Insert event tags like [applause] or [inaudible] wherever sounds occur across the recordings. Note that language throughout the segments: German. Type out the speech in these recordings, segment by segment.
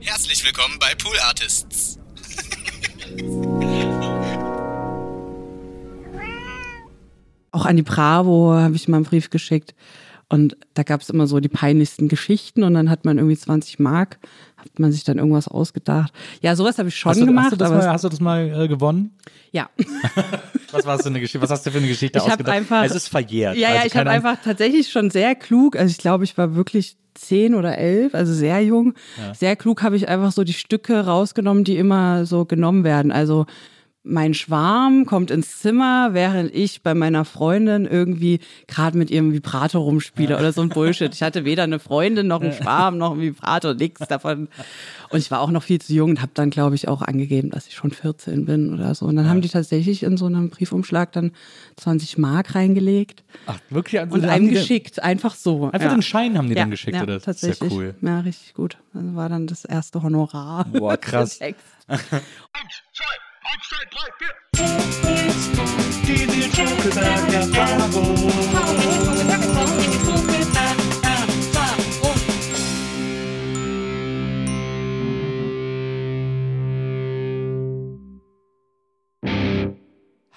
Herzlich willkommen bei Pool Artists. Auch an die Bravo habe ich mal einen Brief geschickt. Und da gab es immer so die peinlichsten Geschichten und dann hat man irgendwie 20 Mark, hat man sich dann irgendwas ausgedacht. Ja, sowas habe ich schon Hast du, gemacht. hast, du das mal, hast du das mal äh, gewonnen? ja. [laughs] Was, warst du eine Geschichte, was hast du für eine Geschichte Ich ausgedacht? einfach- es ist verjährt. Ja, ja, Also ich habe einfach tatsächlich schon sehr klug, also ich glaube, ich war wirklich zehn oder elf, also sehr jung. Sehr klug habe ich einfach so die Stücke rausgenommen, die immer so genommen werden. Also mein Schwarm kommt ins Zimmer, während ich bei meiner Freundin irgendwie gerade mit ihrem Vibrator rumspiele oder so ein Bullshit. Ich hatte weder eine Freundin noch einen Schwarm noch einen Vibrator, nichts davon. Und ich war auch noch viel zu jung und habe dann, glaube ich, auch angegeben, dass ich schon 14 bin oder so. Und dann haben die tatsächlich in so einem Briefumschlag dann 20 Mark reingelegt Ach, wirklich? Also und einem geschickt, einfach so. Einfach ja. den Schein haben die ja, dann geschickt, ja, oder? Das Tatsächlich. ja cool. Ja, richtig gut. Also war dann das erste Honorar. Boah, [laughs] krass. [laughs] Outside pipe beer. Did you talk about Bible?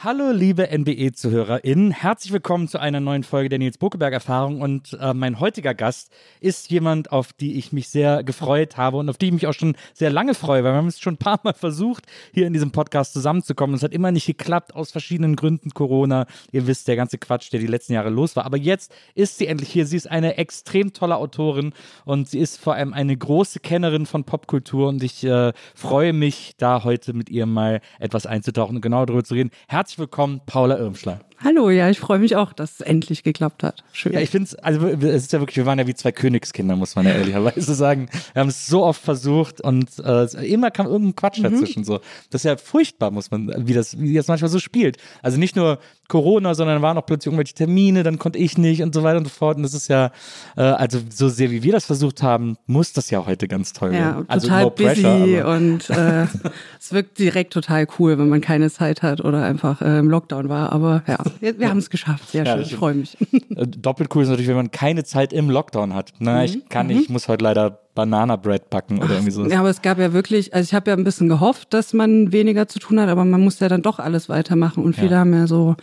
Hallo, liebe NBE-ZuhörerInnen. Herzlich willkommen zu einer neuen Folge der Nils Buckeberg-Erfahrung. Und äh, mein heutiger Gast ist jemand, auf die ich mich sehr gefreut habe und auf die ich mich auch schon sehr lange freue, weil wir haben es schon ein paar Mal versucht, hier in diesem Podcast zusammenzukommen. Es hat immer nicht geklappt, aus verschiedenen Gründen. Corona, ihr wisst, der ganze Quatsch, der die letzten Jahre los war. Aber jetzt ist sie endlich hier. Sie ist eine extrem tolle Autorin und sie ist vor allem eine große Kennerin von Popkultur. Und ich äh, freue mich, da heute mit ihr mal etwas einzutauchen und genau darüber zu reden. Herzlich willkommen, Paula Irmschler. Hallo, ja, ich freue mich auch, dass es endlich geklappt hat. Schön. Ja, ich finde es, also es ist ja wirklich, wir waren ja wie zwei Königskinder, muss man ja ehrlicherweise [laughs] sagen. Wir haben es so oft versucht und äh, immer kam irgendein Quatsch Mhm. dazwischen. So. Das ist ja furchtbar, muss man, wie das, wie das manchmal so spielt. Also nicht nur Corona, sondern waren auch plötzlich irgendwelche Termine, dann konnte ich nicht und so weiter und so fort. Und das ist ja, äh, also so sehr wie wir das versucht haben, muss das ja heute ganz toll ja, werden. Also total no busy pressure, und äh, [laughs] es wirkt direkt total cool, wenn man keine Zeit hat oder einfach äh, im Lockdown war. Aber ja, wir, wir haben es geschafft. Sehr Ja, schön, das ich stimmt. freue mich. Äh, Doppelt cool ist natürlich, wenn man keine Zeit im Lockdown hat. Na, Mhm, ich kann nicht, ich muss heute leider Banana Bread backen oder irgendwie so. Ja, aber es gab ja wirklich, also ich habe ja ein bisschen gehofft, dass man weniger zu tun hat, aber man muss ja dann doch alles weitermachen. Und viele Ja. haben ja so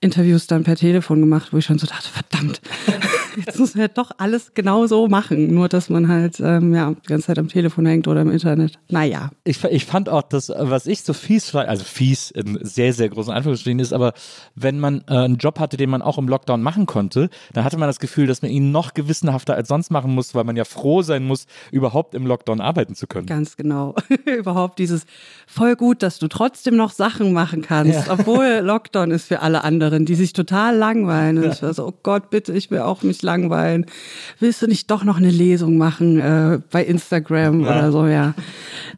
Interviews dann per Telefon gemacht, wo ich schon so dachte, verdammt, [laughs] jetzt muss man ja doch alles genau so machen. Nur, dass man halt ähm, ja, die ganze Zeit am Telefon hängt oder im Internet. Naja. Ich, ich fand auch, dass, was ich so fies, also fies in sehr, sehr großen Anführungsstrichen ist, aber wenn man äh, einen Job hatte, den man auch im Lockdown machen konnte, dann hatte man das Gefühl, dass man ihn noch gewissenhafter als sonst machen muss, weil man ja froh sein muss, überhaupt im Lockdown arbeiten zu können. Ganz genau. [laughs] Überhaupt dieses voll gut, dass du trotzdem noch Sachen machen kannst, obwohl Lockdown ist für alle anderen, die sich total langweilen. Und ich war so, oh Gott, bitte, ich will auch mich langweilen. Willst du nicht doch noch eine Lesung machen äh, bei Instagram oder so, ja.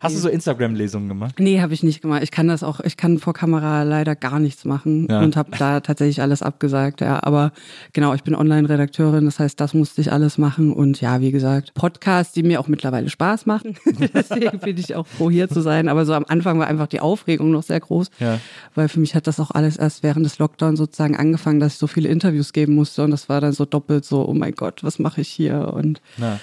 Hast du so Instagram-Lesungen gemacht? Nee, habe ich nicht gemacht. Ich kann das auch, ich kann vor Kamera leider gar nichts machen Ja. und habe da tatsächlich alles abgesagt, ja. Aber genau, ich bin Online-Redakteurin, das heißt, das musste ich alles machen. Und ja, wie gesagt, Podcasts, die mir auch mittlerweile Spaß machen. [laughs] Deswegen bin ich auch froh, hier zu sein. Aber so am Anfang war einfach die Aufregung noch sehr groß. Ja. Weil für mich hat das auch alles erst während des Lockdowns sozusagen angefangen, dass ich so viele Interviews geben musste. Und das war dann so doppelt so, oh mein Gott, was mache ich hier? Und Na.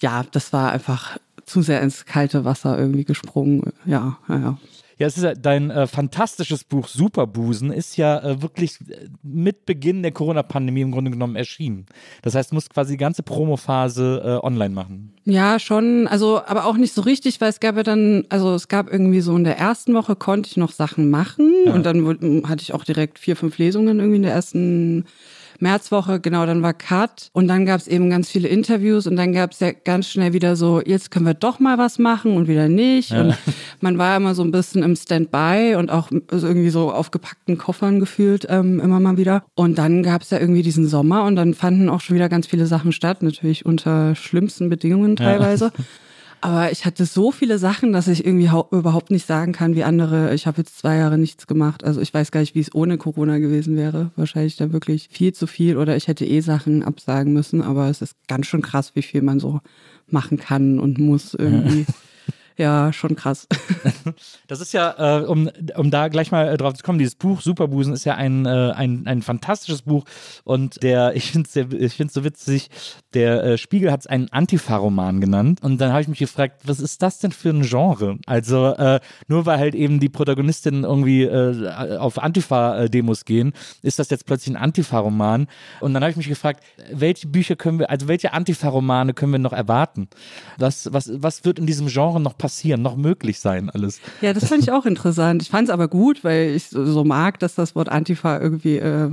ja, das war einfach zu sehr ins kalte Wasser irgendwie gesprungen. Ja, ja, ja. Ja, es ist ja, dein äh, fantastisches Buch Superbusen ist ja äh, wirklich äh, mit Beginn der Corona-Pandemie im Grunde genommen erschienen. Das heißt, du musst quasi die ganze Promophase äh, online machen. Ja, schon, also aber auch nicht so richtig, weil es gab ja dann, also es gab irgendwie so in der ersten Woche konnte ich noch Sachen machen und dann hatte ich auch direkt vier, fünf Lesungen irgendwie in der ersten Märzwoche, genau, dann war Cut und dann gab es eben ganz viele Interviews und dann gab es ja ganz schnell wieder so, jetzt können wir doch mal was machen und wieder nicht. Und man war immer so ein bisschen im Standby und auch irgendwie so auf gepackten Koffern gefühlt ähm, immer mal wieder. Und dann gab es ja irgendwie diesen Sommer und dann fanden auch schon wieder ganz viele Sachen statt, natürlich unter schlimmsten Bedingungen teilweise. [laughs] Aber ich hatte so viele Sachen, dass ich irgendwie hau- überhaupt nicht sagen kann, wie andere. Ich habe jetzt zwei Jahre nichts gemacht. Also ich weiß gar nicht, wie es ohne Corona gewesen wäre. Wahrscheinlich dann wirklich viel zu viel oder ich hätte eh Sachen absagen müssen. Aber es ist ganz schön krass, wie viel man so machen kann und muss irgendwie. Ja, [laughs] schon krass. [laughs] Das ist ja, äh, um, um da gleich mal äh, drauf zu kommen, dieses Buch Superbusen ist ja ein, äh, ein, ein fantastisches Buch und der, [laughs] ich finde es so witzig, der äh, Spiegel hat es einen Antifa-Roman genannt und dann habe ich mich gefragt, was ist das denn für ein Genre? Also äh, nur weil halt eben die Protagonistinnen irgendwie äh, auf Antifa-Demos gehen, ist das jetzt plötzlich ein Antifa-Roman und dann habe ich mich gefragt, welche Bücher können wir, also welche Antifa-Romane können wir noch erwarten? Was, was, was wird in diesem Genre noch passieren, noch möglich sein alles? Ja, das fand ich auch interessant. Ich fand es aber gut, weil ich so, so, mag, dass das Wort Antifa irgendwie äh,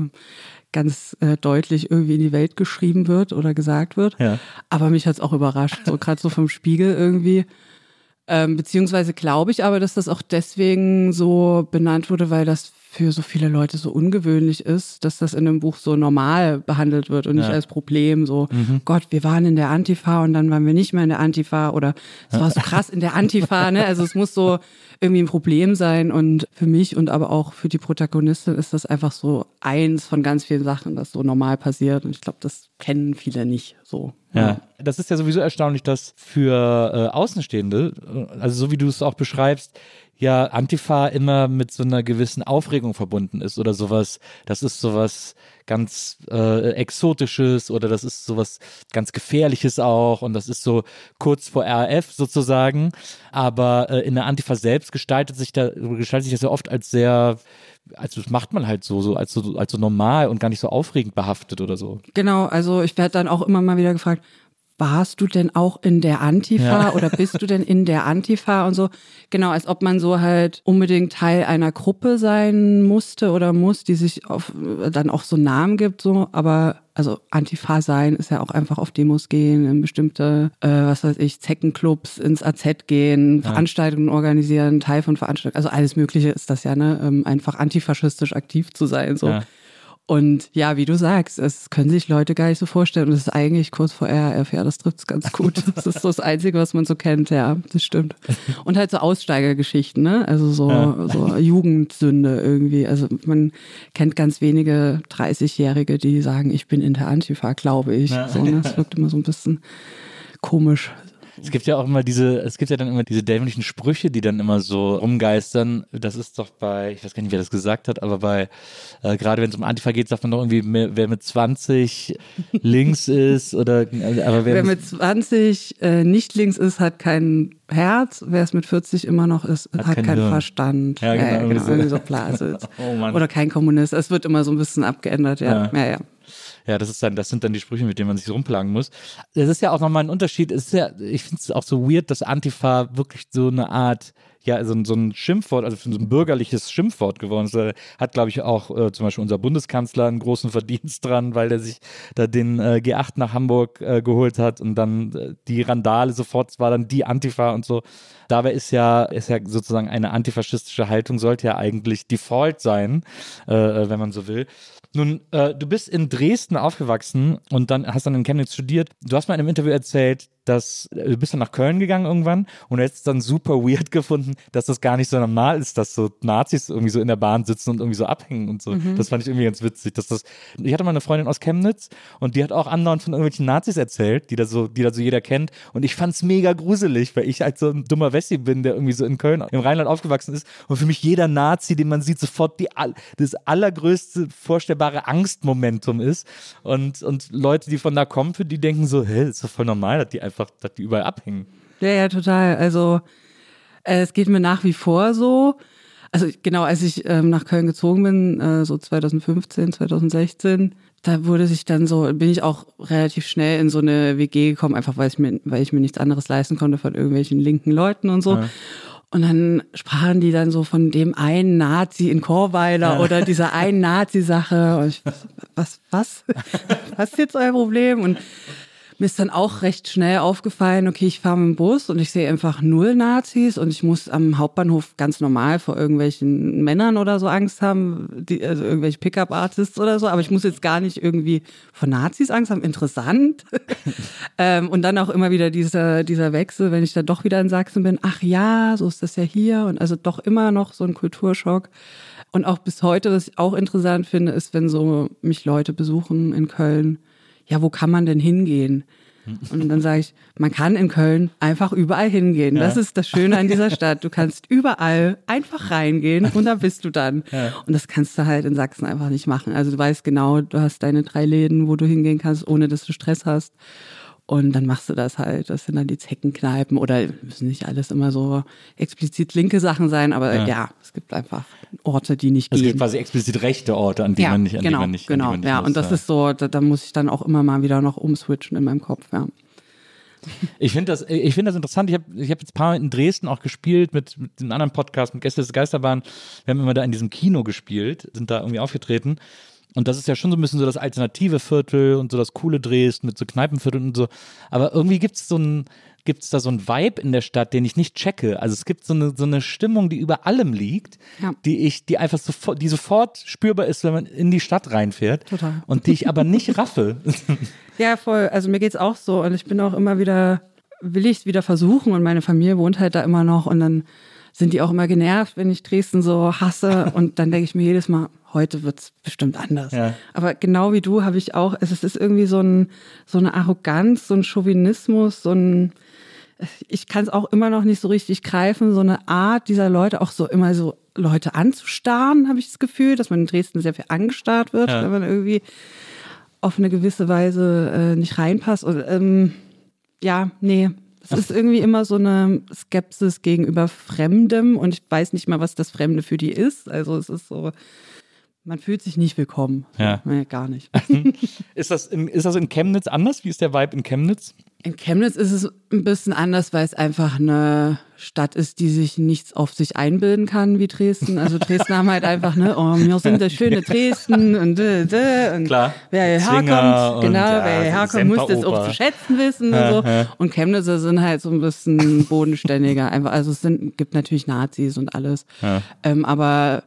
ganz äh, deutlich irgendwie in die Welt geschrieben wird oder gesagt wird. Ja. Aber mich hat es auch überrascht, so gerade so vom Spiegel irgendwie. Ähm, beziehungsweise glaube ich aber, dass das auch deswegen so benannt wurde, weil das für so viele Leute so ungewöhnlich ist, dass das in einem Buch so normal behandelt wird und nicht als Problem. So, mhm. Gott, wir waren in der Antifa und dann waren wir nicht mehr in der Antifa oder es war so krass in der Antifa. Ne? Also es muss so irgendwie ein Problem sein und für mich und aber auch für die Protagonistin ist das einfach so eins von ganz vielen Sachen, das so normal passiert. Und ich glaube, das kennen viele nicht so. Ja, das ist ja sowieso erstaunlich, dass für äh, Außenstehende, äh, also so wie du es auch beschreibst, ja Antifa immer mit so einer gewissen Aufregung verbunden ist oder sowas. Das ist sowas ganz äh, Exotisches oder das ist sowas ganz Gefährliches auch und das ist so kurz vor RAF sozusagen. Aber äh, in der Antifa selbst gestaltet sich da gestaltet sich das ja oft als sehr also das macht man halt so, so als so als so normal und gar nicht so aufregend behaftet oder so. Genau, also ich werde dann auch immer mal wieder gefragt, warst du denn auch in der Antifa ja. oder bist du denn in der Antifa und so? Genau, als ob man so halt unbedingt Teil einer Gruppe sein musste oder muss, die sich auf, dann auch so Namen gibt, so. Aber also Antifa sein ist ja auch einfach auf Demos gehen, in bestimmte, äh, was weiß ich, Zeckenclubs, ins AZ gehen, ja. Veranstaltungen organisieren, Teil von Veranstaltungen. Also alles Mögliche ist das ja, ne? Ähm, einfach antifaschistisch aktiv zu sein, so. Ja. Und ja, wie du sagst, es können sich Leute gar nicht so vorstellen. Und es ist eigentlich kurz vor RAF, ja, das trifft es ganz [laughs] gut. Das ist so das Einzige, was man so kennt, ja, das stimmt. Und halt so Aussteigergeschichten, ne? Also so, ja. so Jugendsünde irgendwie. Also man kennt ganz wenige 30-Jährige, die sagen, ich bin in der Antifa, glaube ich. Ja. So, ne? Das wirkt immer so ein bisschen komisch. Es gibt ja auch immer diese, es gibt ja dann immer diese dämlichen Sprüche, die dann immer so rumgeistern. Das ist doch bei, ich weiß gar nicht, wer das gesagt hat, aber bei, äh, gerade wenn es um Antifa geht, sagt man doch irgendwie, wer mit 20 [laughs] links ist oder, aber wer, wer mit 20 äh, nicht links ist, hat kein Herz. Wer es mit 40 immer noch ist, hat, hat keinen Verstand. Ja, genau. Ja, ja, genau. Irgendwie so Blase. [laughs] oh, oder kein Kommunist. Es wird immer so ein bisschen abgeändert, ja. Ja, ja. ja. Ja, das ist dann, das sind dann die Sprüche, mit denen man sich rumplagen muss. Das ist ja auch nochmal ein Unterschied. Es ist ja, ich finde es auch so weird, dass Antifa wirklich so eine Art ja so, so ein Schimpfwort, also so ein bürgerliches Schimpfwort geworden ist. Hat, glaube ich, auch äh, zum Beispiel unser Bundeskanzler einen großen Verdienst dran, weil der sich da den äh, G8 nach Hamburg äh, geholt hat und dann äh, die Randale sofort, war dann die Antifa und so. Dabei ist ja, ist ja sozusagen eine antifaschistische Haltung, sollte ja eigentlich Default sein, äh, äh, wenn man so will. Nun, äh, du bist in Dresden aufgewachsen und dann hast dann in Chemnitz studiert. Du hast mal in einem Interview erzählt, dass äh, du bist dann nach Köln gegangen irgendwann und du hättest dann super weird gefunden, dass das gar nicht so normal ist, dass so Nazis irgendwie so in der Bahn sitzen und irgendwie so abhängen und so. Mhm. Das fand ich irgendwie ganz witzig, dass das. Ich hatte mal eine Freundin aus Chemnitz und die hat auch andauernd von irgendwelchen Nazis erzählt, die da so, die da so jeder kennt. Und ich fand's mega gruselig, weil ich halt so ein dummer Wessi bin, der irgendwie so in Köln im Rheinland aufgewachsen ist und für mich jeder Nazi, den man sieht, sofort die das allergrößte vorstellbare Angstmomentum ist. Und, und Leute, die von da kommen, für die denken so, hä, ist doch voll normal, dass die einfach einfach, dass die überall abhängen. Ja, ja, total. Also äh, es geht mir nach wie vor so. Also genau, als ich ähm, nach Köln gezogen bin, äh, so 2015, 2016, da wurde sich dann so, bin ich auch relativ schnell in so eine WG gekommen, einfach weil ich mir, weil ich mir nichts anderes leisten konnte von irgendwelchen linken Leuten und so. Ja. Und dann sprachen die dann so von dem einen Nazi in Chorweiler ja. oder dieser einen [laughs] Nazi-Sache. Und ich, was, was? was ist jetzt euer Problem? Und mir ist dann auch recht schnell aufgefallen, okay, ich fahre mit dem Bus und ich sehe einfach null Nazis und ich muss am Hauptbahnhof ganz normal vor irgendwelchen Männern oder so Angst haben, die, also irgendwelche Pickup-Artists oder so, aber ich muss jetzt gar nicht irgendwie vor Nazis Angst haben. Interessant. [laughs] ähm, und dann auch immer wieder dieser, dieser Wechsel, wenn ich dann doch wieder in Sachsen bin, ach ja, so ist das ja hier und also doch immer noch so ein Kulturschock. Und auch bis heute, was ich auch interessant finde, ist, wenn so mich Leute besuchen in Köln, ja, wo kann man denn hingehen? Und dann sage ich, man kann in Köln einfach überall hingehen. Das ist das Schöne an dieser Stadt. Du kannst überall einfach reingehen und da bist du dann. Ja. Und das kannst du halt in Sachsen einfach nicht machen. Also du weißt genau, du hast deine drei Läden, wo du hingehen kannst, ohne dass du Stress hast. Und dann machst du das halt. Das sind dann die Zeckenkneipen oder müssen nicht alles immer so explizit linke Sachen sein, aber Ja. ja, es gibt einfach Orte, die nicht Es gehen. gibt quasi explizit rechte Orte, an die ja, man nicht, an genau, die man nicht, genau. man nicht ja, muss, und das ist so, da, da muss ich dann auch immer mal wieder noch umswitchen in meinem Kopf. Ja. Ich finde das, ich finde das interessant. Ich habe ich hab jetzt ein paar Mal in Dresden auch gespielt mit, mit dem anderen Podcast, mit Gäste des Geisterbahn. Wir haben immer da in diesem Kino gespielt, sind da irgendwie aufgetreten. Und das ist ja schon so ein bisschen so das alternative Viertel und so das coole Dresden mit so Kneipenvierteln und so. Aber irgendwie gibt es so ein, es da so ein Vibe in der Stadt, den ich nicht checke. Also es gibt so eine, so eine Stimmung, die über allem liegt, Ja. die ich, die einfach sofort, die sofort spürbar ist, wenn man in die Stadt reinfährt. Total. Und die ich aber nicht [laughs] raffe. Ja, voll. Also mir geht's auch so und ich bin auch immer wieder, will ich es wieder versuchen und meine Familie wohnt halt da immer noch und dann sind die auch immer genervt, wenn ich Dresden so hasse und dann denke ich mir jedes Mal, heute wird's bestimmt anders. Ja. Aber genau wie du habe ich auch, es ist irgendwie so, ein, so eine Arroganz, so ein Chauvinismus, so ein, ich kann es auch immer noch nicht so richtig greifen, so eine Art dieser Leute, auch so immer so Leute anzustarren, habe ich das Gefühl, dass man in Dresden sehr viel angestarrt wird, Ja. wenn man irgendwie auf eine gewisse Weise äh, nicht reinpasst. Und, ähm, ja, nee. Es ist irgendwie immer so eine Skepsis gegenüber Fremdem und ich weiß nicht mal, was das Fremde für die ist. Also es ist so, man fühlt sich nicht willkommen. Ja. Nee, gar nicht. [laughs] Ist das, in, ist das in Chemnitz anders? Wie ist der Vibe in Chemnitz? In Chemnitz ist es ein bisschen anders, weil es einfach eine Stadt ist, die sich nichts auf sich einbilden kann wie Dresden. Also Dresden haben halt einfach, ne, oh, wir sind das schöne [laughs] Dresden und, äh, äh, und Klar. wer hierher kommt, genau, ja, wer hierher kommt, muss das auch zu schätzen wissen und so. Und Chemnitzer sind halt so ein bisschen bodenständiger. Einfach, also es sind, gibt natürlich Nazis und alles. Ähm, aber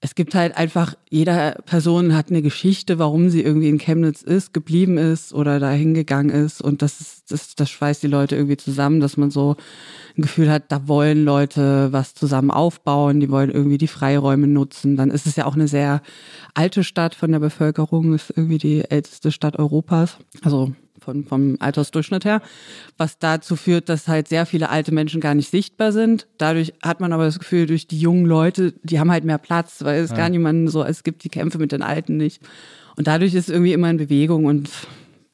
es gibt halt einfach, jeder Person hat eine Geschichte, warum sie irgendwie in Chemnitz ist, geblieben ist oder da hingegangen ist. Und das, ist, das, das schweißt die Leute irgendwie zusammen, dass man so ein Gefühl hat, da wollen Leute was zusammen aufbauen, die wollen irgendwie die Freiräume nutzen. Dann ist es ja auch eine sehr alte Stadt von der Bevölkerung, ist irgendwie die älteste Stadt Europas. Also von, vom Altersdurchschnitt her, was dazu führt, dass halt sehr viele alte Menschen gar nicht sichtbar sind. Dadurch hat man aber das Gefühl, durch die jungen Leute, die haben halt mehr Platz, weil es gar niemanden so, es gibt die Kämpfe mit den Alten nicht. Und dadurch ist irgendwie immer in Bewegung und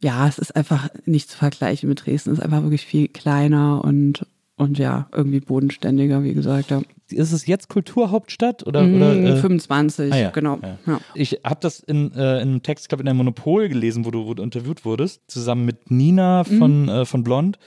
ja, es ist einfach nicht zu vergleichen mit Dresden. Es ist einfach wirklich viel kleiner und, und ja, irgendwie bodenständiger, wie gesagt. Ja. Ist es jetzt Kulturhauptstadt oder? Mhm, oder äh, 25, ah ja, genau. ja. Ja. Ich habe das in, äh, in einem Text, ich glaube, in der Monopol gelesen, wo du, wo du interviewt wurdest, zusammen mit Nina von, äh, von Blond.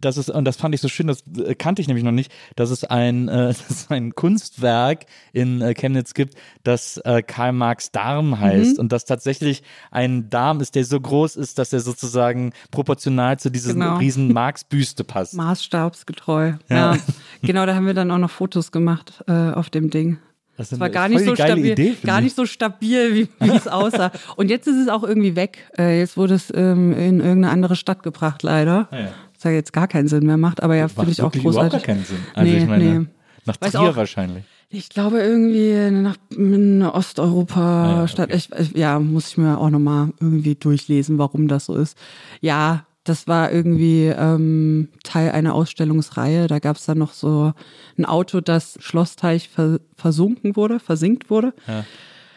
Das ist, und das fand ich so schön, das äh, kannte ich nämlich noch nicht, dass es ein, äh, [laughs] dass es ein Kunstwerk in äh, Chemnitz gibt, das äh, Karl Marx Darm heißt und das tatsächlich ein Darm ist, der so groß ist, dass er sozusagen proportional zu dieser Genau. riesen Marx-Büste passt. [laughs] Maßstabsgetreu. Ja. genau, da haben wir dann auch noch Fotos gemacht äh, auf dem Ding. Das Es war gar nicht so stabil, Idee, gar ich. nicht so stabil, wie, [laughs] wie es aussah. Und jetzt ist es auch irgendwie weg. Äh, jetzt wurde es ähm, in irgendeine andere Stadt gebracht, leider. Ah, ja. Ja jetzt gar keinen Sinn mehr macht, aber ja, finde ich auch überhaupt großartig. gar keinen Sinn. Also Nee, ich meine, nee. nach Weiß Trier auch- wahrscheinlich. Ich glaube irgendwie nach eine Ah, Osteuropa-Stadt. ja, okay. ja, muss ich mir auch nochmal irgendwie durchlesen, warum das so ist. Ja, das war irgendwie ähm, Teil einer Ausstellungsreihe. Da gab es dann noch so ein Auto, das Schlossteich ver versunken wurde, versinkt wurde. Ja.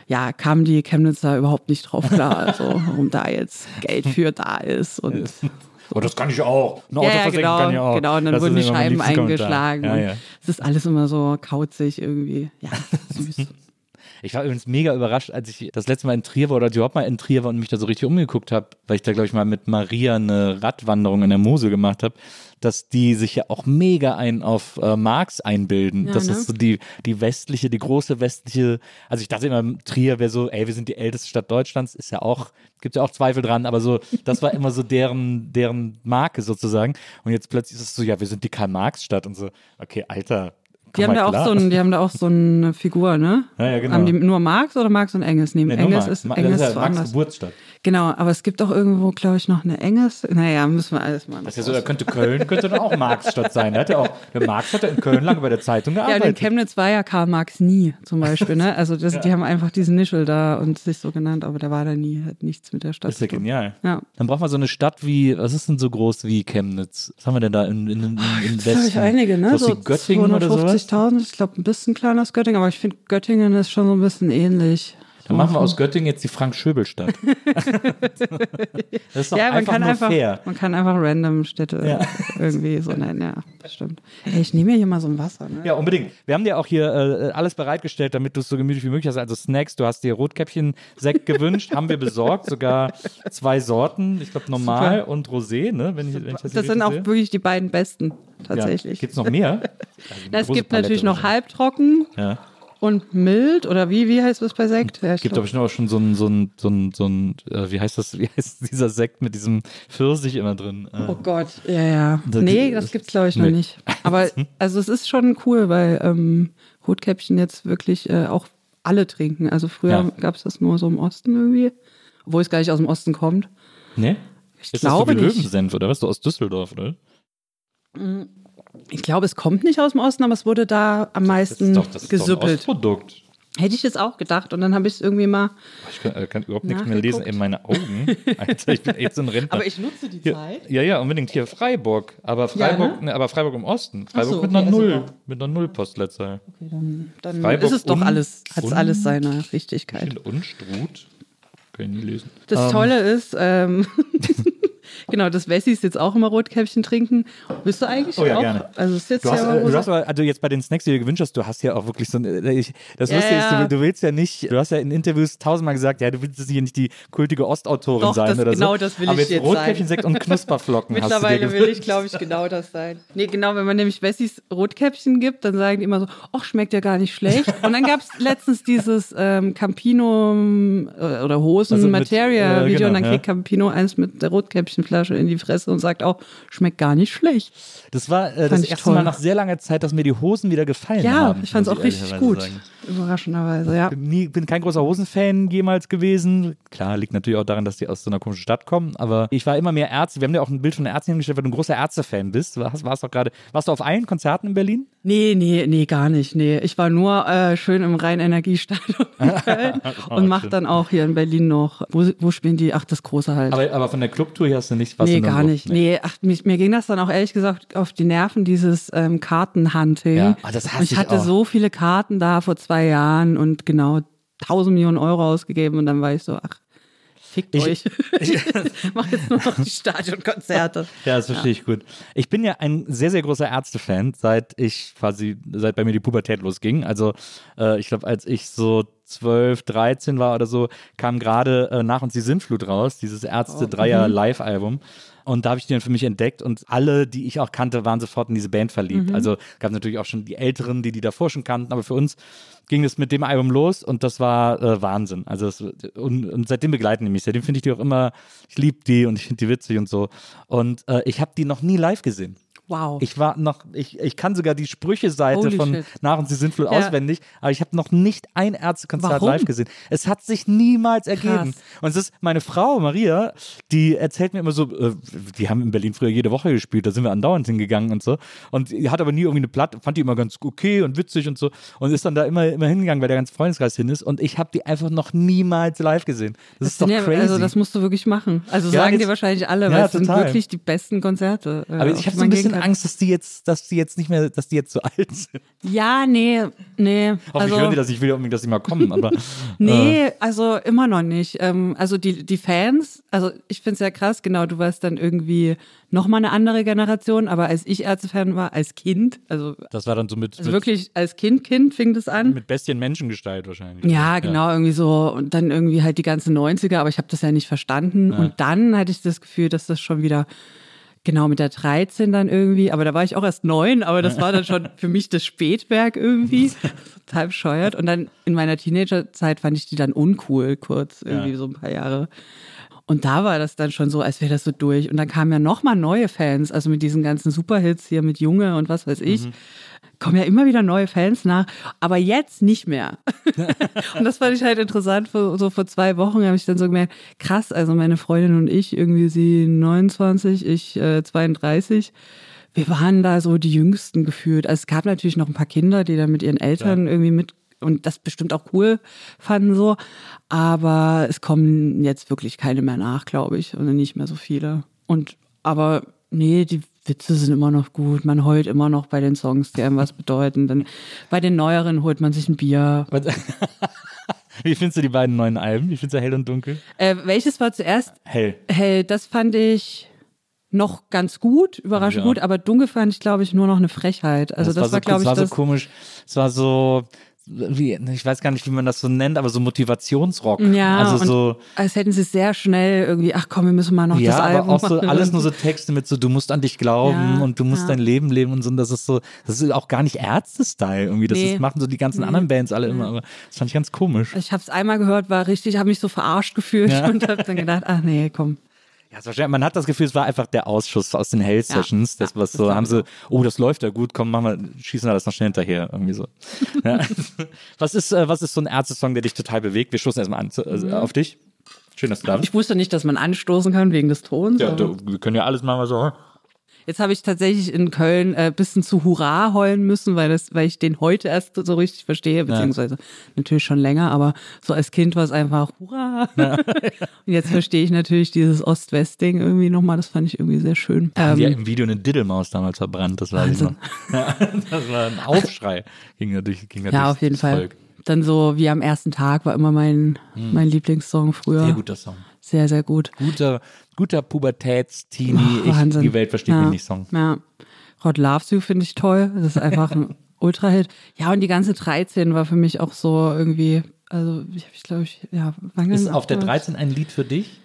Ja, kamen die Chemnitzer überhaupt nicht drauf klar, also warum da jetzt Geld für da ist und [laughs] Oh, das kann ich auch. Ein Auto ja, ja, genau, kann ich auch. genau. Und dann Das wurden die Scheiben eingeschlagen. Ja, ja. Es ist alles immer so kauzig irgendwie. Ja, [laughs] süß. Ich war übrigens mega überrascht, als ich das letzte Mal in Trier war oder überhaupt mal in Trier war und mich da so richtig umgeguckt habe, weil ich da, glaube ich, mal mit Maria eine Radwanderung in der Mosel gemacht habe, dass die sich ja auch mega ein auf äh, Marx einbilden. Ja, das ne? ist so die, die westliche, die große westliche, also ich dachte immer, Trier wäre so, ey, wir sind die älteste Stadt Deutschlands, ist ja auch, gibt ja auch Zweifel dran, aber so, das war immer so deren, deren Marke sozusagen. Und jetzt plötzlich ist es so, ja, wir sind die Karl-Marx-Stadt und so, okay, Alter, Die haben, da auch so ein, die haben da auch so eine Figur, ne? Ja, ja, genau. Haben die nur Marx oder Marx und Engels? Nee, Nee, Engels Marx. ist Ma- Engels das ist ja woanders. Geburtsstadt. Genau, aber es gibt auch irgendwo, glaube ich, noch eine Engels. Naja, müssen wir alles mal. Das ist ja so, da könnte Köln könnte dann auch Marxstadt sein. Da hat ja auch, der Marx hat ja in Köln lange bei der Zeitung ja, und in gearbeitet. Chemnitz war ja Karl Marx nie, zum Beispiel, ne? Also das, die haben einfach diesen Nischel da und sich so genannt, aber der war da nie, hat nichts mit der Stadt das ist ja zu tun. genial. Ja. Dann braucht man so eine Stadt wie, was ist denn so groß wie Chemnitz? Was haben wir denn da in, in, in, in Das Westen? ich einige, ne? So wie Göttingen oder sowas? 250.000, ich glaube ein bisschen kleiner als Göttingen, aber ich finde Göttingen ist schon so ein bisschen ähnlich. Dann machen wir aus Göttingen jetzt die Frank-Schöbel-Stadt. [laughs] das ist doch ja, man einfach kann nur einfach, fair. man kann einfach random Städte Ja. irgendwie so nennen, ja, das stimmt. Ey, ich nehme mir hier mal so ein Wasser, ne? Ja, unbedingt. Wir haben dir auch hier äh, alles bereitgestellt, damit du es so gemütlich wie möglich hast. Also Snacks, du hast dir Rotkäppchen-Sekt gewünscht, haben wir besorgt, sogar zwei Sorten. Ich glaube normal Super. und Rosé, ne? Wenn ich, wenn ich das Das sind auch sehe. wirklich die beiden besten, tatsächlich. Ja. Gibt es noch mehr? Na, es gibt natürlich Palette noch halbtrocken Ja. Und mild, oder wie, wie heißt das bei Sekt? Ja, ich Gibt aber schon auch schon so ein, so ein, so ein, so ein äh, wie heißt das, wie [laughs] heißt dieser Sekt mit diesem Pfirsich immer drin? Äh, Oh Gott, ja, ja. Das- nee, das gibt's glaube ich noch Nee. nicht. Aber [laughs] also es ist schon cool, weil ähm, Rotkäppchen jetzt wirklich äh, auch alle trinken. Also früher Ja. gab's das nur so im Osten irgendwie, obwohl es gar nicht aus dem Osten kommt. ne? Ich ist glaube das so wie nicht. Löwensenf oder was? Du aus Düsseldorf, oder? Ich glaube, es kommt nicht aus dem Osten, aber es wurde da am Das meisten ist doch, das ist doch ein gesüppelt. Ostprodukt. Hätte ich jetzt auch gedacht und dann habe ich es irgendwie mal. Ich kann, äh, kann überhaupt nichts mehr lesen in meine Augen. [laughs] Alter, ich bin so ein Rentner. Aber ich nutze die Hier, Zeit. ja, ja, unbedingt hier Freiburg. Aber Freiburg, ne? ne, aber Freiburg im Osten. Freiburg so, mit okay, einer also Null. doch. Mit einer Null-Postleitzahl. Okay, dann dann Freiburg ist es doch alles, hat es alles seine Richtigkeit. Und Struth. Kann ich nie lesen. Das Ähm, Tolle ist, ähm, [laughs] [laughs] genau, dass Wessis jetzt auch immer Rotkäppchen trinken. Bist du eigentlich Oh ja, auch? gerne. Also ist jetzt Du hast, ja äh, du hast aber, also jetzt bei den Snacks, die du gewünscht hast, du hast ja auch wirklich so ein, äh, ich, das Ja, Lustige ist, ja. du, du willst ja nicht, du hast ja in Interviews tausendmal gesagt, ja, du willst hier nicht die kultige Ostautorin Doch, sein das- oder so. genau das will aber ich jetzt Rotkäppchensekt und Knusperflocken hast du dir Mittlerweile will ich, glaube ich, genau das sein. Nee, genau, wenn man nämlich Wessis Rotkäppchen gibt, dann sagen die immer so, ach, schmeckt ja gar nicht schlecht. [laughs] Und dann gab es letztens dieses ähm, Campino äh, oder Hosen Also mit, Materia äh, Video genau, und dann kriegt Campino eins mit der Rotkäppchenflasche in die Fresse und sagt auch, schmeckt gar nicht schlecht. Das war äh, das erste toll. Mal nach sehr langer Zeit, dass mir die Hosen wieder gefallen Ja, haben. ich fand es auch richtig gut. sagen. Überraschenderweise, ja. Bin, nie, bin kein großer Hosenfan jemals gewesen. Klar, liegt natürlich auch daran, dass die aus so einer komischen Stadt kommen. Aber ich war immer mehr Ärzte. Wir haben dir auch ein Bild von der Ärztin hingestellt, weil du ein großer Ärztefan bist. Warst, warst, doch gerade, warst du auf allen Konzerten in Berlin? Nee, nee, nee, gar nicht. Nee, ich war nur äh, schön im Rhein-Energiestadion [laughs] in Köln [laughs] und mach schön. dann auch hier in Berlin noch. Wo, wo spielen die? Ach, das große halt. Aber, aber von der Clubtour hier hast du nicht was nee, gar nicht. Nee, ach, mich, mir ging das dann auch ehrlich gesagt auf die Nerven, dieses ähm, Kartenhunting. Ja, ah, das hasse ich ich hatte auch. so viele Karten da vor zwei Jahren und genau 1000 Millionen Euro ausgegeben und dann war ich so, ach, fickt Ich- euch. [laughs] [laughs] Ich mach jetzt nur noch die Stadionkonzerte. Ja, das verstehe ich gut. Ich bin ja ein sehr, sehr großer Ärztefan, seit ich quasi, seit bei mir die Pubertät losging. Also äh, ich glaube, als ich so 12, 13 war oder so, kam gerade äh, nach uns die Sintflut raus, dieses Ärzte-Dreier-Live-Album. Und da habe ich die dann für mich entdeckt und alle, die ich auch kannte, waren sofort in diese Band verliebt. Also gab natürlich auch schon die Älteren, die die davor schon kannten, aber für uns ging es mit dem Album los und das war äh, Wahnsinn. Also es, und, und seitdem begleiten die mich. Seitdem finde ich die auch immer, ich liebe die und ich finde die witzig und so. Und äh, ich habe die noch nie live gesehen. Wow. Ich war noch, ich, ich kann sogar die Sprüche-Seite Holy von shit. Nach und sie sind wohl Ja. auswendig, aber ich habe noch nicht ein Ärztekonzert Warum? live gesehen. Es hat sich niemals ergeben. Krass. Und es ist meine Frau, Maria, die erzählt mir immer so, äh, die haben in Berlin früher jede Woche gespielt, da sind wir andauernd hingegangen und so. Und die hat aber nie irgendwie eine Platte, fand die immer ganz okay und witzig und so. Und ist dann da immer, immer hingegangen, weil der ganze Freundeskreis hin ist. Und ich habe die einfach noch niemals live gesehen. Das, ist doch ja, crazy. Also das musst du wirklich machen. Also Ja, sagen jetzt- dir wahrscheinlich alle, weil es sind wirklich die besten Konzerte. äh, aber ich habe so ein bisschen kann. Angst, dass die jetzt, dass die jetzt nicht mehr, dass die jetzt so [laughs] alt sind. Ja, nee, nee. Hoffentlich also, hören die das, ich will ja unbedingt, dass sie mal kommen, aber. [laughs] Nee, also immer noch nicht. Ähm, also die, die Fans, also ich finde es ja krass, genau, du warst dann irgendwie nochmal eine andere Generation, aber als ich Ärztefan war, als Kind, also, Das war dann so mit, also mit, wirklich als Kind, Kind fing das an. mit Bestien Menschengestalt wahrscheinlich. Ja, genau, irgendwie so. Und dann irgendwie halt die ganzen 90er, aber ich habe das ja nicht verstanden. Und dann hatte ich das Gefühl, dass das schon wieder, genau mit der 13 dann irgendwie, aber da war ich auch erst neun, aber das war dann schon [laughs] für mich das Spätwerk irgendwie. Total bescheuert. Und dann in meiner Teenagerzeit fand ich die dann uncool, kurz, irgendwie Ja. so ein paar Jahre. Und da war das dann schon so, als wäre das so durch. Und dann kamen ja nochmal neue Fans, also mit diesen ganzen Superhits hier mit Junge und was weiß ich. kommen ja immer wieder neue Fans nach, aber jetzt nicht mehr. [laughs] und das fand ich halt interessant. So vor zwei Wochen habe ich dann so gemerkt, krass, also meine Freundin und ich, irgendwie sie 29, ich äh, 32 wir waren da so die Jüngsten gefühlt. Also es gab natürlich noch ein paar Kinder, die da mit ihren Eltern ja. irgendwie mit und das bestimmt auch cool fanden so. Aber es kommen jetzt wirklich keine mehr nach, glaube ich, und nicht mehr so viele. Und aber nee, die Witze sind immer noch gut. Man heult immer noch bei den Songs, die einem was bedeuten. Dann bei den neueren holt man sich ein Bier. [laughs] Wie findest du die beiden neuen Alben? Wie findest du Hell und Dunkel? Äh, welches war zuerst? Hell. Hell, das fand ich noch ganz gut, überraschend ja. gut, aber Dunkel fand ich, glaube ich, nur noch eine Frechheit. Also das, das war, so, glaube ich, das war so komisch. Es war so, wie, ich weiß gar nicht, wie man das so nennt, aber so Motivationsrock. Ja, also so, als hätten sie es sehr schnell irgendwie, ach komm, wir müssen mal noch ja, das Album aber auch so alles nur so Texte mit so, du musst an dich glauben ja, und du musst ja. dein Leben leben und so. Und das ist so, das ist auch gar nicht Ärzte-Style irgendwie. Das nee. ist, machen so die ganzen nee. anderen Bands alle immer, aber das fand ich ganz komisch. Ich habe es einmal gehört, war richtig, habe mich so verarscht gefühlt [laughs] und habe dann gedacht, ach nee, komm. Ja, man hat das Gefühl, es war einfach der Ausschuss aus den Hell Sessions. Ja, das was so, haben sie, oh, das läuft ja gut, komm, machen wir, schießen wir das noch schnell hinterher, irgendwie so. [laughs] ja. Was ist, äh, was ist so ein Ärzte-Song, der dich total bewegt? Wir stoßen erstmal an also, mhm. auf dich. Schön, dass du da bist. Ich wusste nicht, dass man anstoßen kann wegen des Tons. Ja, du, wir können ja alles mal so. Jetzt habe ich tatsächlich in Köln ein äh, bisschen zu Hurra heulen müssen, weil, das, weil ich den heute erst so richtig verstehe, beziehungsweise ja. natürlich schon länger, aber so als Kind war es einfach Hurra. Ja. [laughs] Und jetzt verstehe ich natürlich dieses Ost-West-Ding irgendwie nochmal, das fand ich irgendwie sehr schön. Da haben ähm, ja im Video eine Diddelmaus damals verbrannt, das weiß also. Ja, [laughs] das war ein Aufschrei, ging natürlich, ging Ja, auf jeden Fall. Volk. Dann so wie am ersten Tag war immer mein, hm. mein Lieblingssong früher. Sehr guter Song. Sehr, sehr gut. Guter, guter Pubertätsteenie, oh, ich, die Welt versteht ja, mich nicht Song. Ja. Rod Loves You finde ich toll. Das ist einfach ein [laughs] Ultra-Hit. Ja, und die ganze 13 war für mich auch so irgendwie, also ich, ich glaube, ich, ja, wann Ist auf der 13 ein Lied für dich?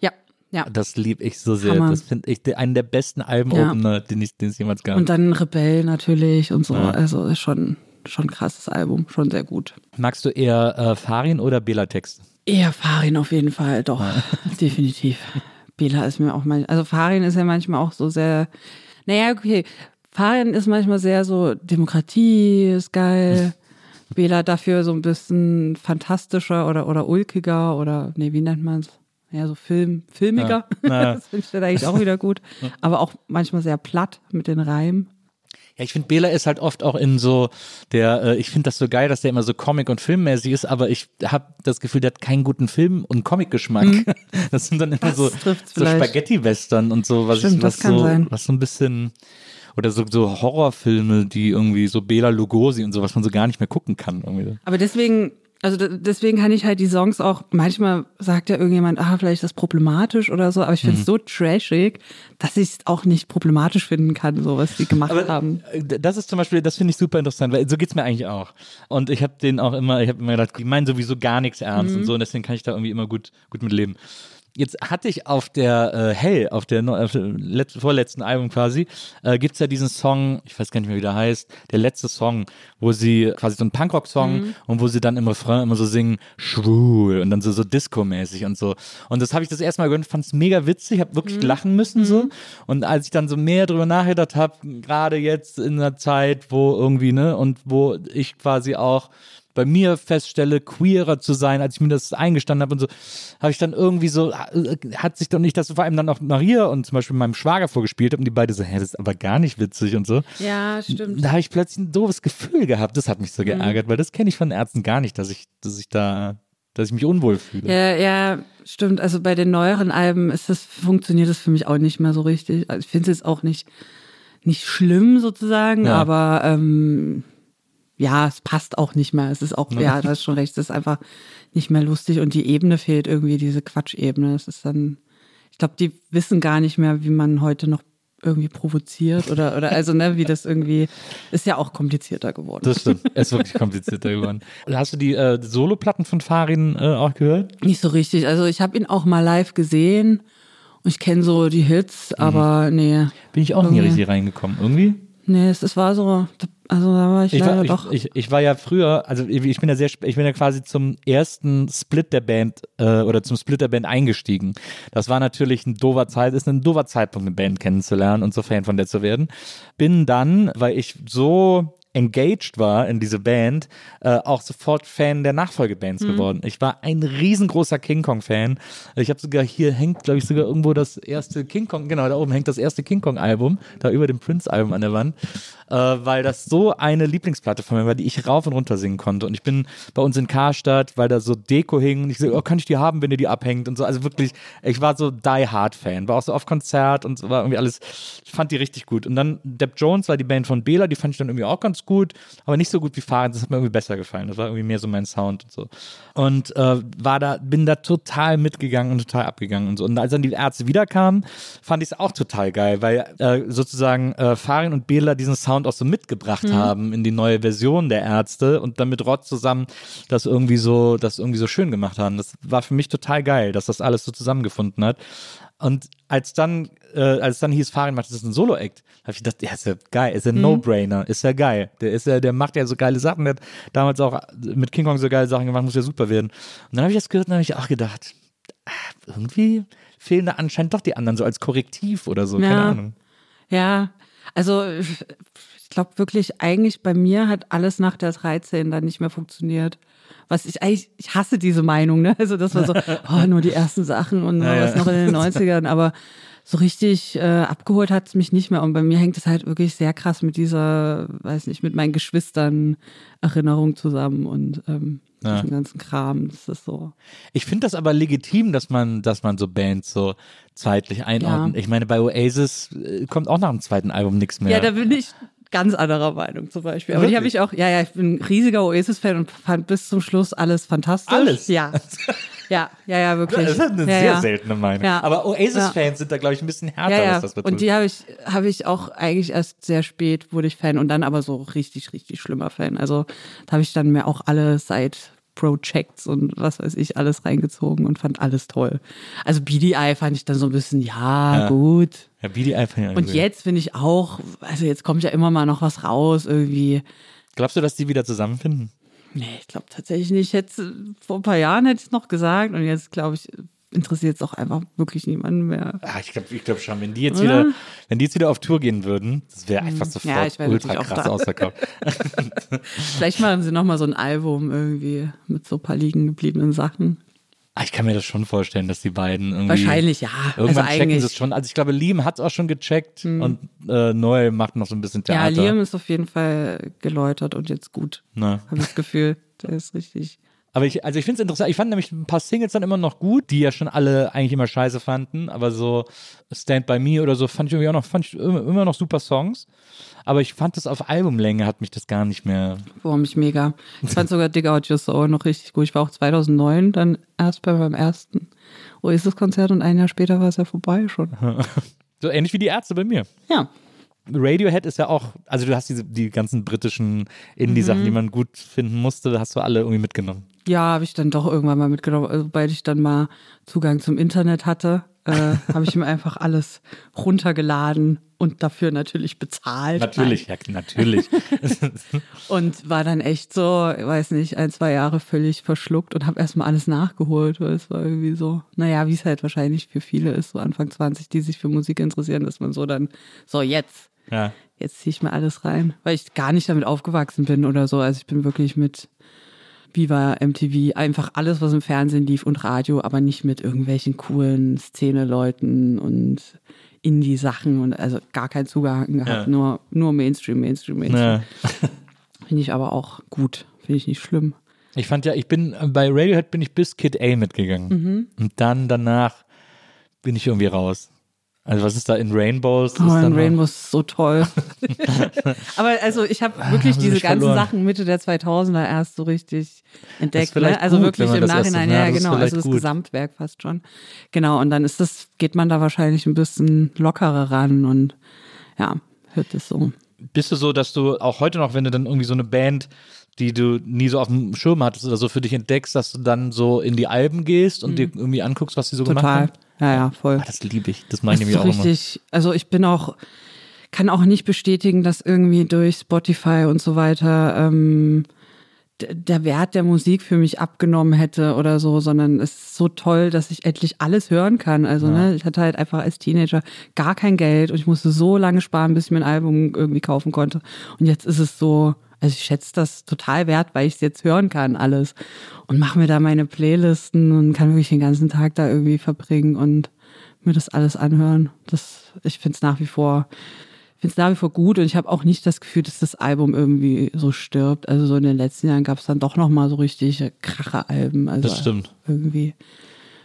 Ja, ja. Das liebe ich so sehr. Hammer. Das finde ich einen der besten Alben-Opener, ja. den, den es jemals gab. Und dann Rebell natürlich und so. Ja. Also ist schon, schon ein krasses Album, schon sehr gut. Magst du eher äh, Farin oder Bela-Texte? Eher Farin auf jeden Fall, doch, [laughs] definitiv. Bela ist mir auch manchmal, also Farin ist ja manchmal auch so sehr, naja, okay, Farin ist manchmal sehr so, Demokratie ist geil. [laughs] Bela dafür so ein bisschen fantastischer oder, oder ulkiger oder, nee, wie nennt man es? Ja, so Film, filmiger. Ja, [laughs] das finde ich dann eigentlich auch wieder gut. Aber auch manchmal sehr platt mit den Reimen. Ja, ich finde, Bela ist halt oft auch in so der, äh, ich finde das so geil, dass der immer so Comic- und Filmmäßig ist, aber ich habe das Gefühl, der hat keinen guten Film- und Comic-Geschmack. Mhm. [laughs] Das sind dann immer das so, so Spaghetti-Western und so, was, Stimmt, ich, was so, sein. was so ein bisschen oder so, so Horrorfilme, die irgendwie so Bela Lugosi und so, was man so gar nicht mehr gucken kann. Irgendwie. Aber deswegen also deswegen kann ich halt die Songs auch, manchmal sagt ja irgendjemand, ah, vielleicht ist das problematisch oder so, aber ich finde es mhm. so trashig, dass ich es auch nicht problematisch finden kann, so was die gemacht aber haben. Äh, das ist zum Beispiel, das finde ich super interessant, weil so geht's mir eigentlich auch. Und ich habe den auch immer, ich habe immer gedacht, die meinen sowieso gar nichts ernst mhm. und so, und deswegen kann ich da irgendwie immer gut, gut mit leben. Jetzt hatte ich auf der äh, Hell, auf der, auf der letzten, vorletzten Album quasi, äh, gibt es ja diesen Song, ich weiß gar nicht mehr, wie der heißt, der letzte Song, wo sie quasi so ein Punkrock-Song mhm. und wo sie dann im Refrain immer so singen, schwul und dann so, so Disco-mäßig und so. Und das habe ich das erste Mal gehört, fand es mega witzig, habe wirklich mhm. lachen müssen so. Mhm. Und als ich dann so mehr drüber nachgedacht habe, gerade jetzt in einer Zeit, wo irgendwie, ne, und wo ich quasi auch bei mir feststelle, queerer zu sein, als ich mir das eingestanden habe und so, habe ich dann irgendwie so, äh, hat sich doch nicht das vor allem dann auch Maria und zum Beispiel meinem Schwager vorgespielt habe und die beide so, hä, das ist aber gar nicht witzig und so. Ja, stimmt. Da habe ich plötzlich ein doofes Gefühl gehabt. Das hat mich so mhm. geärgert, mhm. weil das kenne ich von Ärzten gar nicht, dass ich, dass ich da dass ich mich unwohl fühle. Ja, ja, stimmt. Also bei den neueren Alben ist das, funktioniert das für mich auch nicht mehr so richtig. Also ich finde es jetzt auch nicht, nicht schlimm sozusagen, ja. aber ähm, ja, es passt auch nicht mehr. Es ist auch, ja, da ist schon recht, es ist einfach nicht mehr lustig und die Ebene fehlt irgendwie, diese Quatschebene. Es ist dann, ich glaube, die wissen gar nicht mehr, wie man heute noch irgendwie provoziert oder, oder also, ne, wie das irgendwie, ist ja auch komplizierter geworden. Das stimmt, es ist wirklich komplizierter geworden. Hast du die äh, Soloplatten von Farin äh, auch gehört? Nicht so richtig. Also ich habe ihn auch mal live gesehen und ich kenne so die Hits, mhm. aber nee. Bin ich auch nie richtig reingekommen, irgendwie? Nee, es, es war so, also da war ich, ich leider war, doch. Ich, ich, ich, war ja früher, also ich bin ja sehr, ich bin ja quasi zum ersten Split der Band äh, oder zum Split der Band eingestiegen. Das war natürlich ein dover Zeit, ist ein dover Zeitpunkt, eine Band kennenzulernen und so Fan von der zu werden. Bin dann, weil ich so engaged war in diese Band, äh, auch sofort Fan der Nachfolgebands geworden. Ich war ein riesengroßer King Kong-Fan. Ich habe sogar hier hängt, glaube ich, sogar irgendwo das erste King Kong, genau, da oben hängt das erste King Kong-Album, da über dem Prince-Album an der Wand, äh, weil das so eine Lieblingsplatte von mir war, die ich rauf und runter singen konnte. Und ich bin bei uns in Karstadt, weil da so Deko hing und ich so, oh, kann ich die haben, wenn ihr die abhängt und so. Also wirklich, ich war so Die Hard-Fan, war auch so auf Konzert und so war irgendwie alles, ich fand die richtig gut. Und dann Depp Jones war die Band von Bela, die fand ich dann irgendwie auch ganz gut, aber nicht so gut wie Fahren, das hat mir irgendwie besser gefallen. Das war irgendwie mehr so mein Sound und so. Und äh, war da, bin da total mitgegangen und total abgegangen und so. Und als dann die Ärzte wiederkamen, fand ich es auch total geil, weil äh, sozusagen äh, Farin und Bela diesen Sound auch so mitgebracht haben in die neue Version der Ärzte und dann mit Rod zusammen das irgendwie so, das irgendwie so schön gemacht haben. Das war für mich total geil, dass das alles so zusammengefunden hat. Und als dann, äh, als dann hieß, Farin macht das ist ein Solo-Act, habe ich gedacht, ja, ist ja geil, ist ja ein No-Brainer, ist ja geil. Der ist ja, der macht ja so geile Sachen, der hat damals auch mit King Kong so geile Sachen gemacht, muss ja super werden. Und dann habe ich das gehört und habe ich auch gedacht, ah, irgendwie fehlen da anscheinend doch die anderen so als Korrektiv oder so, keine Ja. Ahnung. Ja, also ich glaube wirklich, eigentlich bei mir hat alles nach der 13 dann nicht mehr funktioniert. Was ich eigentlich, ich hasse diese Meinung, ne? Also das war so, [laughs] oh, nur die ersten Sachen und Ja, ja. was noch in den 90ern, aber so richtig äh, abgeholt hat es mich nicht mehr. Und bei mir hängt es halt wirklich sehr krass mit dieser, weiß nicht, mit meinen Geschwistern Erinnerung zusammen und ähm, Ja. diesem ganzen Kram. Das ist so. Ich finde das aber legitim, dass man, dass man so Bands so zeitlich einordnet. Ja. Ich meine, bei Oasis äh, kommt auch nach dem zweiten Album nichts mehr. Ja, da bin ich ganz anderer Meinung zum Beispiel. Aber die habe ich auch, ja, ja, ich bin ein riesiger Oasis-Fan und fand bis zum Schluss alles fantastisch. Alles? Ja. [laughs] Ja, ja, ja, wirklich. das ist eine ja, sehr ja. seltene Meinung. Ja. Aber. Oasis-Fans sind da, glaube ich, ein bisschen härter, Ja, ja. was das betrifft. Und die habe ich, habe ich auch eigentlich erst sehr spät wurde ich Fan und dann aber so richtig, richtig schlimmer Fan. Also da habe ich dann mir auch alle Side Projects und was weiß ich alles reingezogen und fand alles toll. Also BDI fand ich dann so ein bisschen, Ja. gut. Ja, BDI fand ich Und jetzt finde ich auch, also jetzt kommt ja immer mal noch was raus irgendwie. Glaubst du, dass die wieder zusammenfinden? Nee, ich glaube tatsächlich nicht. Jetzt, äh, vor ein paar Jahren hätte ich es noch gesagt und jetzt glaube ich, interessiert es auch einfach wirklich niemanden mehr. Ah, ich glaube ich glaub schon, wenn die jetzt Oder? wieder, wenn die jetzt wieder auf Tour gehen würden, das wäre einfach sofort Ja, ich wär ultra krass ausverkauft. [laughs] Vielleicht machen sie nochmal so ein Album irgendwie mit so ein paar liegen gebliebenen Sachen. Ah, ich kann mir das schon vorstellen, dass die beiden irgendwie. Wahrscheinlich, ja. Irgendwann also checken sie es schon. Also ich glaube, Liam hat es auch schon gecheckt und äh, Noel macht noch so ein bisschen Ja, Theater. Liam ist auf jeden Fall geläutert und jetzt gut. Habe ich das Gefühl. Der ist richtig. Aber ich, also ich finde es interessant. Ich fand nämlich ein paar Singles dann immer noch gut, die ja schon alle eigentlich immer scheiße fanden. Aber so Stand By Me oder so fand ich irgendwie auch noch, fand ich immer, noch super Songs. Aber ich fand das auf Albumlänge hat mich das gar nicht mehr. Boah, mich mega. Ich fand sogar Dig Out Your Soul noch richtig gut. Ich war auch 2009 dann erst bei meinem ersten Oasis-Konzert und ein Jahr später war es ja vorbei schon. [laughs] So ähnlich wie die Ärzte bei mir. Ja. Radiohead ist ja auch, also du hast diese, die ganzen britischen Indie-Sachen, Mhm. die man gut finden musste, hast du alle irgendwie mitgenommen. Ja, habe ich dann doch irgendwann mal mitgenommen. Also, Sobald ich dann mal Zugang zum Internet hatte, äh, [laughs] habe ich mir einfach alles runtergeladen und dafür natürlich bezahlt. Natürlich, ja, natürlich. [laughs] Und war dann echt so, weiß nicht, ein, zwei Jahre völlig verschluckt und habe erstmal alles nachgeholt, weil es war irgendwie so, naja, wie es halt wahrscheinlich für viele ist, so Anfang 20, die sich für Musik interessieren, dass man so dann, so jetzt, ja. jetzt ziehe ich mir alles rein, weil ich gar nicht damit aufgewachsen bin oder so. Also ich bin wirklich mit Viva, MTV, einfach alles, was im Fernsehen lief und Radio, aber nicht mit irgendwelchen coolen Szene-Leuten und Indie-Sachen und also gar keinen Zugang gehabt, Ja. nur, nur Mainstream, Mainstream, Mainstream. Ja. [laughs] Finde ich aber auch gut, finde ich nicht schlimm. Ich fand ja, ich bin, bei Radiohead bin ich bis Kid A mitgegangen. Mhm. Und dann danach bin ich irgendwie raus. Also was ist da in Rainbows? Oh, ist in dann noch- Rainbow ist so toll. [laughs] aber also ich habe wirklich sie diese ganzen verloren. Sachen Mitte der 2000er erst so richtig entdeckt. Ne? Also gut, wirklich im Nachhinein, ja, ja, genau, also das gut. Gesamtwerk fast schon. Genau, und dann ist das, geht man da wahrscheinlich ein bisschen lockerer ran und ja, hört es so. Bist du so, dass du auch heute noch, wenn du dann irgendwie so eine Band, die du nie so auf dem Schirm hattest oder so für dich entdeckst, dass du dann so in die Alben gehst und dir irgendwie anguckst, was sie so gemacht Mhm. Total. haben? Ja, ja, voll. Ah, das liebe ich. Das meine ich auch so immer. richtig, also ich bin auch, kann auch nicht bestätigen, dass irgendwie durch Spotify und so weiter ähm, der Wert der Musik für mich abgenommen hätte oder so, sondern es ist so toll, dass ich endlich alles hören kann. Also, ja. ne, ich hatte halt einfach als Teenager gar kein Geld und ich musste so lange sparen, bis ich mir ein Album irgendwie kaufen konnte. Und jetzt ist es so, also ich schätze das total wert, weil ich es jetzt hören kann, alles. Und mache mir da meine Playlisten und kann wirklich den ganzen Tag da irgendwie verbringen und mir das alles anhören. Das, ich finde es nach wie vor, finde es nach wie vor gut und ich habe auch nicht das Gefühl, dass das Album irgendwie so stirbt. Also so in den letzten Jahren gab es dann doch nochmal so richtig Kracher-Alben. Also das stimmt. Irgendwie,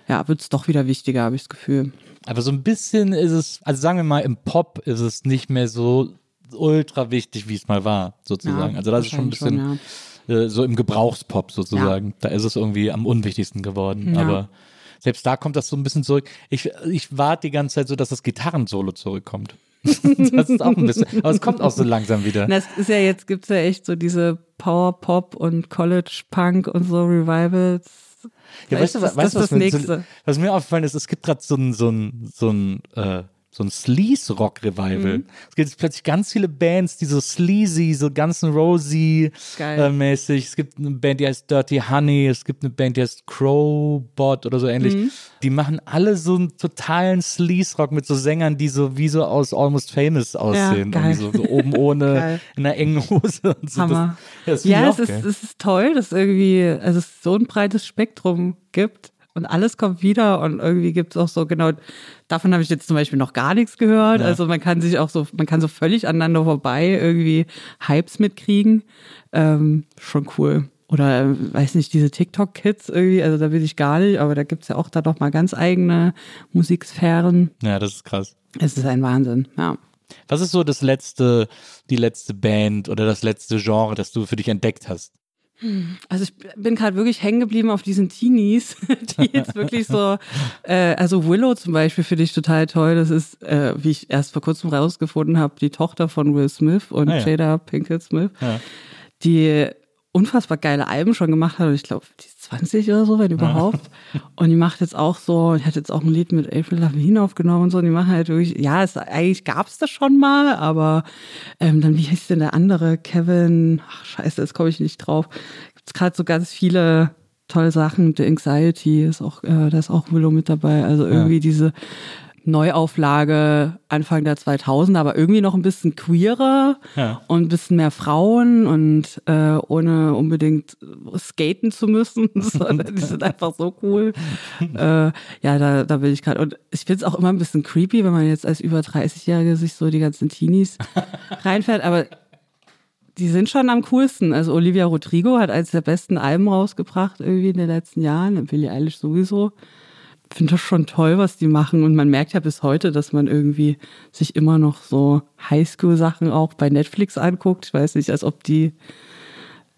ja, wird es doch wieder wichtiger, habe ich das Gefühl. Aber so ein bisschen ist es, also sagen wir mal, im Pop ist es nicht mehr so ultra wichtig, wie es mal war, sozusagen. Ja, also das ist schon ein bisschen schon, ja. äh, so im Gebrauchspop sozusagen. Ja. Da ist es irgendwie am unwichtigsten geworden. Aber selbst da kommt das so ein bisschen zurück. Ich, ich warte die ganze Zeit so, dass das Gitarrensolo zurückkommt. [laughs] das ist auch ein bisschen, aber es kommt auch so langsam wieder. Das ist ja jetzt, gibt es ja echt so diese Power Pop und College Punk und so Revivals. Ja, weißt du, weißt, das, was, was, so, was, mir aufgefallen ist, es gibt gerade so ein, so ein, so ein äh, so ein Sleaze-Rock-Revival. Mhm. Es gibt plötzlich ganz viele Bands, die so sleazy, so ganz Rosie-mäßig. Äh, es gibt eine Band, die heißt Dirty Honey. Es gibt eine Band, die heißt Crowbot oder so ähnlich. Mhm. Die machen alle so einen totalen Sleaze-Rock mit so Sängern, die so wie so aus Almost Famous aussehen. Ja, so, so, oben ohne, [laughs] in einer engen Hose und so. Hammer. Das, ja, ja es, ist, es ist toll, dass irgendwie, also es so ein breites Spektrum gibt und alles kommt wieder und irgendwie gibt es auch so genau, davon habe ich jetzt zum Beispiel noch gar nichts gehört. Ja. Also man kann sich auch so, man kann so völlig aneinander vorbei irgendwie Hypes mitkriegen. Ähm, schon cool. Oder weiß nicht, diese TikTok-Kids irgendwie, also da will ich gar nicht, aber da gibt's ja auch da doch mal ganz eigene Musiksphären. Ja, das ist krass. Es ist ein Wahnsinn, ja. Was ist so das letzte, die letzte Band oder das letzte Genre, das du für dich entdeckt hast? Also ich bin gerade wirklich hängen geblieben auf diesen Teenies, [laughs] die jetzt wirklich so, äh, also Willow zum Beispiel finde ich total toll. Das ist, äh, wie ich erst vor kurzem rausgefunden habe, die Tochter von Will Smith und ah, ja. Jada Pinkett Smith, ja. die unfassbar geile Alben schon gemacht hat. Und ich glaube, die 20 oder so, wenn überhaupt. Und die macht jetzt auch so, die hat jetzt auch ein Lied mit April Lavigne aufgenommen und so. Und die machen halt wirklich, ja, es, eigentlich gab es das schon mal, aber ähm, dann, wie heißt denn der andere? Kevin, ach scheiße, jetzt komme ich nicht drauf. Gibt es gerade so ganz viele tolle Sachen. The Anxiety ist auch, äh, da ist auch Willow mit dabei. Also irgendwie ja. diese Neuauflage Anfang der 2000er, aber irgendwie noch ein bisschen queerer ja. und ein bisschen mehr Frauen und äh, ohne unbedingt skaten zu müssen. [laughs] die sind einfach so cool. [laughs] äh, ja, da, da will ich gerade. Und ich finde es auch immer ein bisschen creepy, wenn man jetzt als über 30-Jährige sich so die ganzen Teenies [laughs] reinfährt, aber die sind schon am coolsten. Also Olivia Rodrigo hat eines der besten Alben rausgebracht irgendwie in den letzten Jahren. Billie Eilish sowieso finde das schon toll, was die machen. Und man merkt ja bis heute, dass man irgendwie sich immer noch so Highschool-Sachen auch bei Netflix anguckt. Ich weiß nicht, als ob die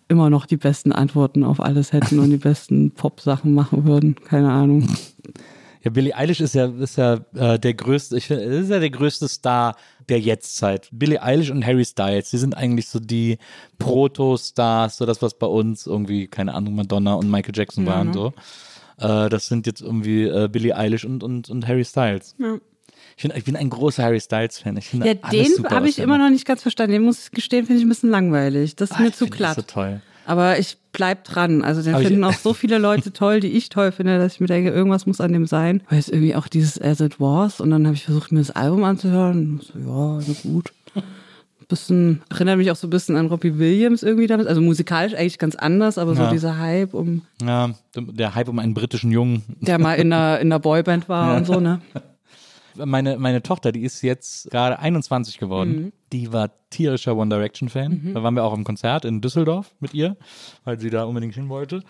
immer noch die besten Antworten auf alles hätten und die besten [laughs] Pop-Sachen machen würden. Keine Ahnung. Ja, Billie Eilish ist ja, ist ja äh, der größte, ich finde, ist ja der größte Star der Jetztzeit. Billie Eilish und Harry Styles, die sind eigentlich so die Proto-Stars, so das, was bei uns irgendwie, keine Ahnung, Madonna und Michael Jackson ja, waren, ne? so. Äh, das sind jetzt irgendwie äh, Billie Eilish und, und, und Harry Styles. Ja. Ich, find, ich bin ein großer Harry Styles-Fan. Ja, den habe ich immer noch nicht ganz verstanden. Den muss ich gestehen, finde ich ein bisschen langweilig. Das ist ah, mir zu glatt. so toll. Aber ich bleib dran. Also den Aber finden auch so [laughs] viele Leute toll, die ich toll finde, dass ich mir denke, irgendwas muss an dem sein. Weil es irgendwie auch dieses As It Was und dann habe ich versucht, mir das Album anzuhören. So, ja, gut bisschen, erinnert mich auch so ein bisschen an Robbie Williams irgendwie damit. Also musikalisch eigentlich ganz anders, aber so ja. dieser Hype um. Ja, der Hype um einen britischen Jungen. Der mal in einer, in einer Boyband war [laughs] ja. und so, ne? Meine, meine Tochter, die ist jetzt gerade 21 geworden. Mhm. Die war tierischer One Direction-Fan. Mhm. Da waren wir auch im Konzert in Düsseldorf mit ihr, weil sie da unbedingt hin wollte.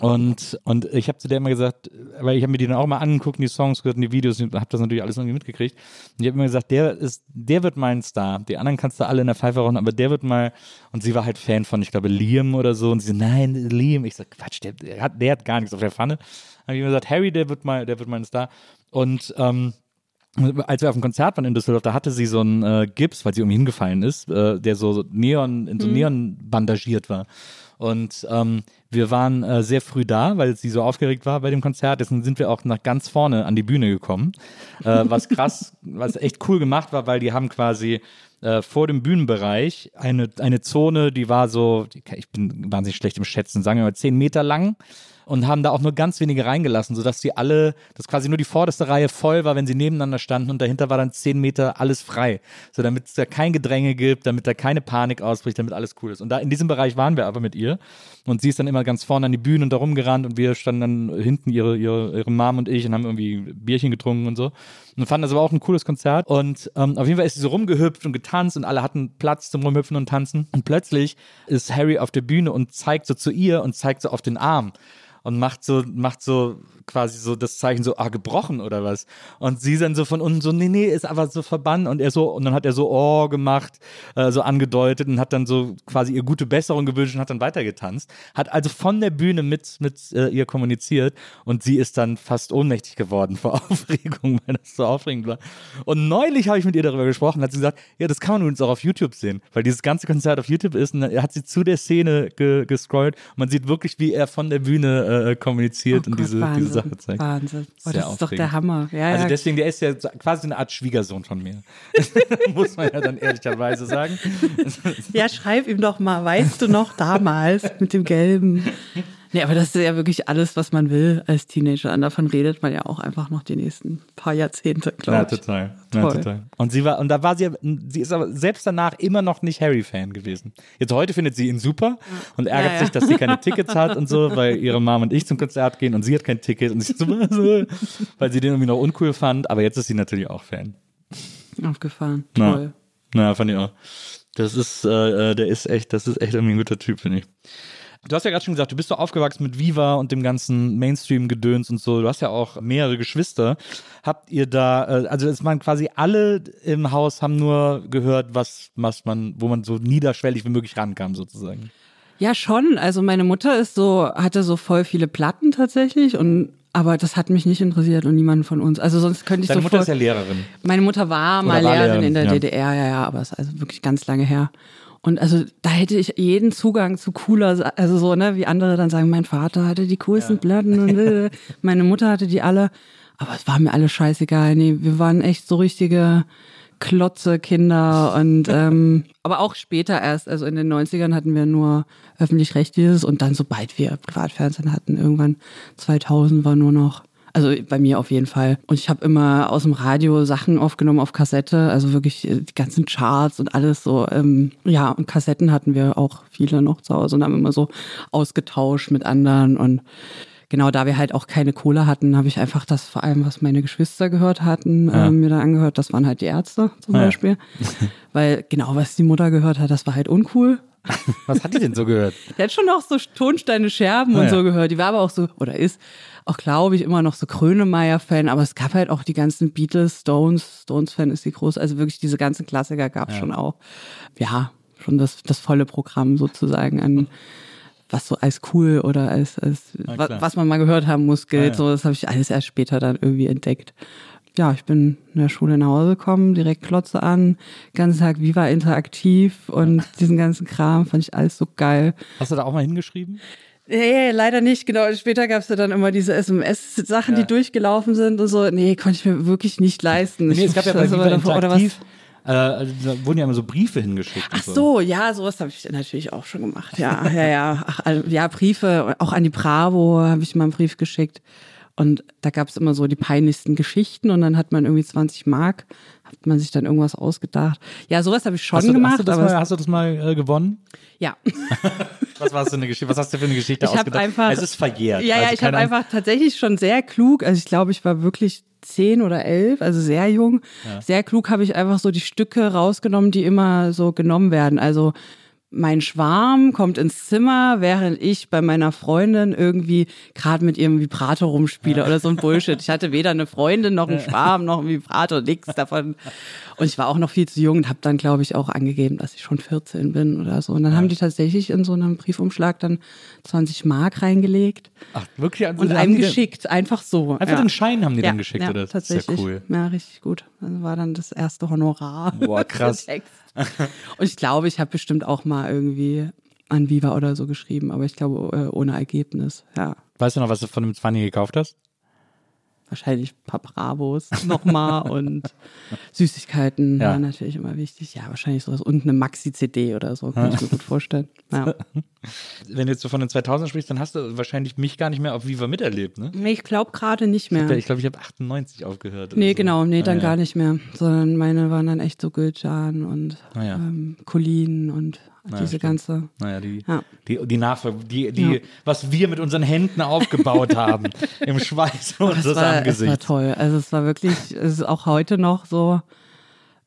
Und, und ich habe zu der immer gesagt, weil ich habe mir die dann auch mal angeguckt, die Songs gehört, die Videos, habe das natürlich alles irgendwie mitgekriegt. Und ich habe immer gesagt, der ist, der wird mal ein Star. Die anderen kannst du alle in der Pfeife rauchen, aber der wird mal, und sie war halt Fan von, ich glaube, Liam oder so. Und sie so, nein, Liam. Ich so, Quatsch, der, der, hat, der hat gar nichts auf der Pfanne. Habe ich immer gesagt, Harry, der wird mal, der wird mal ein Star. Und ähm, als wir auf dem Konzert waren in Düsseldorf, da hatte sie so einen äh, Gips, weil sie irgendwie hingefallen ist, äh, der so Neon, in so mhm. Neon bandagiert war. Und ähm, wir waren äh, sehr früh da, weil sie so aufgeregt war bei dem Konzert. Deswegen sind wir auch nach ganz vorne an die Bühne gekommen. Äh, was krass, [laughs] was echt cool gemacht war, weil die haben quasi äh, vor dem Bühnenbereich eine, eine Zone, die war so, ich bin wahnsinnig schlecht im Schätzen, sagen wir mal zehn Meter lang und haben da auch nur ganz wenige reingelassen, sodass sie alle, dass quasi nur die vorderste Reihe voll war, wenn sie nebeneinander standen und dahinter war dann zehn Meter alles frei. So damit es da kein Gedränge gibt, damit da keine Panik ausbricht, damit alles cool ist. Und da in diesem Bereich waren wir aber mit ihr und sie ist dann immer ganz vorne an die Bühne und da rumgerannt und wir standen dann hinten, ihre, ihre, ihre Mom und ich und haben irgendwie Bierchen getrunken und so. Und fanden das aber auch ein cooles Konzert. Und ähm, auf jeden Fall ist sie so rumgehüpft und getanzt und alle hatten Platz zum Rumhüpfen und Tanzen. Und plötzlich ist Harry auf der Bühne und zeigt so zu ihr und zeigt so auf den Arm und macht so, macht so quasi so das Zeichen so, ah, gebrochen oder was. Und sie dann so von unten so, nee, nee, ist aber so verbannt und er so, und dann hat er so, oh, gemacht, äh, so angedeutet und hat dann so quasi ihr gute Besserung gewünscht und hat dann weitergetanzt. Hat also von der Bühne mit, mit äh, ihr kommuniziert und sie ist dann fast ohnmächtig geworden [laughs] vor Aufregung, weil das so aufregend war. Und neulich habe ich mit ihr darüber gesprochen, hat sie gesagt, ja, das kann man übrigens auch auf YouTube sehen, weil dieses ganze Konzert auf YouTube ist und dann hat sie zu der Szene ge gescrollt man sieht wirklich, wie er von der Bühne äh, kommuniziert Oh und Gott, diese, Wahnsinn, diese Sache zeigt. Wahnsinn. Oh, das ist doch aufregend. der Hammer. Ja, Also ja. deswegen, der ist ja quasi eine Art Schwiegersohn von mir. [laughs] Muss man ja dann ehrlicherweise sagen. ja, schreib ihm doch mal, weißt du noch damals mit dem Gelben. [laughs] Nee, aber das ist ja wirklich alles, was man will als Teenager. Und davon redet man ja auch einfach noch die nächsten paar Jahrzehnte, Ja, glaube ich. total. Ja, Toll. total. Und sie war, und da war sie, sie ist aber selbst danach immer noch nicht Harry-Fan gewesen. Jetzt heute findet sie ihn super und ärgert Ja, ja. sich, dass sie keine Tickets hat und so, weil ihre Mom und ich zum Konzert gehen und sie hat kein Ticket und sie ist so, [laughs] weil sie den irgendwie noch uncool fand, aber jetzt ist sie natürlich auch Fan. Aufgefahren. Na. Toll. Na, fand ich auch. Das ist, äh, äh, der ist echt, das ist echt irgendwie ein guter Typ, finde ich. Du hast ja gerade schon gesagt, du bist so aufgewachsen mit Viva und dem ganzen Mainstream-Gedöns und so. Du hast ja auch mehrere Geschwister. Habt ihr da, äh, also es waren quasi alle im Haus haben nur gehört, was, was man, wo man so niederschwellig wie möglich rankam, sozusagen. Ja, schon. Also meine Mutter ist so, hatte so voll viele Platten tatsächlich und aber das hat mich nicht interessiert und niemanden von uns. Also sonst könnte ich Deine so Mutter voll, ist ja Lehrerin. Meine Mutter war mal war Lehrerin Lehrerin, in der ja. DDR, ja, ja, aber es ist also wirklich ganz lange her. Und also da hätte ich jeden Zugang zu cooler, also so, ne, wie andere dann sagen, mein Vater hatte die coolsten Platten und [laughs] meine Mutter hatte die alle. Aber es war mir alles scheißegal. Nee, wir waren echt so richtige Klotze Kinder und [laughs] ähm, aber auch später erst, also in den 90ern hatten wir nur öffentlich-rechtliches und dann sobald wir Privatfernsehen hatten, irgendwann 2000 war nur noch also bei mir auf jeden Fall. Und ich habe immer aus dem Radio Sachen aufgenommen auf Kassette, also wirklich äh, die ganzen Charts und alles so. Ähm, ja, und Kassetten hatten wir auch viele noch zu Hause und haben immer so ausgetauscht mit anderen. Und genau da wir halt auch keine Kohle hatten, habe ich einfach das vor allem, was meine Geschwister gehört hatten, Ja. äh, mir da angehört. Das waren halt die Ärzte zum Ah ja. Beispiel. Weil genau, was die Mutter gehört hat, das war halt uncool. Was hat die denn so gehört? [laughs] Der hat schon auch so Tonsteine Scherben Ah, und ja. so gehört. Die war aber auch so, oder ist auch, glaube ich, immer noch so Krönemeyer-Fan, aber es gab halt auch die ganzen Beatles, Stones, Stones-Fan ist die groß, also wirklich diese ganzen Klassiker gab es schon auch. Ja, schon das, das volle Programm sozusagen an was so als cool oder als, als wa- klar. was man mal gehört haben muss, gilt. Ah, ja. So, das habe ich alles erst später dann irgendwie entdeckt. Ja, ich bin in der Schule nach Hause gekommen, direkt Klotze an, ganzen Tag Viva interaktiv und diesen ganzen Kram fand ich alles so geil. Hast du da auch mal hingeschrieben? Nee, leider nicht, genau. Später gab's ja dann immer diese SMS-Sachen, die durchgelaufen sind und so. Nee, konnte ich mir wirklich nicht leisten. Nee, Ich- es gab ja bei war Viva davor- oder was? Äh, also da wurden ja immer so Briefe hingeschickt. Ach so, ja, sowas habe ich natürlich auch schon gemacht. Ja, [laughs] ja, ja. Ach, also, ja, Briefe, auch an die Bravo habe ich mal einen Brief geschickt. Und da gab's immer so die peinlichsten Geschichten und dann hat man irgendwie 20 Mark, hat man sich dann irgendwas ausgedacht. Ja, sowas habe ich schon Hast du, gemacht, hast du das mal, hast du das mal äh, gewonnen? ja. [laughs] Was warst du eine Geschichte? Was hast du für eine Geschichte Ich ausgedacht? einfach- es ist verjährt. Ja, ja, Also ich habe einfach tatsächlich schon sehr klug, also ich glaube, ich war wirklich zehn oder elf, also sehr jung. Sehr klug habe ich einfach so die Stücke rausgenommen, die immer so genommen werden. Also mein Schwarm kommt ins Zimmer, während ich bei meiner Freundin irgendwie gerade mit ihrem Vibrator rumspiele oder so ein Bullshit. Ich hatte weder eine Freundin noch einen Schwarm noch einen Vibrator, nix davon. Und ich war auch noch viel zu jung und habe dann, glaube ich, auch angegeben, dass ich schon 14 bin oder so. Und dann haben die tatsächlich in so einem Briefumschlag dann 20 Mark reingelegt Ach, wirklich? Also und einem geschickt, einfach so. Einfach ja. den Schein haben die ja, dann geschickt, ja, oder? Tatsächlich. Sehr cool. Ja, richtig gut. Das war dann das erste Honorar. Boah, [laughs] krass. Und ich glaube, ich habe bestimmt auch mal irgendwie an Viva oder so geschrieben, aber ich glaube äh, ohne Ergebnis. Ja. Weißt du noch, was du von dem 20 gekauft hast? Wahrscheinlich ein paar Bravos nochmal [laughs] und Süßigkeiten Ja. waren natürlich immer wichtig. Ja, wahrscheinlich sowas. Und eine Maxi-CD oder so, kann ich mir gut vorstellen. Ja. [laughs] Wenn du jetzt so von den 2000 sprichst, dann hast du wahrscheinlich mich gar nicht mehr auf Viva miterlebt, ne? Nee, Ich glaube gerade nicht mehr. Ich glaube, ich habe 98 aufgehört. Nee, so. genau, nee, dann Ah, ja. gar nicht mehr. Sondern meine waren dann echt so Gülcan und Ah, ähm, Colin und ja, diese stimmt. ganze. Naja, die, Ja. die, die Nachfolge, die, die, Ja. was wir mit unseren Händen aufgebaut [laughs] haben, im Schweiß Es unseres war, es war Angesichts. toll. Also es war wirklich, es ist auch heute noch so,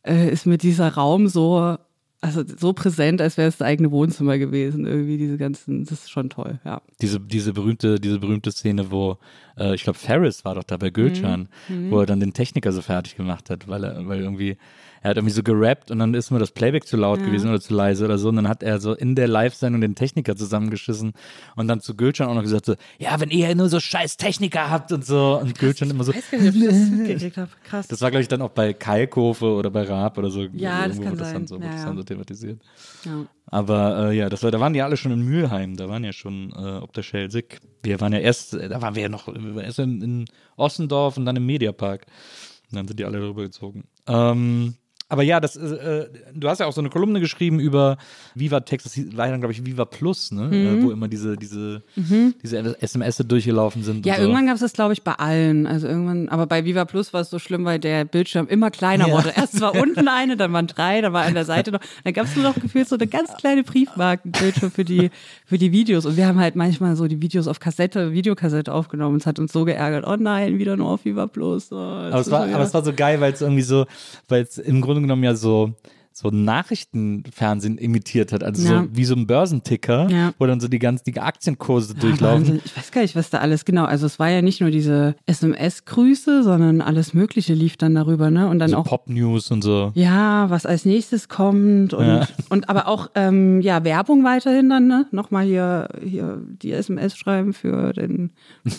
äh, ist mir dieser Raum so, also so präsent, als wäre es das eigene Wohnzimmer gewesen. Irgendwie diese ganzen, das ist schon toll, ja. Diese, diese berühmte, diese berühmte Szene, wo, äh, ich glaube, Ferris war doch da bei Gülcan, Mhm. wo er dann den Techniker so fertig gemacht hat, weil er, weil irgendwie, er hat irgendwie so gerappt und dann ist mir das Playback zu laut gewesen oder zu leise oder so. Und dann hat er so in der Live-Sendung den Techniker zusammengeschissen und dann zu Gülcan auch noch gesagt so, ja, wenn ihr nur so scheiß Techniker habt und so. Und Gülcan immer so, Ich weiß gar nicht, ob ich das [laughs] habe. Krass. das war, glaube ich, dann auch bei Kalkofe oder bei Raab oder so. Ja, das kann das sein. dann so, Ja, das ja. dann so thematisiert. ja. Aber äh, ja, das war, da waren die alle schon in Mülheim, da waren ja schon äh, ob der Schelsig. Wir waren ja erst, äh, da waren wir ja noch wir waren erst in, in Ossendorf und dann im Mediapark. Und dann sind die alle rübergezogen. Ähm, aber ja, das, äh, äh, du hast ja auch so eine Kolumne geschrieben über Viva Text, das war dann, glaube ich, Viva Plus, ne? Äh, wo immer diese, diese, diese SMS durchgelaufen sind. Mhm. Ja, so. irgendwann gab es das, glaube ich, bei allen. Also irgendwann, aber bei Viva Plus war es so schlimm, weil der Bildschirm immer kleiner Ja. wurde. Erst war [laughs] unten eine, dann waren drei, dann war an der Seite noch. Dann gab es nur noch gefühlt so eine ganz kleine Briefmarkenbildschirm für die, für die Videos. Und wir haben halt manchmal so die Videos auf Kassette, Videokassette aufgenommen. Und es hat uns so geärgert. Oh nein, wieder nur auf Viva Plus. Oh, Aber es, war, aber es war so geil, weil es irgendwie so, weil es im Grunde genommen ja so, so Nachrichtenfernsehen imitiert hat. Also Ja. so wie so ein Börsenticker, Ja. wo dann so die ganzen die Aktienkurse Ja, durchlaufen. Wahnsinn. Ich weiß gar nicht, was da alles genau. Also es war ja nicht nur diese SMS-Grüße, sondern alles Mögliche lief dann darüber, ne? Und dann So auch Pop-News und so. Ja, was als nächstes kommt und, und aber auch ähm, ja Werbung weiterhin dann, ne? Nochmal hier, hier die SMS schreiben für den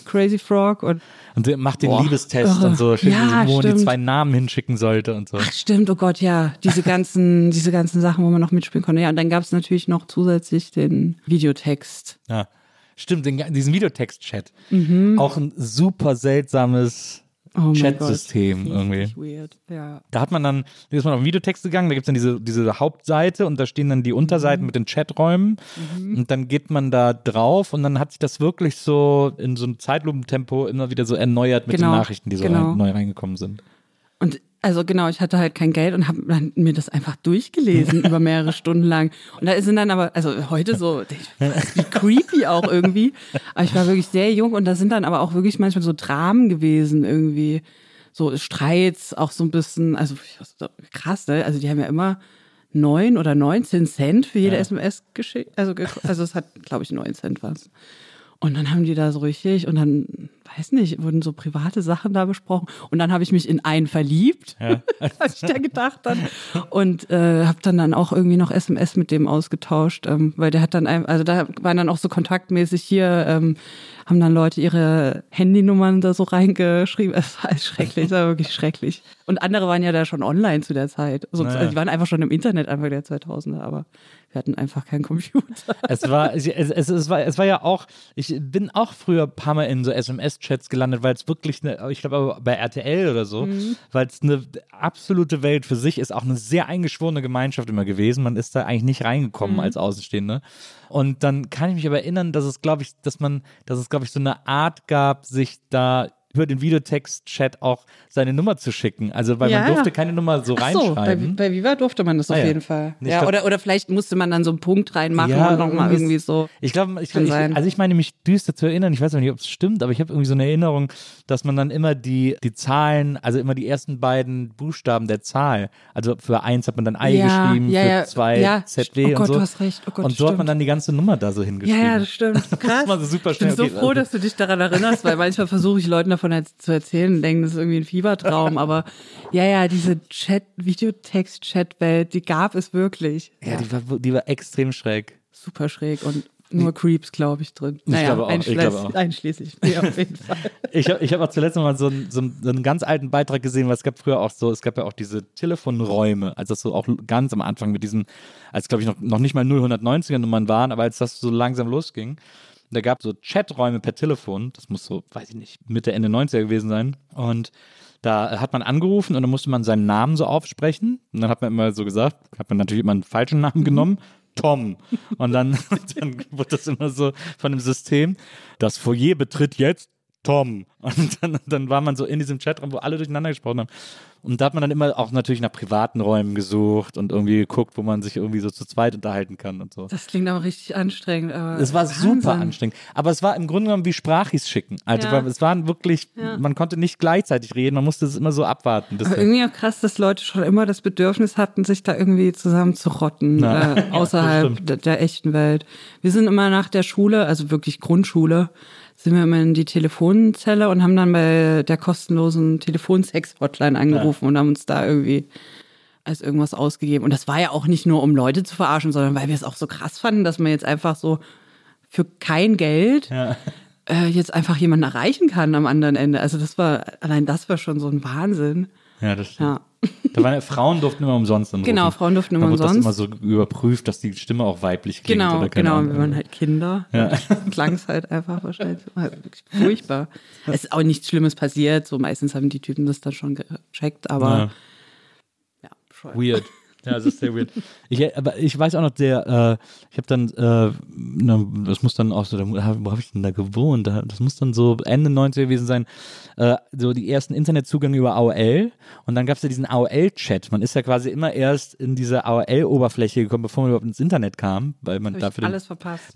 Crazy Frog und Und macht den Boah, Liebestest irre. und so, steht, Ja, wo man die zwei Namen hinschicken sollte und so. ach stimmt, oh Gott, ja, diese ganzen, diese ganzen Sachen, wo man noch mitspielen konnte. Ja, und dann gab es natürlich noch zusätzlich den Videotext. Ja. Stimmt, den, diesen Videotext-Chat. Mhm. Auch ein super seltsames Oh Chatsystem irgendwie. Weird, ja. Da hat man dann, da ist man auf den Videotext gegangen, da gibt es dann diese, diese Hauptseite und da stehen dann die Unterseiten mit den Chaträumen und dann geht man da drauf und dann hat sich das wirklich so in so einem Zeitlupentempo immer wieder so erneuert mit Genau, den Nachrichten, die so genau. rein, neu reingekommen sind. Also genau, ich hatte halt kein Geld und habe mir das einfach durchgelesen [laughs] über mehrere Stunden lang. Und da sind dann aber, also heute so, wie creepy auch irgendwie. Aber ich war wirklich sehr jung und da sind dann aber auch wirklich manchmal so Dramen gewesen irgendwie. So Streits, auch so ein bisschen, also krass, ne? Also die haben ja immer neun oder 19 Cent für jede Ja. SMS geschickt. Also, also es hat, glaube ich, 9 Cent was. Und dann haben die da so richtig und dann, weiß nicht, wurden so private Sachen da besprochen. Und dann habe ich mich in einen verliebt, Ja. [laughs] als ich da gedacht dann. Und äh, habe dann dann auch irgendwie noch SMS mit dem ausgetauscht, ähm, weil der hat dann, ein, also da waren dann auch so kontaktmäßig hier, ähm, haben dann Leute ihre Handynummern da so reingeschrieben. Es war alles schrecklich, es war wirklich schrecklich. Und andere waren ja da schon online zu der Zeit. Also, Naja. also die waren einfach schon im Internet Anfang der 2000er, aber wir hatten einfach keinen Computer. [laughs] Es war, es, es, es, war, es war ja auch, ich bin auch früher ein paar Mal in so SMS-Chats gelandet, weil es wirklich, eine, ich glaube bei RTL oder so, weil es eine absolute Welt für sich ist, auch eine sehr eingeschworene Gemeinschaft immer gewesen. Man ist da eigentlich nicht reingekommen als Außenstehende. Und dann kann ich mich aber erinnern, dass es, glaube ich, dass man, dass es, glaube ich, so eine Art gab, sich da über den Videotext-Chat auch seine Nummer zu schicken. Also, weil Ja, man durfte ja. keine Nummer so Ach so, bei, reinschreiben. bei Viva durfte man das Ah auf ja. jeden Fall. Ich Ja, glaub- oder, oder vielleicht musste man dann so einen Punkt reinmachen Ja, und nochmal irgendwie so. Ich glaube, ich, ich, also ich meine mich düster zu erinnern, ich weiß auch nicht, ob es stimmt, aber ich habe irgendwie so eine Erinnerung, dass man dann immer die, die Zahlen, also immer die ersten beiden Buchstaben der Zahl, also für eins hat man dann I Ja, geschrieben, ja, für ja, zwei ja. ZW Oh und Gott, so. du hast recht. Oh Gott, und so hat man stimmt. dann die ganze Nummer da so Ja, hingeschrieben. ja, das stimmt. [laughs] Krass. mal so super ich bin schnell so froh, dass du dich daran erinnerst, weil manchmal versuche ich Leuten davon zu erzählen und denken, das ist irgendwie ein Fiebertraum. [laughs] Aber ja, ja, diese Chat, Videotext-Chat-Welt, die gab es wirklich. ja, die war, die war extrem schräg. Super schräg und nur Creeps, glaube ich, drin. Ich glaube auch, ich einschließlich- glaube auch. einschließlich mir auf jeden [laughs] Fall. Ich habe ich hab auch zuletzt noch mal so einen, so, einen, so einen ganz alten Beitrag gesehen, weil es gab früher auch so, es gab ja auch diese Telefonräume, als das so auch ganz am Anfang mit diesen, als glaube ich noch, noch nicht mal 090er Nummern waren, aber als das so langsam losging. Da gab es so Chaträume per Telefon. Das muss so, weiß ich nicht, Mitte, Ende 90er gewesen sein. Und da hat man angerufen und dann musste man seinen Namen so aufsprechen. Und dann hat man immer so gesagt, hat man natürlich immer einen falschen Namen genommen. Tom. Und dann, [laughs] dann wurde das immer so von dem System. Das Foyer betritt jetzt Tom. [laughs] Und dann, dann war man so in diesem Chatraum, wo alle durcheinander gesprochen haben. Und da hat man dann immer auch natürlich nach privaten Räumen gesucht und irgendwie geguckt, wo man sich irgendwie so zu zweit unterhalten kann und so. Das klingt aber richtig anstrengend. Aber Es war Wahnsinn. super anstrengend. Aber es war im Grunde genommen wie Sprachis schicken. Also Ja. es waren wirklich, Ja. man konnte nicht gleichzeitig reden, man musste es immer so abwarten. Aber irgendwie auch krass, dass Leute schon immer das Bedürfnis hatten, sich da irgendwie zusammenzurotten, Na. äh, [laughs] außerhalb stimmt. der, der echten Welt. Wir sind immer nach der Schule, also wirklich Grundschule, sind wir immer in die Telefonzelle und haben dann bei der kostenlosen Telefonsex-Hotline angerufen und haben uns da irgendwie als irgendwas ausgegeben. Und das war ja auch nicht nur, um Leute zu verarschen, sondern weil wir es auch so krass fanden, dass man jetzt einfach so für kein Geld äh, jetzt einfach jemanden erreichen kann am anderen Ende. Also das war, allein das war schon so ein Wahnsinn. Ja, das stimmt. Ja. Da waren ja, Frauen durften immer umsonst anrufen. Genau, Frauen durften immer da wurde umsonst. das immer so überprüft, dass die Stimme auch weiblich klingt. Genau, oder genau. Ahnung. Wir waren halt Kinder. Ja. [laughs] Klang es halt einfach wahrscheinlich halt furchtbar. Es ist auch nichts Schlimmes passiert. So meistens haben die Typen das dann schon gecheckt, aber Ja. ja. Weird. Ja, das ist sehr weird. Ich, aber ich weiß auch noch, der, äh, ich habe dann, äh, na, das muss dann auch so, wo habe ich denn da gewohnt? Da, das muss dann so Ende 90er gewesen sein, äh, so die ersten Internetzugänge über AOL und dann gab es ja diesen AOL-Chat. Man ist ja quasi immer erst in diese AOL-Oberfläche gekommen, bevor man überhaupt ins Internet kam, weil man dafür den,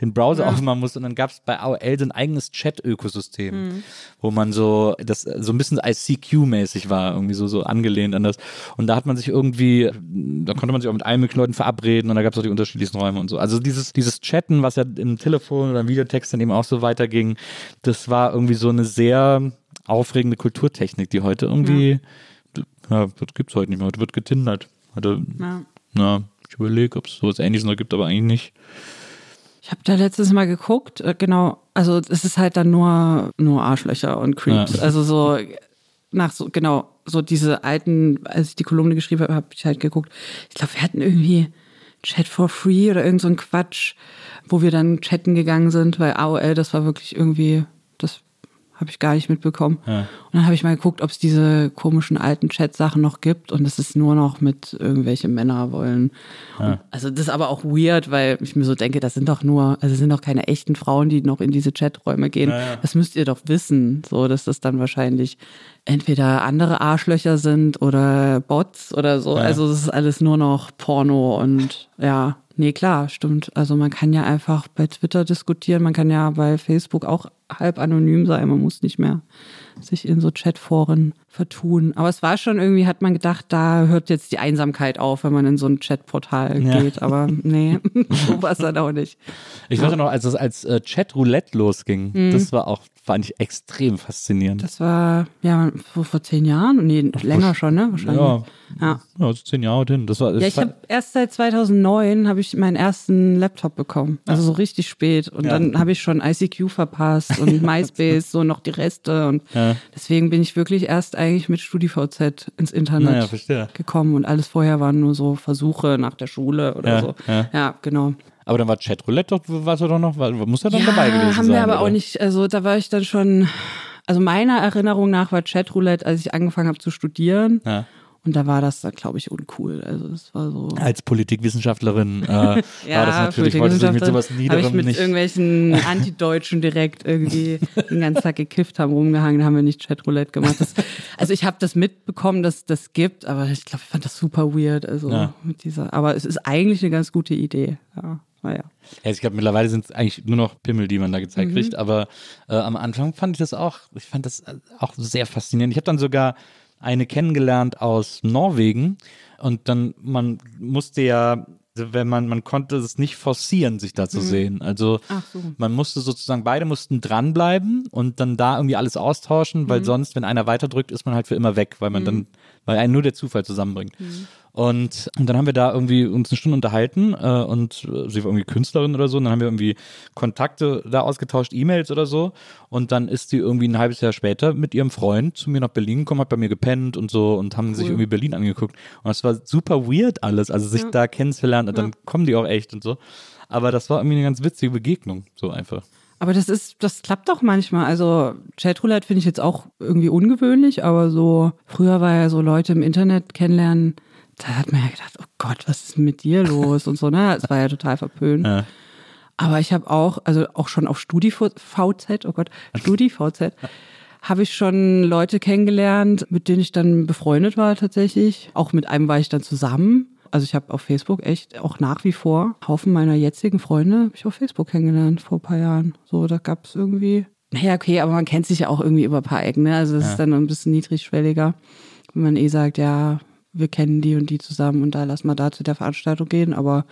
den Browser Ja. aufmachen musste und dann gab es bei AOL so ein eigenes Chat-Ökosystem, Mhm. wo man so, das so ein bisschen ICQ-mäßig war, irgendwie so, so angelehnt an das. Und da hat man sich irgendwie, da konnte man sich auch mit allen möglichen Leuten verabreden und da gab es auch die unterschiedlichsten Räume und so. Also dieses, dieses Chatten, was ja im Telefon oder im Videotext dann eben auch so weiterging, das war irgendwie so eine sehr aufregende Kulturtechnik, die heute irgendwie, ja, das gibt's heute nicht mehr. Heute wird getindert. Heute, Ja. na, ich überlege, ob es sowas ähnliches noch gibt, aber eigentlich nicht. Ich habe da letztes Mal geguckt, äh, genau, also es ist halt dann nur, nur Arschlöcher und Creeps. Ja. Also so nach so, genau, so diese alten, als ich die Kolumne geschrieben habe, habe ich halt geguckt. Ich glaube, wir hatten irgendwie Chat for Free oder irgend so ein Quatsch, wo wir dann chatten gegangen sind, weil AOL, das war wirklich irgendwie, das habe ich gar nicht mitbekommen. Ja. Und dann habe ich mal geguckt, ob es diese komischen alten Chat-Sachen noch gibt und es ist nur noch mit irgendwelche Männer wollen. Und, also das ist aber auch weird, weil ich mir so denke, das sind doch nur, also es sind doch keine echten Frauen, die noch in diese Chaträume gehen. Das müsst ihr doch wissen, so dass das dann wahrscheinlich entweder andere Arschlöcher sind oder Bots oder so. Also das ist alles nur noch Porno und ja. Nee, klar, stimmt. Also man kann ja einfach bei Twitter diskutieren, man kann ja bei Facebook auch halb anonym sein, man muss nicht mehr sich in so Chatforen vertun. Aber es war schon irgendwie, hat man gedacht, da hört jetzt die Einsamkeit auf, wenn man in so ein Chatportal Ja. geht. Aber [laughs] nee, [laughs] so war es dann auch nicht. Ich weiß auch noch, als es als äh, Chat-Roulette losging, das war auch, fand ich extrem faszinierend. Mhm. Das war ja vor, vor zehn Jahren? Nee, länger schon, ne? Wahrscheinlich. ja, Ja. ja, zehn Jahre hin. Das war, das Ja, ich habe erst seit 2009 habe ich meinen ersten Laptop bekommen, also so richtig spät und Ja. dann habe ich schon ICQ verpasst und MySpace so noch die Reste und Ja. deswegen bin ich wirklich erst eigentlich mit StudiVZ ins Internet Naja, gekommen und alles vorher waren nur so Versuche nach der Schule oder Ja, so. ja. Ja, genau. aber dann war Chat-Roulette doch, warst du doch noch, war, muss ja dann dabei gewesen haben sein. wir aber oder? auch nicht, also da war ich dann schon, also meiner Erinnerung nach war Chatroulette, als ich angefangen habe zu studieren Ja. Und da war das glaube ich, uncool. Also das war so. Als Politikwissenschaftlerin äh, [laughs] war das natürlich, wollte sich mit sowas Habe ich Niederem mit nicht. irgendwelchen [laughs] Antideutschen direkt irgendwie den ganzen Tag gekifft haben, rumgehangen, haben wir nicht Chatroulette gemacht. Das, also ich habe das mitbekommen, dass das gibt, aber ich glaube, ich fand das super weird. Also Ja. mit dieser, aber es ist eigentlich eine ganz gute Idee. Ja, naja. Ja, ich glaube, mittlerweile sind es eigentlich nur noch Pimmel, die man da gezeigt Mhm. kriegt. Aber äh, am Anfang fand ich das auch, ich fand das äh, auch sehr faszinierend. Ich habe dann sogar eine kennengelernt aus Norwegen und dann, man musste ja, also wenn man, man konnte es nicht forcieren, sich da zu sehen. Also Mhm. So. man musste sozusagen, beide mussten dranbleiben und dann da irgendwie alles austauschen, Mhm. weil sonst, wenn einer weiterdrückt, ist man halt für immer weg, weil man dann, weil einen nur der Zufall zusammenbringt. Und, und dann haben wir da irgendwie uns eine Stunde unterhalten äh, und äh, sie war irgendwie Künstlerin oder so. Und dann haben wir irgendwie Kontakte da ausgetauscht, E-Mails oder so. Und dann ist sie irgendwie ein halbes Jahr später mit ihrem Freund zu mir nach Berlin gekommen, hat bei mir gepennt und so und haben sich irgendwie Berlin angeguckt. Und das war super weird alles, also sich da kennenzulernen und dann kommen die auch echt und so. Aber das war irgendwie eine ganz witzige Begegnung, so einfach. Aber das ist, das klappt doch manchmal. Also Chatroulette finde ich jetzt auch irgendwie ungewöhnlich, aber so früher war ja so Leute im Internet kennenlernen, da hat man ja gedacht, oh Gott, was ist mit dir los und so, ne? Es war ja total verpönt. Ja. Aber ich habe auch, also auch schon auf StudiVZ, oh Gott, StudiVZ, habe ich schon Leute kennengelernt, mit denen ich dann befreundet war tatsächlich. Auch mit einem war ich dann zusammen. Also ich habe auf Facebook echt auch nach wie vor Haufen meiner jetzigen Freunde habe ich auf Facebook kennengelernt vor ein paar Jahren. So, da gab es irgendwie. Naja, okay, aber man kennt sich ja auch irgendwie über ein paar Ecken, ne? Also das ja. ist dann ein bisschen niedrigschwelliger, wenn man eh sagt, ja, wir kennen die und die zusammen und da lass mal da zu der Veranstaltung gehen. Aber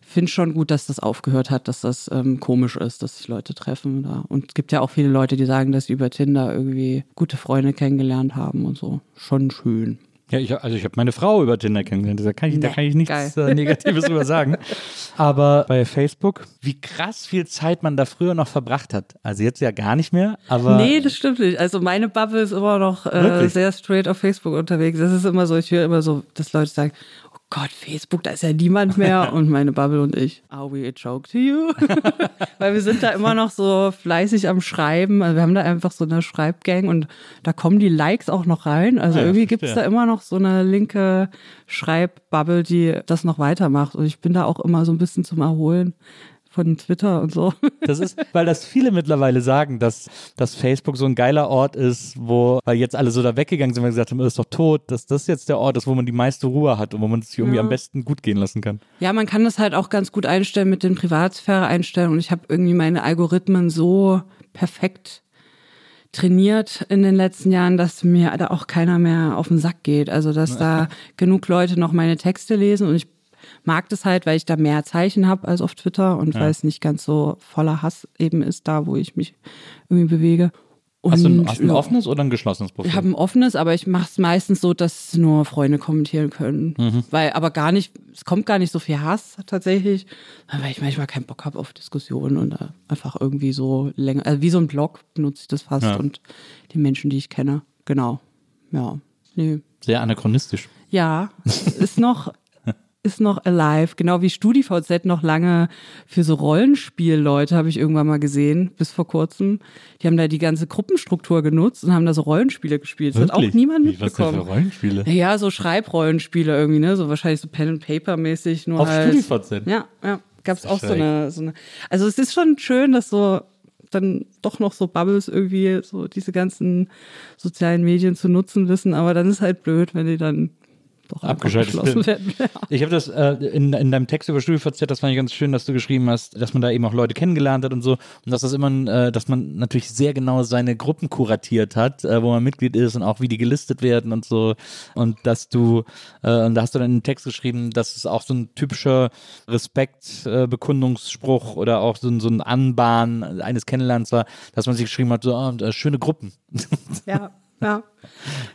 finde schon gut, dass das aufgehört hat, dass das ähm, komisch ist, dass sich Leute treffen. Da. Und es gibt ja auch viele Leute, die sagen, dass sie über Tinder irgendwie gute Freunde kennengelernt haben und so. Schon schön. Ja, ich, also ich habe meine Frau über Tinder kennengelernt. Da kann ich, nee, da kann ich nichts äh, Negatives drüber sagen. [laughs] Aber bei Facebook, wie krass viel Zeit man da früher noch verbracht hat. Also jetzt ja gar nicht mehr. Aber nee, das stimmt nicht. Also meine Bubble ist immer noch äh, sehr straight auf Facebook unterwegs. Das ist immer so, ich höre immer so, dass Leute sagen, Gott, Facebook, da ist ja niemand mehr. [laughs] Und meine Bubble und ich, are we a joke to you? [laughs] Weil wir sind da immer noch so fleißig am Schreiben. Also wir haben da einfach so eine Schreibgang und da kommen die Likes auch noch rein. Also ja, irgendwie gibt es da immer noch so eine linke Schreibbubble, die das noch weitermacht. Und ich bin da auch immer so ein bisschen zum Erholen von Twitter und so. Das ist, weil das viele mittlerweile sagen, dass, dass Facebook so ein geiler Ort ist, wo, weil jetzt alle so da weggegangen sind, weil gesagt haben, ist doch tot, dass das jetzt der Ort ist, wo man die meiste Ruhe hat und wo man es sich irgendwie ja. am besten gut gehen lassen kann. Ja, man kann das halt auch ganz gut einstellen mit den Privatsphäre-Einstellungen und ich habe irgendwie meine Algorithmen so perfekt trainiert in den letzten Jahren, dass mir da auch keiner mehr auf den Sack geht. Also, dass da [laughs] genug Leute noch meine Texte lesen und ich mag das halt, weil ich da mehr Zeichen habe als auf Twitter und ja. weil es nicht ganz so voller Hass eben ist, da wo ich mich irgendwie bewege. Und, hast, du ein, hast ein offenes oder ein geschlossenes Profil? Ich habe ein offenes, aber ich mache es meistens so, dass nur Freunde kommentieren können. Mhm. Weil aber gar nicht, es kommt gar nicht so viel Hass tatsächlich, weil ich manchmal keinen Bock habe auf Diskussionen und einfach irgendwie so länger, also wie so ein Blog benutze ich das fast ja. und die Menschen, die ich kenne. Genau. Ja. Nee. Sehr anachronistisch. Ja, [laughs] ist noch, ist noch alive, genau wie StudiVZ noch lange für so Rollenspielleute, habe ich irgendwann mal gesehen, bis vor kurzem. Die haben da die ganze Gruppenstruktur genutzt und haben da so Rollenspiele gespielt. Das hat auch niemand mitbekommen. Was für Rollenspiele? Ja, so Schreibrollenspiele irgendwie, ne? So wahrscheinlich so Pen and Paper mäßig. Nur Auf halt, StudiVZ? Ja, ja. Gab es auch so eine, so eine. Also es ist schon schön, dass so dann doch noch so Bubbles irgendwie so diese ganzen sozialen Medien zu nutzen wissen, aber dann ist halt blöd, wenn die dann doch abgeschaltet [laughs] werden. Ich habe das äh, in, in deinem Text über StudioVZ, das fand ich ganz schön, dass du geschrieben hast, dass man da eben auch Leute kennengelernt hat und so und dass das immer, äh, dass man natürlich sehr genau seine Gruppen kuratiert hat, äh, wo man Mitglied ist und auch wie die gelistet werden und so und dass du äh, und da hast du dann in den Text geschrieben, dass es auch so ein typischer Respektbekundungsspruch oder auch so ein, so ein Anbahn eines Kennenlernens war, dass man sich geschrieben hat, so oh, schöne Gruppen. [laughs] Ja. Ja.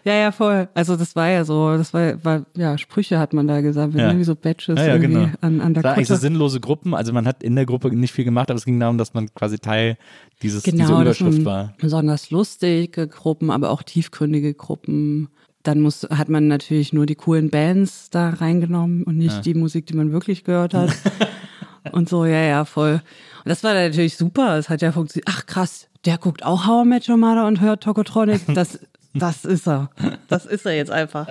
Ja, ja, voll. Also das war ja so, das war, war ja, Sprüche hat man da gesagt, ja. irgendwie so Badges ja, ja, irgendwie genau. an, an der da Kutte. so sinnlose Gruppen, also man hat in der Gruppe nicht viel gemacht, aber es ging darum, dass man quasi Teil dieses, genau, dieser Überschrift war. Besonders lustige Gruppen, aber auch tiefgründige Gruppen. Dann muss, hat man natürlich nur die coolen Bands da reingenommen und nicht ja. die Musik, die man wirklich gehört hat. [laughs] und so, ja, ja, voll. Und das war natürlich super. Es hat ja funktioniert. Ach krass, der guckt auch How I Met Your Mother und hört Tokotronic. [laughs] Das, das ist er. Das ist er jetzt einfach.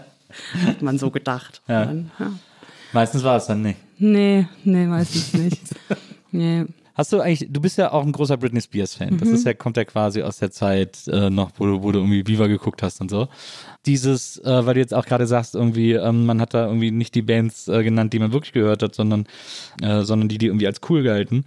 Hat man so gedacht. Ja. Dann, ja. Meistens war es dann nicht. Nee, nee, meistens nicht. Nee. Hast du eigentlich, du bist ja auch ein großer Britney Spears-Fan. Mhm. Das ist ja, kommt ja quasi aus der Zeit äh, noch, wo du, wo du irgendwie Viva geguckt hast und so. Dieses, äh, weil du jetzt auch gerade sagst, irgendwie, ähm, man hat da irgendwie nicht die Bands äh, genannt, die man wirklich gehört hat, sondern, äh, sondern die, die irgendwie als cool galten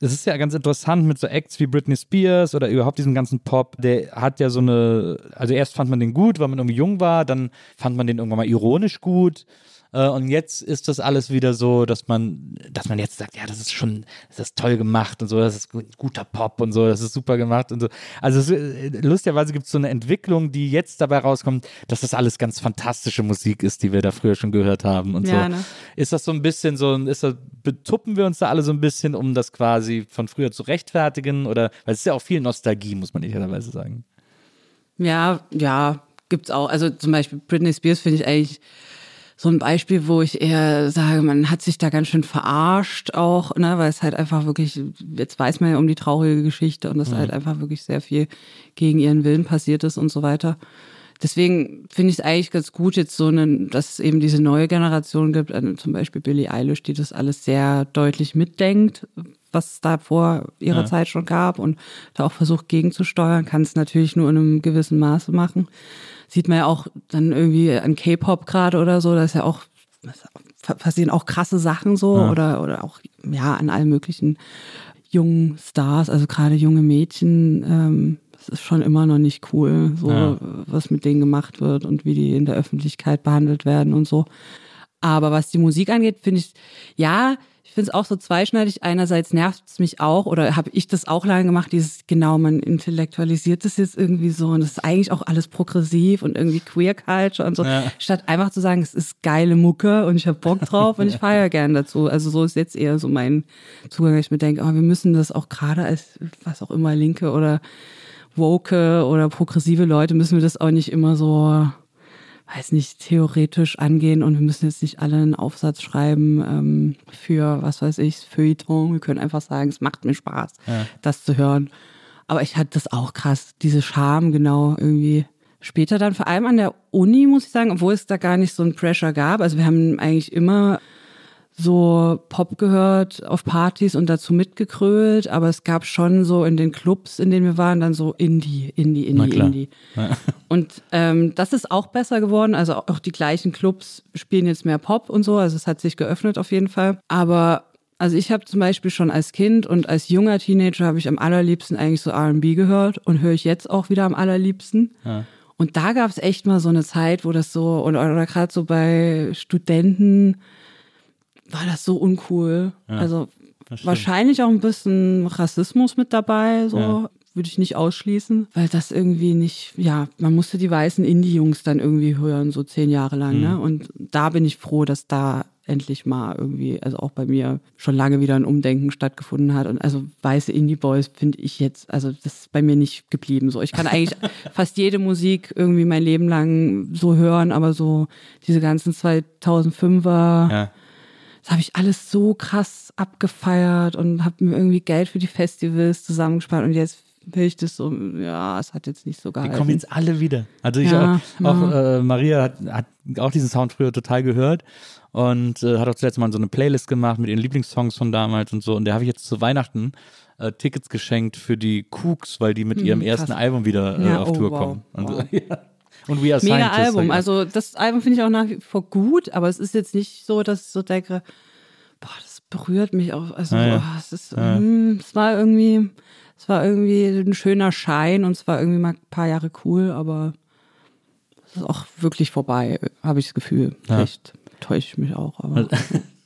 es ist ja ganz interessant mit so Acts wie Britney Spears oder überhaupt diesen ganzen Pop. Der hat ja so eine, also erst fand man den gut, weil man irgendwie jung war, dann fand man den irgendwann mal ironisch gut. Äh, und jetzt ist das alles wieder so, dass man, dass man jetzt sagt, ja, das ist schon, das ist toll gemacht und so, das ist guter Pop und so, das ist super gemacht und so. Also es, äh, lustigerweise gibt es so eine Entwicklung, die jetzt dabei rauskommt, dass das alles ganz fantastische Musik ist, die wir da früher schon gehört haben und ja, so. Ne? Ist das so ein bisschen so, ist das, betuppen wir uns da alle so ein bisschen, um das quasi von früher zu rechtfertigen oder, weil es ist ja auch viel Nostalgie, muss man ehrlicherweise sagen. Ja, ja, gibt's auch. Also zum Beispiel Britney Spears finde ich eigentlich so ein Beispiel, wo ich eher sage, man hat sich da ganz schön verarscht auch, ne, weil es halt einfach wirklich, jetzt weiß man ja um die traurige Geschichte und dass mhm. halt einfach wirklich sehr viel gegen ihren Willen passiert ist und so weiter. Deswegen finde ich es eigentlich ganz gut, jetzt so einen, dass es eben diese neue Generation gibt, also zum Beispiel Billie Eilish, die das alles sehr deutlich mitdenkt, was es da vor ihrer ja. Zeit schon gab und da auch versucht gegenzusteuern, kann es natürlich nur in einem gewissen Maße machen sieht man ja auch dann irgendwie an K-Pop gerade oder so, da ist ja auch passieren auch krasse Sachen so ja. oder oder auch ja an allen möglichen jungen Stars, also gerade junge Mädchen. Ähm, das ist schon immer noch nicht cool, so ja. was mit denen gemacht wird und wie die in der Öffentlichkeit behandelt werden und so. Aber was die Musik angeht, finde ich, ja, finde es auch so zweischneidig. Einerseits nervt es mich auch oder habe ich das auch lange gemacht, dieses genau, man intellektualisiert das jetzt irgendwie so und das ist eigentlich auch alles progressiv und irgendwie Queer Culture und so. Ja. Statt einfach zu sagen, es ist geile Mucke und ich habe Bock [laughs] drauf und ich feiere gern dazu. Also so ist jetzt eher so mein Zugang, ich mir denke, oh, wir müssen das auch gerade als was auch immer Linke oder woke oder progressive Leute müssen wir das auch nicht immer so weiß nicht, theoretisch angehen und wir müssen jetzt nicht alle einen Aufsatz schreiben ähm, für, was weiß ich, Feuilleton. Wir können einfach sagen, es macht mir Spaß, ja. das zu hören. Aber ich hatte das auch krass, diese Scham genau irgendwie später dann, vor allem an der Uni, muss ich sagen, obwohl es da gar nicht so ein Pressure gab. Also wir haben eigentlich immer so Pop gehört auf Partys und dazu mitgekrölt, aber es gab schon so in den Clubs, in denen wir waren, dann so Indie, Indie, Indie, Indie. [laughs] Und ähm, das ist auch besser geworden. Also auch die gleichen Clubs spielen jetzt mehr Pop und so. Also es hat sich geöffnet auf jeden Fall. Aber also ich habe zum Beispiel schon als Kind und als junger Teenager habe ich am allerliebsten eigentlich so R&B gehört und höre ich jetzt auch wieder am allerliebsten. Ja. Und da gab es echt mal so eine Zeit, wo das so, oder, oder gerade so bei Studenten, war das so uncool. Ja, also wahrscheinlich auch ein bisschen Rassismus mit dabei, so. Ja. Würde ich nicht ausschließen, weil das irgendwie nicht, ja, man musste die weißen Indie-Jungs dann irgendwie hören, so zehn Jahre lang, ne? mhm. ne? Und da bin ich froh, dass da endlich mal irgendwie, also auch bei mir schon lange wieder ein Umdenken stattgefunden hat. Und also weiße Indie-Boys finde ich jetzt, also das ist bei mir nicht geblieben. So, ich kann eigentlich [laughs] fast jede Musik irgendwie mein Leben lang so hören, aber so diese ganzen 2005er, ja das habe ich alles so krass abgefeiert und habe mir irgendwie Geld für die Festivals zusammengespart und jetzt will ich das so, ja, es hat jetzt nicht so gehalten. Die kommen jetzt alle wieder. Also ich ja, auch, auch äh, Maria hat, hat auch diesen Sound früher total gehört und äh, hat auch zuletzt mal so eine Playlist gemacht mit ihren Lieblingssongs von damals und so und der habe ich jetzt zu Weihnachten äh, Tickets geschenkt für die Cooks, weil die mit hm, ihrem hm, ersten Album wieder äh, ja, auf oh, Tour wow, kommen. Und, wow. [laughs] ja. Und We Are Mega Album. Also das Album finde ich auch nach wie vor gut, aber es ist jetzt nicht so, dass ich so denke, boah, das berührt mich auch. Also ah, ja. oh, es ist, ah. mh, es war irgendwie, es war irgendwie ein schöner Schein und es war irgendwie mal ein paar Jahre cool, aber es ist auch wirklich vorbei, habe ich das Gefühl. Vielleicht täusche ich mich auch. Aber.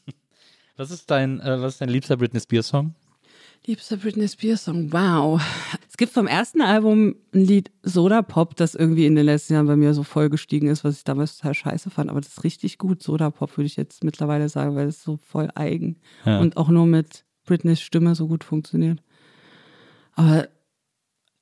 [laughs] was ist dein, äh, was ist dein liebster Britney Spears Song? Liebster Britney Spears Song, wow. Es gibt vom ersten Album ein Lied Soda Pop, das irgendwie in den letzten Jahren bei mir so voll gestiegen ist, was ich damals total scheiße fand. Aber das ist richtig gut. Soda Pop würde ich jetzt mittlerweile sagen, weil es so voll eigen ja. und auch nur mit Britneys Stimme so gut funktioniert. Aber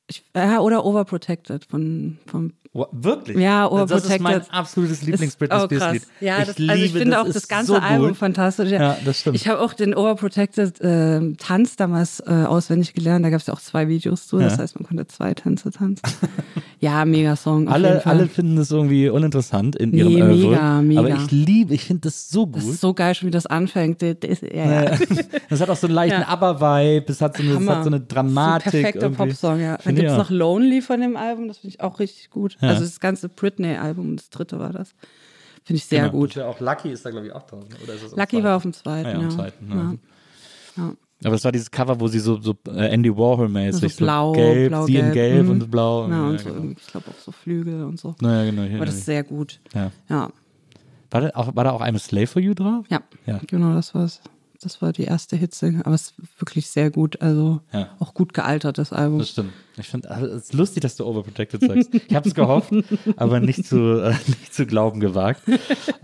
ich, ja, oder Overprotected von, von Wirklich? Ja, Overprotected. Das ist mein absolutes Lieblings-Britney oh, Lied. Ja, ich, das, liebe, also ich finde auch das ganze so Album gut. fantastisch. Ja, ja, das stimmt. Ich habe auch den Overprotected äh, Tanz damals äh, auswendig gelernt. Da gab es ja auch zwei Videos zu. Das heißt, man konnte zwei Tänze tanzen. [laughs] ja, mega Song. Alle, alle finden das irgendwie uninteressant in ihrem nee, Oeuvre. Mega, mega. Aber ich liebe, ich finde das so gut. Das ist so geil, schon wie das anfängt. Das, ja, ja. das hat auch so einen leichten [laughs] ja. Aber-Vibe. Es hat so eine, hat so eine Dramatik. So perfekter Popsong, ja. Dann gibt es noch Lonely von dem Album. Das finde ich auch richtig gut. Also das ganze Britney-Album, das dritte war das. Finde ich sehr genau, gut. Ja auch Lucky ist da, glaube ich, auch drauf. Oder ist das Lucky war auf dem zweiten. Ja, ja. zweiten, ja. ja. Aber das war dieses Cover, wo sie so, so äh, Andy Warhol-mäßig so blau, so gelb, blau, sie gelb. in gelb mhm. und blau. Ja, und so genau. ich glaube auch so Flügel und so. Naja, genau. Aber das ist sehr gut. Ja. ja. War, da auch, war da auch I'm a Slave for You drauf? Ja, ja. genau, das war's. Das war die erste Hitze. Aber es wirklich sehr gut. Also Ja. auch gut gealtert, das Album. Das stimmt. Ich finde es ist lustig, dass du Overprotected sagst. Ich habe es gehofft, [laughs] aber nicht zu, äh, nicht zu glauben gewagt.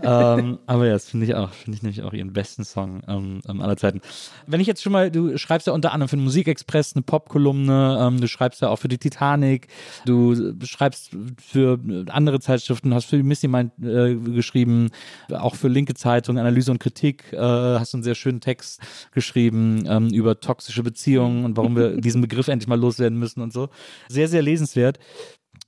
ähm, aber ja, das finde ich auch, finde ich nämlich auch ihren besten Song ähm, ähm, aller Zeiten. Wenn ich jetzt schon mal, du schreibst ja unter anderem für den Musikexpress eine Popkolumne, ähm, du schreibst ja auch für die Titanic, du schreibst für andere Zeitschriften, hast für die Missy Mind äh, geschrieben, auch für linke Zeitung, Analyse und Kritik, äh, hast einen sehr schönen Text geschrieben ähm, über toxische Beziehungen und warum wir diesen Begriff endlich mal loswerden müssen und so. Sehr, sehr lesenswert.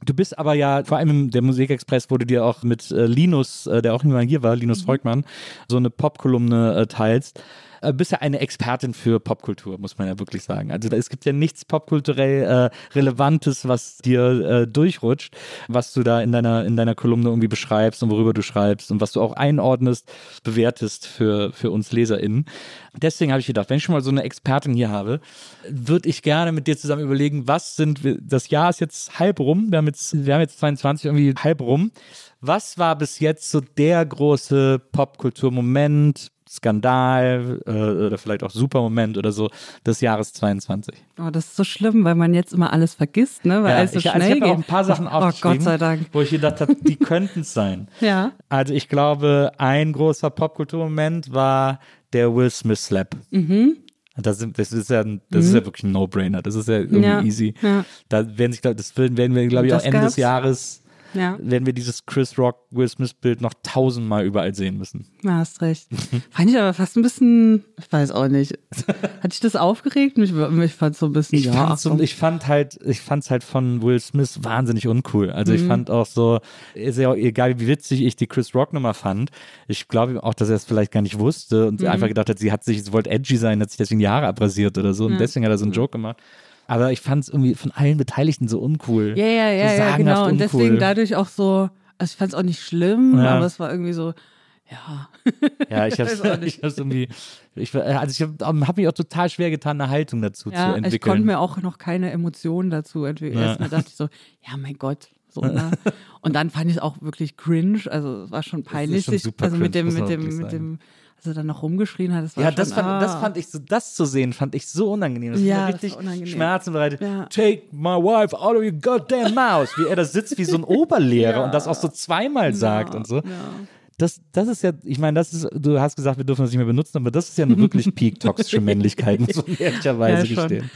Du bist aber ja, vor allem der Musikexpress wurde dir auch mit äh, Linus, äh, der auch immer hier war, Linus Volkmann, so eine Popkolumne äh, teilst. Äh, bist ja eine Expertin für Popkultur, muss man ja wirklich sagen. Also es gibt ja nichts popkulturell äh, Relevantes, was dir äh, durchrutscht, was du da in deiner, in deiner Kolumne irgendwie beschreibst und worüber du schreibst und was du auch einordnest, bewertest für, für uns LeserInnen. Deswegen habe ich gedacht, wenn ich schon mal so eine Expertin hier habe, würde ich gerne mit dir zusammen überlegen, was sind wir, das Jahr ist jetzt halb rum, wir haben jetzt, wir haben jetzt 22 irgendwie halb rum. Was war bis jetzt so der große Popkulturmoment, Skandal äh, oder vielleicht auch Supermoment oder so des Jahres 22? Oh, das ist so schlimm, weil man jetzt immer alles vergisst, ne? Weil Ja, alles so ich, also schnell ich habe auch geht. ein paar Sachen oh, aufgeschrieben, Gott sei Dank. wo ich gedacht habe, die könnten es sein. [laughs] Ja. Also ich glaube, ein großer Popkulturmoment war der Will Smith Slap. Mhm. Das, sind, das ist ja, das ist ja wirklich ein No-Brainer. Das ist ja irgendwie Ja, easy. ja. Da werden sich, das werden wir, glaube ich, auch Ende des. Jahres Ja, werden wir dieses Chris Rock Will Smith Bild noch tausendmal überall sehen müssen. ja, hast recht. [laughs] Fand ich aber fast ein bisschen, ich weiß auch nicht. Hat dich das aufgeregt? Mich, mich fand so ein bisschen, Ich, ja. so, ich fand halt, ich fand's halt von Will Smith wahnsinnig uncool. Also ich fand auch so, ist ja auch egal wie witzig ich die Chris Rock Nummer fand. Ich glaube auch, dass er es vielleicht gar nicht wusste und einfach gedacht hat, sie hat sich, sie wollte edgy sein, hat sich deswegen die Haare abrasiert oder so und deswegen hat er so einen Joke gemacht. Aber ich fand's irgendwie von allen Beteiligten so uncool. Ja, ja, ja, so ja, genau. Und uncool. deswegen dadurch auch so, also ich fand es auch nicht schlimm, Ja. aber es war irgendwie so, ja. [laughs] Ja, ich [laughs] hab's, [laughs] ich hab's irgendwie, ich, war- also ich habe hab mich auch total schwer getan, eine Haltung dazu zu Ja, ich entwickeln. konnte mir auch noch keine Emotionen dazu entwickeln. Ja. Erst mal dachte ich so, ja, mein Gott. So, ne? Und dann fand ich es auch wirklich cringe. Also es war schon peinlich. schon also mit dem, mit dem, mit dem, als er dann noch rumgeschrien hat, das war Ja, schon, das fand, ah. das fand ich so, das zu sehen, fand ich so unangenehm. Das Ja, das richtig war unangenehm. Schmerzen bereitet. Ja. Take my wife out of your goddamn mouth. Wie er da sitzt wie so ein Oberlehrer [laughs] Ja. und das auch so zweimal sagt Ja, und so. Das, das ist ja, ich meine, das ist, du hast gesagt, wir dürfen das nicht mehr benutzen, aber das ist ja eine wirklich peak-toxische Männlichkeit, muss man [laughs] ehrlicherweise Ja, gestehen.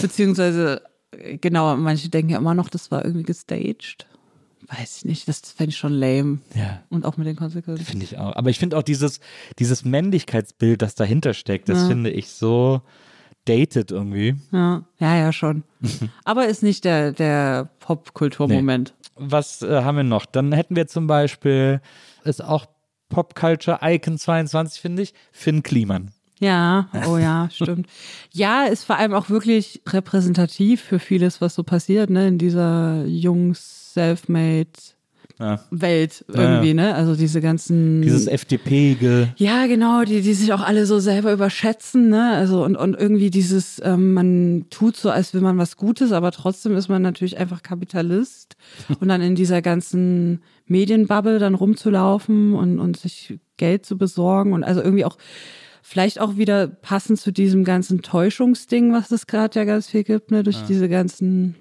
Beziehungsweise, äh, genau, manche denken ja immer noch, das war irgendwie gestaged. Weiß ich nicht, das fände ich schon lame. Ja. Und auch mit den Konsequenzen. Finde ich auch. Aber ich finde auch dieses, dieses Männlichkeitsbild, das dahinter steckt, das Ja. finde ich so dated irgendwie. Ja, ja, ja, schon. [laughs] Aber ist nicht der, der Popkulturmoment. Was äh, haben wir noch? Dann hätten wir zum Beispiel, ist auch Popculture Icon 22, finde ich, Finn Kliman. Ja, oh ja, [laughs] stimmt. Ja, ist vor allem auch wirklich repräsentativ für vieles, was so passiert, ne, in dieser Jungs Selfmade Ja. Welt Ja, irgendwie, ja. ne? Also diese ganzen Dieses FDP-ge. Ja, genau, die, die sich auch alle so selber überschätzen, ne? Also und, und irgendwie dieses, ähm, man tut so, als will man was Gutes, aber trotzdem ist man natürlich einfach Kapitalist. [laughs] Und dann in dieser ganzen Medienbubble dann rumzulaufen und, und sich Geld zu besorgen und also irgendwie auch vielleicht auch wieder passend zu diesem ganzen Täuschungsding, was es gerade ja ganz viel gibt, ne? Durch diese ganzen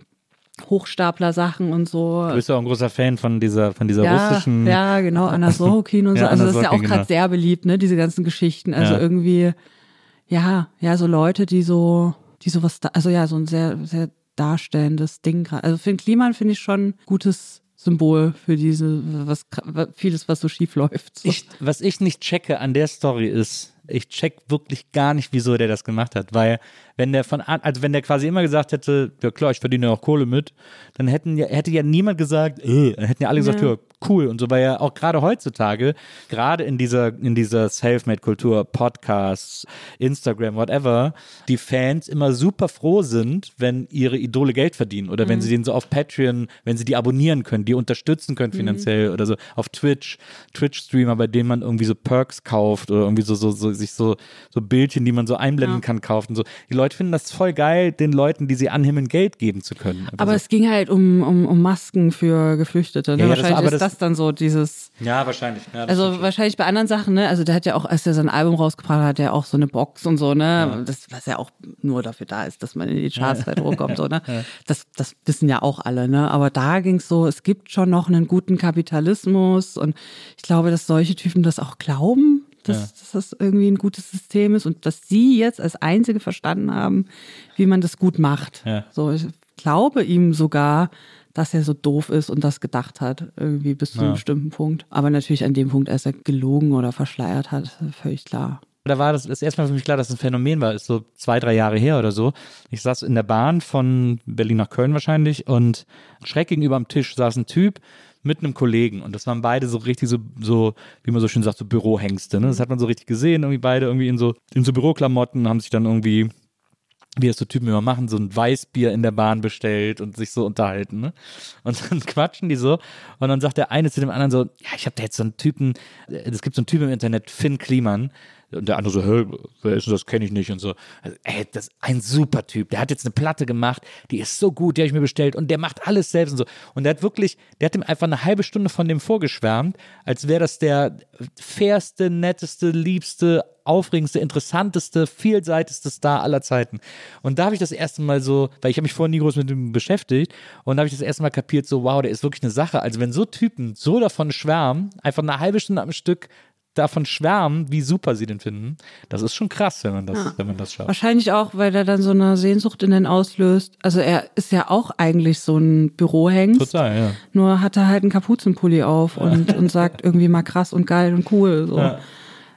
Hochstapler-Sachen und so. Du bist ja auch ein großer Fan von dieser, von dieser Ja, russischen. ja, genau, Anna [laughs] Sorokin und so. Ja, also das ist ja auch gerade genau. sehr beliebt, ne, diese ganzen Geschichten. Also Ja. irgendwie, ja, ja, so Leute, die so, die sowas, da, also ja, so ein sehr, sehr darstellendes Ding gerade. Also für den Kliman finde ich schon ein gutes Symbol für diese, was vieles, was so schief läuft. So. Ich, was ich nicht checke an der Story ist, ich check wirklich gar nicht, wieso der das gemacht hat. Weil, wenn der von also wenn der quasi immer gesagt hätte, ja klar, ich verdiene ja auch Kohle mit, dann hätten ja, hätte ja niemand gesagt, äh, dann hätten ja alle gesagt, ja, cool. Und so, weil ja auch gerade heutzutage, gerade in dieser, in dieser Selfmade-Kultur, Podcasts, Instagram, whatever, die Fans immer super froh sind, wenn ihre Idole Geld verdienen oder wenn sie den so auf Patreon, wenn sie die abonnieren können, die unterstützen können finanziell oder so auf Twitch, Twitch-Streamer, bei denen man irgendwie so Perks kauft oder irgendwie so, so, so sich so, so Bildchen, die man so einblenden Ja. kann, kauft und so. Die Leute finden das voll geil, den Leuten, die sie anhimmeln, Geld geben zu können. Einfach aber so. es ging halt um, um, um Masken für Geflüchtete. Ne? Ja, ja, das, Wahrscheinlich aber ist das, das dann so, dieses. Ja, wahrscheinlich. Ja, das Also wahrscheinlich bei anderen Sachen, ne? Also der hat ja auch, als er sein Album rausgebracht hat, hat er auch so eine Box und so, ne? Das, was ja auch nur dafür da ist, dass man in die Charts weit hochkommt, so, ne? [laughs] Das, das wissen ja auch alle, ne? Aber da ging's so, es gibt schon noch einen guten Kapitalismus und ich glaube, dass solche Typen das auch glauben, dass, dass das irgendwie ein gutes System ist und dass sie jetzt als Einzige verstanden haben, wie man das gut macht. Ja. So, ich glaube ihm sogar, dass er so doof ist und das gedacht hat, irgendwie bis zu einem Ja. bestimmten Punkt. Aber natürlich an dem Punkt, als er gelogen oder verschleiert hat, völlig klar. Da war das, das erstmal für mich klar, dass es ein Phänomen war. Ist so zwei, drei Jahre her oder so. Ich saß in der Bahn von Berlin nach Köln wahrscheinlich und schräg gegenüber am Tisch saß ein Typ mit einem Kollegen und das waren beide so richtig so, so wie man so schön sagt, so Bürohengste. Ne? Das hat man so richtig gesehen, irgendwie beide irgendwie in so, in so Büroklamotten, haben sich dann irgendwie wie das so Typen immer machen, so ein Weißbier in der Bahn bestellt und sich so unterhalten, ne? Und dann [laughs] quatschen die so und dann sagt der eine zu dem anderen so, ja, ich habe da jetzt so einen Typen, äh, es gibt so einen Typen im Internet, Finn Kliman, und der andere so, hä, wer ist denn das, kenne ich nicht und so. Also, ey, das ist ein super Typ, der hat jetzt eine Platte gemacht, die ist so gut, die habe ich mir bestellt und der macht alles selbst und so. Und der hat wirklich, der hat ihm einfach eine halbe Stunde von dem vorgeschwärmt, als wäre das der fairste, netteste, liebste, aufregendste, interessanteste, vielseitigste Star aller Zeiten. Und da habe ich das erste Mal so, weil ich habe mich vorher nie groß mit ihm beschäftigt und da habe ich das erste Mal kapiert, so wow, der ist wirklich eine Sache. Also wenn so Typen so davon schwärmen, einfach eine halbe Stunde am Stück davon schwärmen, wie super sie den finden, das ist schon krass, wenn man das, wenn man das schafft. Wahrscheinlich auch, weil er dann so eine Sehnsucht in den auslöst. Also er ist ja auch eigentlich so ein Bürohengst. Total, ja. Nur hat er halt einen Kapuzenpulli auf und, und sagt [laughs] irgendwie mal krass und geil und cool. So. Ja.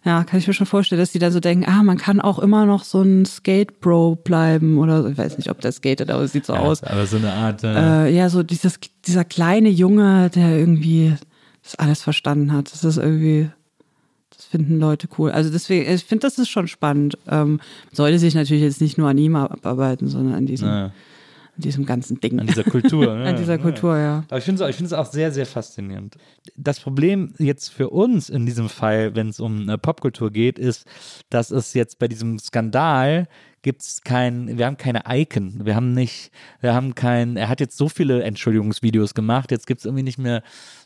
Ja. kann ich mir schon vorstellen, dass die dann so denken, ah, man kann auch immer noch so ein Skate-Bro bleiben oder ich weiß nicht, ob der skatet, aber es sieht so aus. Aber so eine Art, äh, Äh, ja, so dieses, dieser kleine Junge, der irgendwie das alles verstanden hat. Das ist irgendwie, finden Leute cool. Also deswegen, ich finde, das ist schon spannend. Ähm, sollte sich natürlich jetzt nicht nur an ihm abarbeiten, sondern an diesem, Ja. an diesem ganzen Ding. an dieser Kultur. [laughs] ne? An dieser Kultur, ja. Aber ich finde es auch, auch sehr, sehr faszinierend. Das Problem jetzt für uns in diesem Fall, wenn es um äh, Popkultur geht, ist, dass es jetzt bei diesem Skandal gibt's kein, wir haben keine Icon, wir haben nicht, wir haben kein, er hat jetzt so viele Entschuldigungsvideos gemacht, jetzt gibt's irgendwie nicht mehr,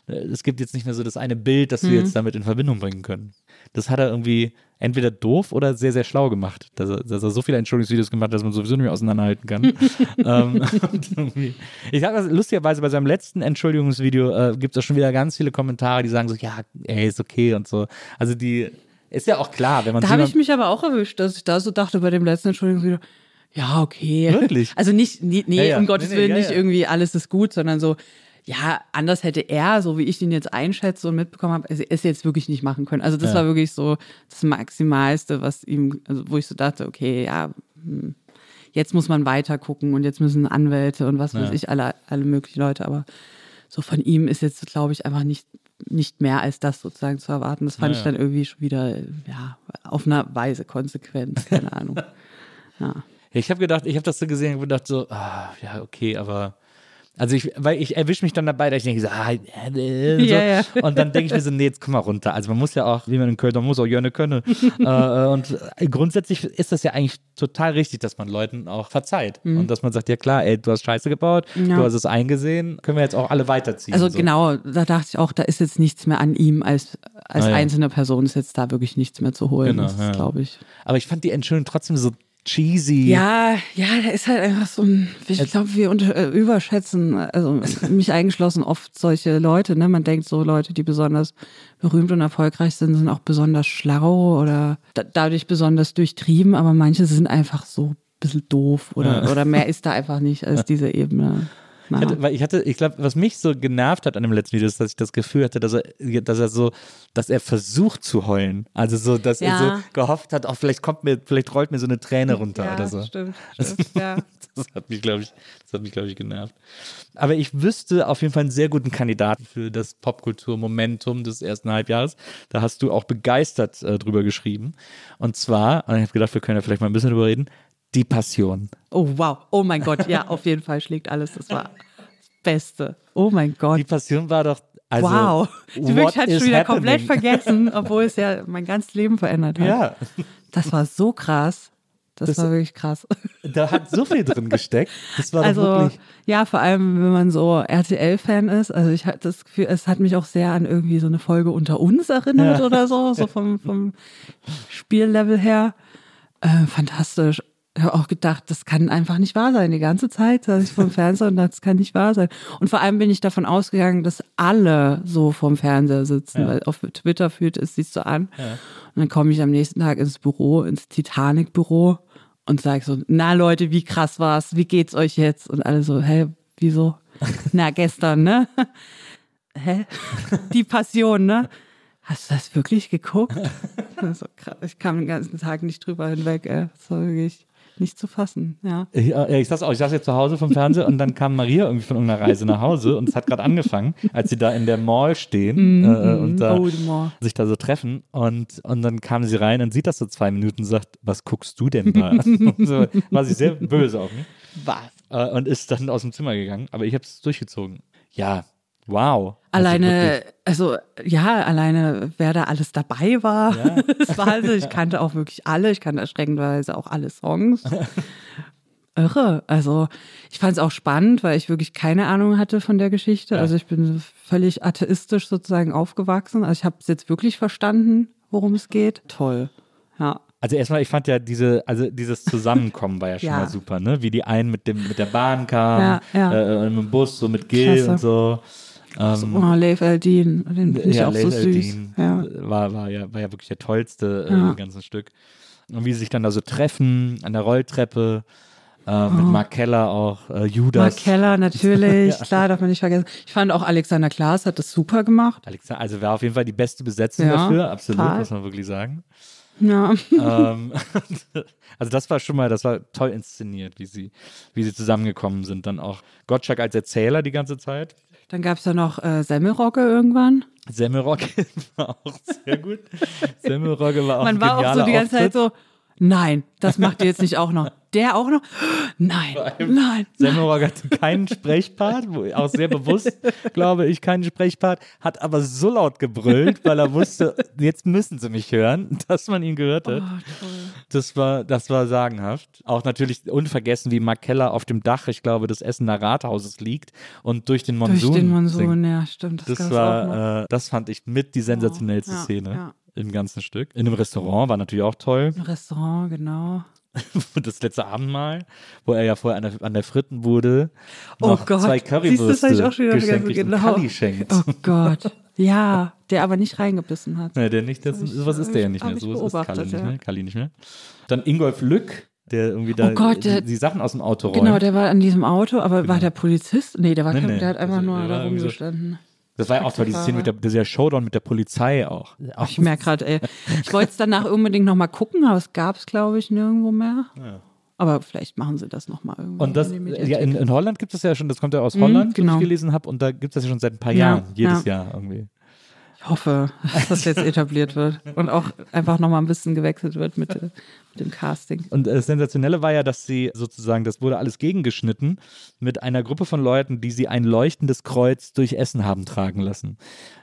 äh, es gibt jetzt nicht mehr so das eine Bild, das wir jetzt damit in Verbindung bringen können. Das hat er irgendwie entweder doof oder sehr, sehr schlau gemacht, dass er, dass er so viele Entschuldigungsvideos gemacht hat, dass man sowieso nicht mehr auseinanderhalten kann. [laughs] ähm, [laughs] ich habe das lustigerweise bei seinem letzten Entschuldigungsvideo äh, gibt es auch schon wieder ganz viele Kommentare, die sagen so, ja, ey, ist okay und so. Also die ist ja auch klar, wenn man Da habe ich mich aber auch erwischt, dass ich da so dachte bei dem letzten Entschuldigungsvideo, ja, okay. Wirklich? Also nicht, nee, nee Ja, ja. um Gottes Nee, nee, Willen, nicht irgendwie alles ist gut, sondern so, ja, anders hätte er, so wie ich ihn jetzt einschätze und mitbekommen habe, es es jetzt wirklich nicht machen können. Also das Ja. war wirklich so das Maximalste, was ihm, also wo ich so dachte, okay, ja, hm, jetzt muss man weiter gucken und jetzt müssen Anwälte und was weiß Ja. ich, alle, alle möglichen Leute, aber so von ihm ist jetzt, glaube ich, einfach nicht, nicht mehr als das sozusagen zu erwarten. Das fand Ja, ich dann irgendwie schon wieder, ja, auf einer Weise konsequent, keine [laughs] Ahnung. Ja. Ich habe gedacht, ich habe das so gesehen und gedacht so, ah, ja, okay, aber also ich, weil ich erwische mich dann dabei, dass ich denke so, ah, äh, so. Ja, ja. [laughs] und dann denke ich mir so, nee, jetzt komm mal runter. Also man muss ja auch, wie man in Köln, man muss auch Jörne können. [laughs] äh, und grundsätzlich ist das ja eigentlich total richtig, dass man Leuten auch verzeiht und dass man sagt, ja klar, ey, du hast Scheiße gebaut, Mhm. Ja. du hast es eingesehen, können wir jetzt auch alle weiterziehen. Also so. genau, da dachte ich auch, da ist jetzt nichts mehr an ihm als, als Ah, ja. einzelne Person, ist jetzt da wirklich nichts mehr zu holen. Genau, ja. glaube ich. Aber ich fand die Entschuldigung trotzdem so cheesy. Ja, ja, da ist halt einfach so ein, ich glaube, wir unter, äh, überschätzen, also mich eingeschlossen, oft solche Leute, ne? Man denkt so Leute, die besonders berühmt und erfolgreich sind, sind auch besonders schlau oder da, dadurch besonders durchtrieben, aber manche sind einfach so ein bisschen doof oder, oder mehr ist da einfach nicht als diese Ebene. Ich hatte, weil ich hatte, ich glaube, was mich so genervt hat an dem letzten Video, ist, dass ich das Gefühl hatte, dass er, dass er so, dass er versucht zu heulen. Also so, dass er Ja. so gehofft hat, auch vielleicht kommt mir, vielleicht rollt mir so eine Träne runter oder so. stimmt, [laughs] stimmt, ja. Das hat mich, glaube ich, das hat mich, glaube ich, genervt. Aber ich wüsste auf jeden Fall einen sehr guten Kandidaten für das Popkultur-Momentum des ersten Halbjahres. Da hast du auch begeistert äh, drüber geschrieben. Und zwar, und ich habe gedacht, wir können ja vielleicht mal ein bisschen drüber reden, die Passion. Oh, wow. Oh mein Gott. Ja, auf jeden Fall schlägt alles. Das war das Beste. Oh mein Gott. Die Passion war doch, also, wow. Die wirklich is schon wieder happening? komplett vergessen, [laughs] obwohl es ja mein ganzes Leben verändert hat. Ja. Das war so krass. Das, Das- war wirklich krass. [laughs] Da hat so viel drin gesteckt. Das war Also wirklich. ja, vor allem, wenn man so RTL-Fan ist. Also ich hatte das Gefühl, es hat mich auch sehr an irgendwie so eine Folge unter uns erinnert Ja. oder so, so vom, vom Spiellevel her. Äh, fantastisch. Ich habe auch gedacht, das kann einfach nicht wahr sein. Die ganze Zeit saß ich vom Fernseher und dachte, das kann nicht wahr sein. Und vor allem bin ich davon ausgegangen, dass alle so vorm Fernseher sitzen, Ja. weil auf Twitter fühlt es sich so an. Und dann komme ich am nächsten Tag ins Büro, ins Titanic-Büro und sage so, na Leute, wie krass war's? Wie geht's euch jetzt? Und alle so, hä, wieso? [laughs] na, gestern, ne? hä? Die Passion, ne? Hast du das wirklich geguckt? [laughs] Ich kam den ganzen Tag nicht drüber hinweg, ey. Das war wirklich nicht zu fassen, ja. Ja, ich saß auch, ich saß jetzt zu Hause vom Fernseher und dann kam Maria irgendwie von irgendeiner Reise nach Hause und es hat gerade angefangen, als sie da in der Mall stehen äh, und da Oh, sich da so treffen und, und dann kam sie rein und sieht das so zwei Minuten und sagt, was guckst du denn da? [laughs] So, war sie sehr böse auf mich Was? äh, und ist dann aus dem Zimmer gegangen, aber ich habe es durchgezogen. Ja, wow. Also Alleine, also ja, alleine, wer da alles dabei war. Ja. [laughs] Das war also, ich kannte auch wirklich alle, ich kannte erschreckenderweise auch alle Songs. [laughs] Irre. Also ich fand es auch spannend, weil ich wirklich keine Ahnung hatte von der Geschichte. Ja. Also ich bin völlig atheistisch sozusagen aufgewachsen. Also ich habe es jetzt wirklich verstanden, worum es geht. Toll. Ja. Also erstmal, ich fand ja diese, also dieses Zusammenkommen war ja [laughs] schon Ja. mal super, ne? Wie die einen mit dem, mit der Bahn kamen, Ja, ja. Äh, mit dem Bus, so mit Gil Klasse. und so. Ähm, Oh, Leif Eldin, den finde ich ja, auch so Leif süß. Eldin Ja. war, war, ja, war ja wirklich der tollste äh, Ja. im ganzen Stück. Und wie sie sich dann da so treffen, an der Rolltreppe, äh, mit Mark Keller auch, äh, Judas. Oh. Mark Keller, natürlich, [laughs] Ja. klar, darf man nicht vergessen. Ich fand auch Alexander Klaas hat das super gemacht. Alexander, also war auf jeden Fall die beste Besetzung Ja, dafür, absolut, total. muss man wirklich sagen. Ja. ähm, [laughs] also das war schon mal, das war toll inszeniert, wie sie, wie sie zusammengekommen sind. Dann auch Gottschalk als Erzähler die ganze Zeit. Dann gab es ja noch äh, Semmelrogge irgendwann. Semmelrogge [laughs] war auch sehr gut. Semmelrogge war auch Man war auch so die ganze Auftritt. Zeit so, nein, das macht ihr jetzt nicht auch noch. Der auch noch? Nein, nein. Semmelrogge hatte keinen Sprechpart, auch sehr bewusst, glaube ich, keinen Sprechpart, hat aber so laut gebrüllt, weil er wusste, jetzt müssen sie mich hören, [laughs] dass man ihn gehört hat. Oh, Das war, das war sagenhaft. Auch natürlich unvergessen, wie Mark Keller auf dem Dach, ich glaube, des Essener Rathauses liegt und durch den Monsun. Durch den singt. Monsun, ja, stimmt. Das, Das war, äh, das fand ich mit die sensationellste ja, Szene ja. Im ganzen Stück. In einem Restaurant war natürlich auch toll. Im Restaurant, genau. [laughs] Das letzte Abendmahl, wo er ja vorher an der, an der Fritten Oh noch Gott. zwei Siehst du, das Currywürste hab ich auch schon wieder geschenkt genau. Schenkt. Oh Gott. Ja, [laughs] der aber nicht reingebissen hat. Nee, der nicht, das, ich- sowas ist der ja nicht mehr. So ist Kalli nicht ja. mehr. Kalli nicht mehr. Dann Ingolf Lück, der irgendwie da Oh Gott, der- die, Sachen aus dem Auto räumt. Genau, der war an diesem Auto, aber war der Polizist? Nee, der war Nee, kein, nee. der hat einfach Also, nur da irgendwie so- rumgestanden. Das war ja auch toll, die Szene mit der, dieser Showdown mit der Polizei auch. auch Ich merke gerade, ey, ich wollte es danach unbedingt nochmal gucken, aber es gab es, glaube ich, nirgendwo mehr. Aber vielleicht machen sie das nochmal irgendwo. Und das, in die ja, in, in Holland gibt es ja schon, das kommt ja aus Holland, genau. was ich gelesen habe, und da gibt es das ja schon seit ein paar Ja, Jahren, jedes ja. Jahr irgendwie. Ich hoffe, dass das jetzt etabliert wird und auch einfach nochmal ein bisschen gewechselt wird mit, äh, mit dem Casting. Und das Sensationelle war ja, dass sie sozusagen, das wurde alles gegengeschnitten mit einer Gruppe von Leuten, die sie ein leuchtendes Kreuz durch Essen haben tragen lassen,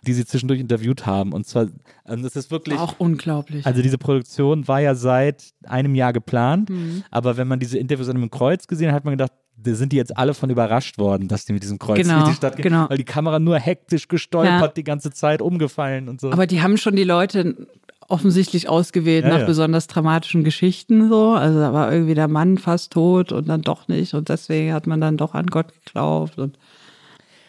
die sie zwischendurch interviewt haben. Und zwar, ähm, das ist wirklich. Auch unglaublich. Also diese Produktion war ja seit einem Jahr geplant, Mhm. aber wenn man diese Interviews an dem Kreuz gesehen hat, hat man gedacht, da sind die jetzt alle von überrascht worden, dass die mit diesem Kreuz Genau, durch die Stadt gehen, genau. weil die Kamera nur hektisch gestolpert, Ja. die ganze Zeit umgefallen und so. Aber die haben schon die Leute offensichtlich ausgewählt Ja, nach ja. besonders dramatischen Geschichten so. Also da war irgendwie der Mann fast tot und dann doch nicht und deswegen hat man dann doch an Gott geglaubt und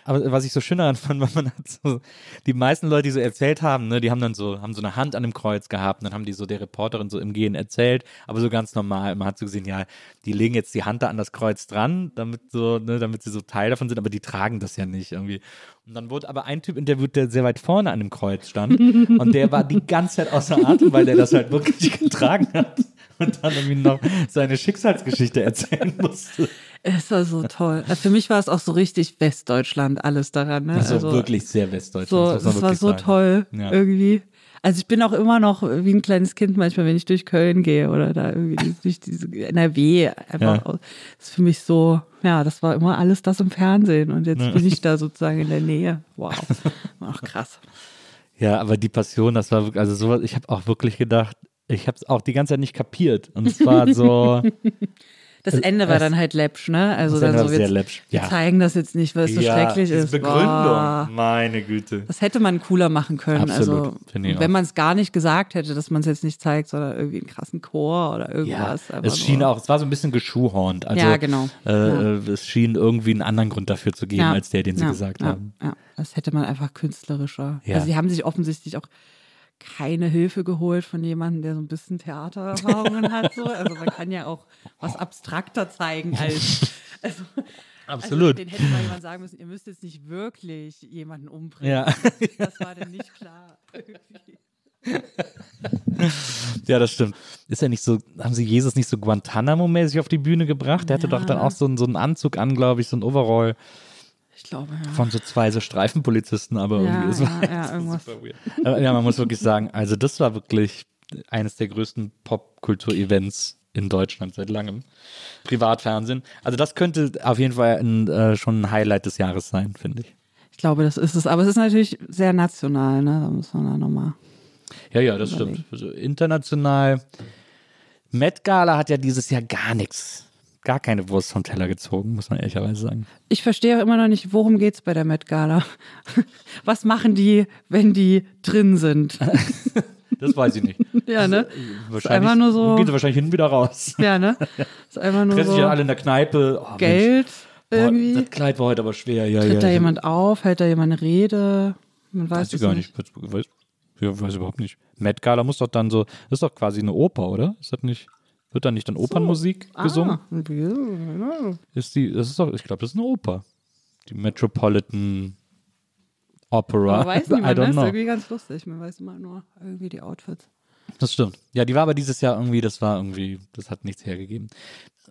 Aber was ich so schön daran [laughs] fand, weil man hat so, die meisten Leute, die so erzählt haben, ne, die haben dann so, haben so eine Hand an dem Kreuz gehabt, und dann haben die so der Reporterin so im Gehen erzählt, aber so ganz normal. Man hat so gesehen, ja, die legen jetzt die Hand da an das Kreuz dran, damit so, ne, damit sie so Teil davon sind, aber die tragen das ja nicht irgendwie. Und dann wurde aber ein Typ interviewt, der sehr weit vorne an dem Kreuz stand [laughs] und der war die ganze Zeit außer Atem, weil der das halt wirklich [laughs] getragen hat und dann irgendwie noch seine Schicksalsgeschichte erzählen musste. Es war so toll. Also für mich war es auch so richtig Westdeutschland alles daran. Ne? War also, wirklich sehr westdeutsch. so, das war so sagen. toll Ja. irgendwie. Also ich bin auch immer noch wie ein kleines Kind manchmal, wenn ich durch Köln gehe oder da irgendwie [laughs] durch diese NRW einfach. Ja. ist für mich so, ja, das war immer alles das im Fernsehen und jetzt bin ich da sozusagen in der Nähe. Wow, [laughs] ach krass. Ja, aber die Passion, das war wirklich, also sowas, ich habe auch wirklich gedacht, ich habe es auch die ganze Zeit nicht kapiert. Und es war so. [laughs] Das Ende war dann halt läppsch, ne? Also Das dann so jetzt, läppsch. wir Ja. zeigen das jetzt nicht, weil es so schrecklich ist. Begründung. Boah. Meine Güte. Das hätte man cooler machen können. Absolut, also wenn man es gar nicht gesagt hätte, dass man es jetzt nicht zeigt, sondern irgendwie einen krassen Chor oder Ja, irgendwas. einfach es schien nur. auch, es war so ein bisschen geschuhhornt. Also, Ja, genau. Äh, Ja. äh, Es schien irgendwie einen anderen Grund dafür zu geben, Ja, als der, den sie ja, gesagt ja, haben. Ja, das hätte man einfach künstlerischer. Ja. Also sie haben sich offensichtlich auch keine Hilfe geholt von jemandem, der so ein bisschen Theatererfahrungen hat. So. Also man kann ja auch was abstrakter zeigen [laughs] als. Also, Absolut. Also, den hätte mal jemand sagen müssen, ihr müsst jetzt nicht wirklich jemanden umbringen. Ja. Das war dann nicht klar. [laughs] Ja, das stimmt. Ist ja nicht so, haben sie Jesus nicht so Guantanamo-mäßig auf die Bühne gebracht? Der hatte doch dann auch so, einen- so einen Anzug an, glaube ich, so ein Overall glaube, ja. von so zwei so Streifenpolizisten, aber Ja, irgendwie, das war ja, ja, irgendwas. super weird. Aber ja, man muss wirklich sagen, also das war wirklich eines der größten Popkultur-Events in Deutschland seit langem. Privatfernsehen. Also das könnte auf jeden Fall ein, äh, schon ein Highlight des Jahres sein, finde ich. Ich glaube, das ist es. Aber es ist natürlich sehr national, ne? Da muss man dann nochmal. Ja, ja, das stimmt. Also international. Met Gala hat ja dieses Jahr gar nichts, gar keine Wurst vom Teller gezogen, muss man ehrlicherweise sagen. Ich verstehe auch immer noch nicht, worum geht's bei der Met Gala? [laughs] Was machen die, wenn die drin sind? [laughs] Das weiß ich nicht. [laughs] Ja, ne? Wahrscheinlich einfach nur so- Geht sie wahrscheinlich hin und wieder raus. Ja, ne? Ist einfach nur Treffen sich dann so alle in der Kneipe. Oh, Mensch, Geld boah, irgendwie. das Kleid war heute aber schwer. Ja, Tritt ja, da ich- jemand auf? Hält da jemand eine Rede? Man weiß Weiß ich es gar nicht. nicht. Weiß, weiß, ja, weiß überhaupt nicht. Met Gala muss doch dann so, das ist doch quasi eine Oper, oder? Ist das nicht, wird da nicht dann Opernmusik gesungen? Ah, ja. Ist die, das ist doch, ich glaube, das ist eine Oper. Die Metropolitan Opera. Aber weiß [laughs] I niemand, don't ne? Ist know. irgendwie ganz lustig. Man weiß immer nur irgendwie die Outfits. Das stimmt. Ja, die war aber dieses Jahr irgendwie, das war irgendwie, das hat nichts hergegeben.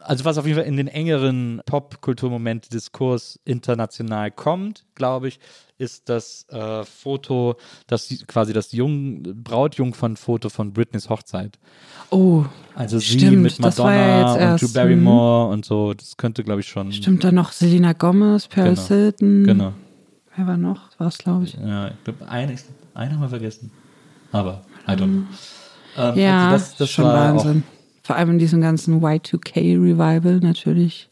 Also was auf jeden Fall in den engeren Popkulturmoment-Diskurs international kommt, glaube ich, ist das äh, Foto, das quasi das Jung, Brautjungfern-Foto von Britneys Hochzeit. Oh, Also sie Stimmt, mit war Madonna und erst, Drew Barrymore und so. Das könnte, glaube ich, schon. stimmt da noch Selena Gomez, Paris Genau. Hilton. Genau. Wer war noch? Das war's, glaube ich. Ja, ich glaube, eine, ich glaub, eine haben wir vergessen. Aber, I don't know. Ähm, Ja, also das, das schon war auch Wahnsinn. Vor allem in diesem ganzen Y2K-Revival natürlich.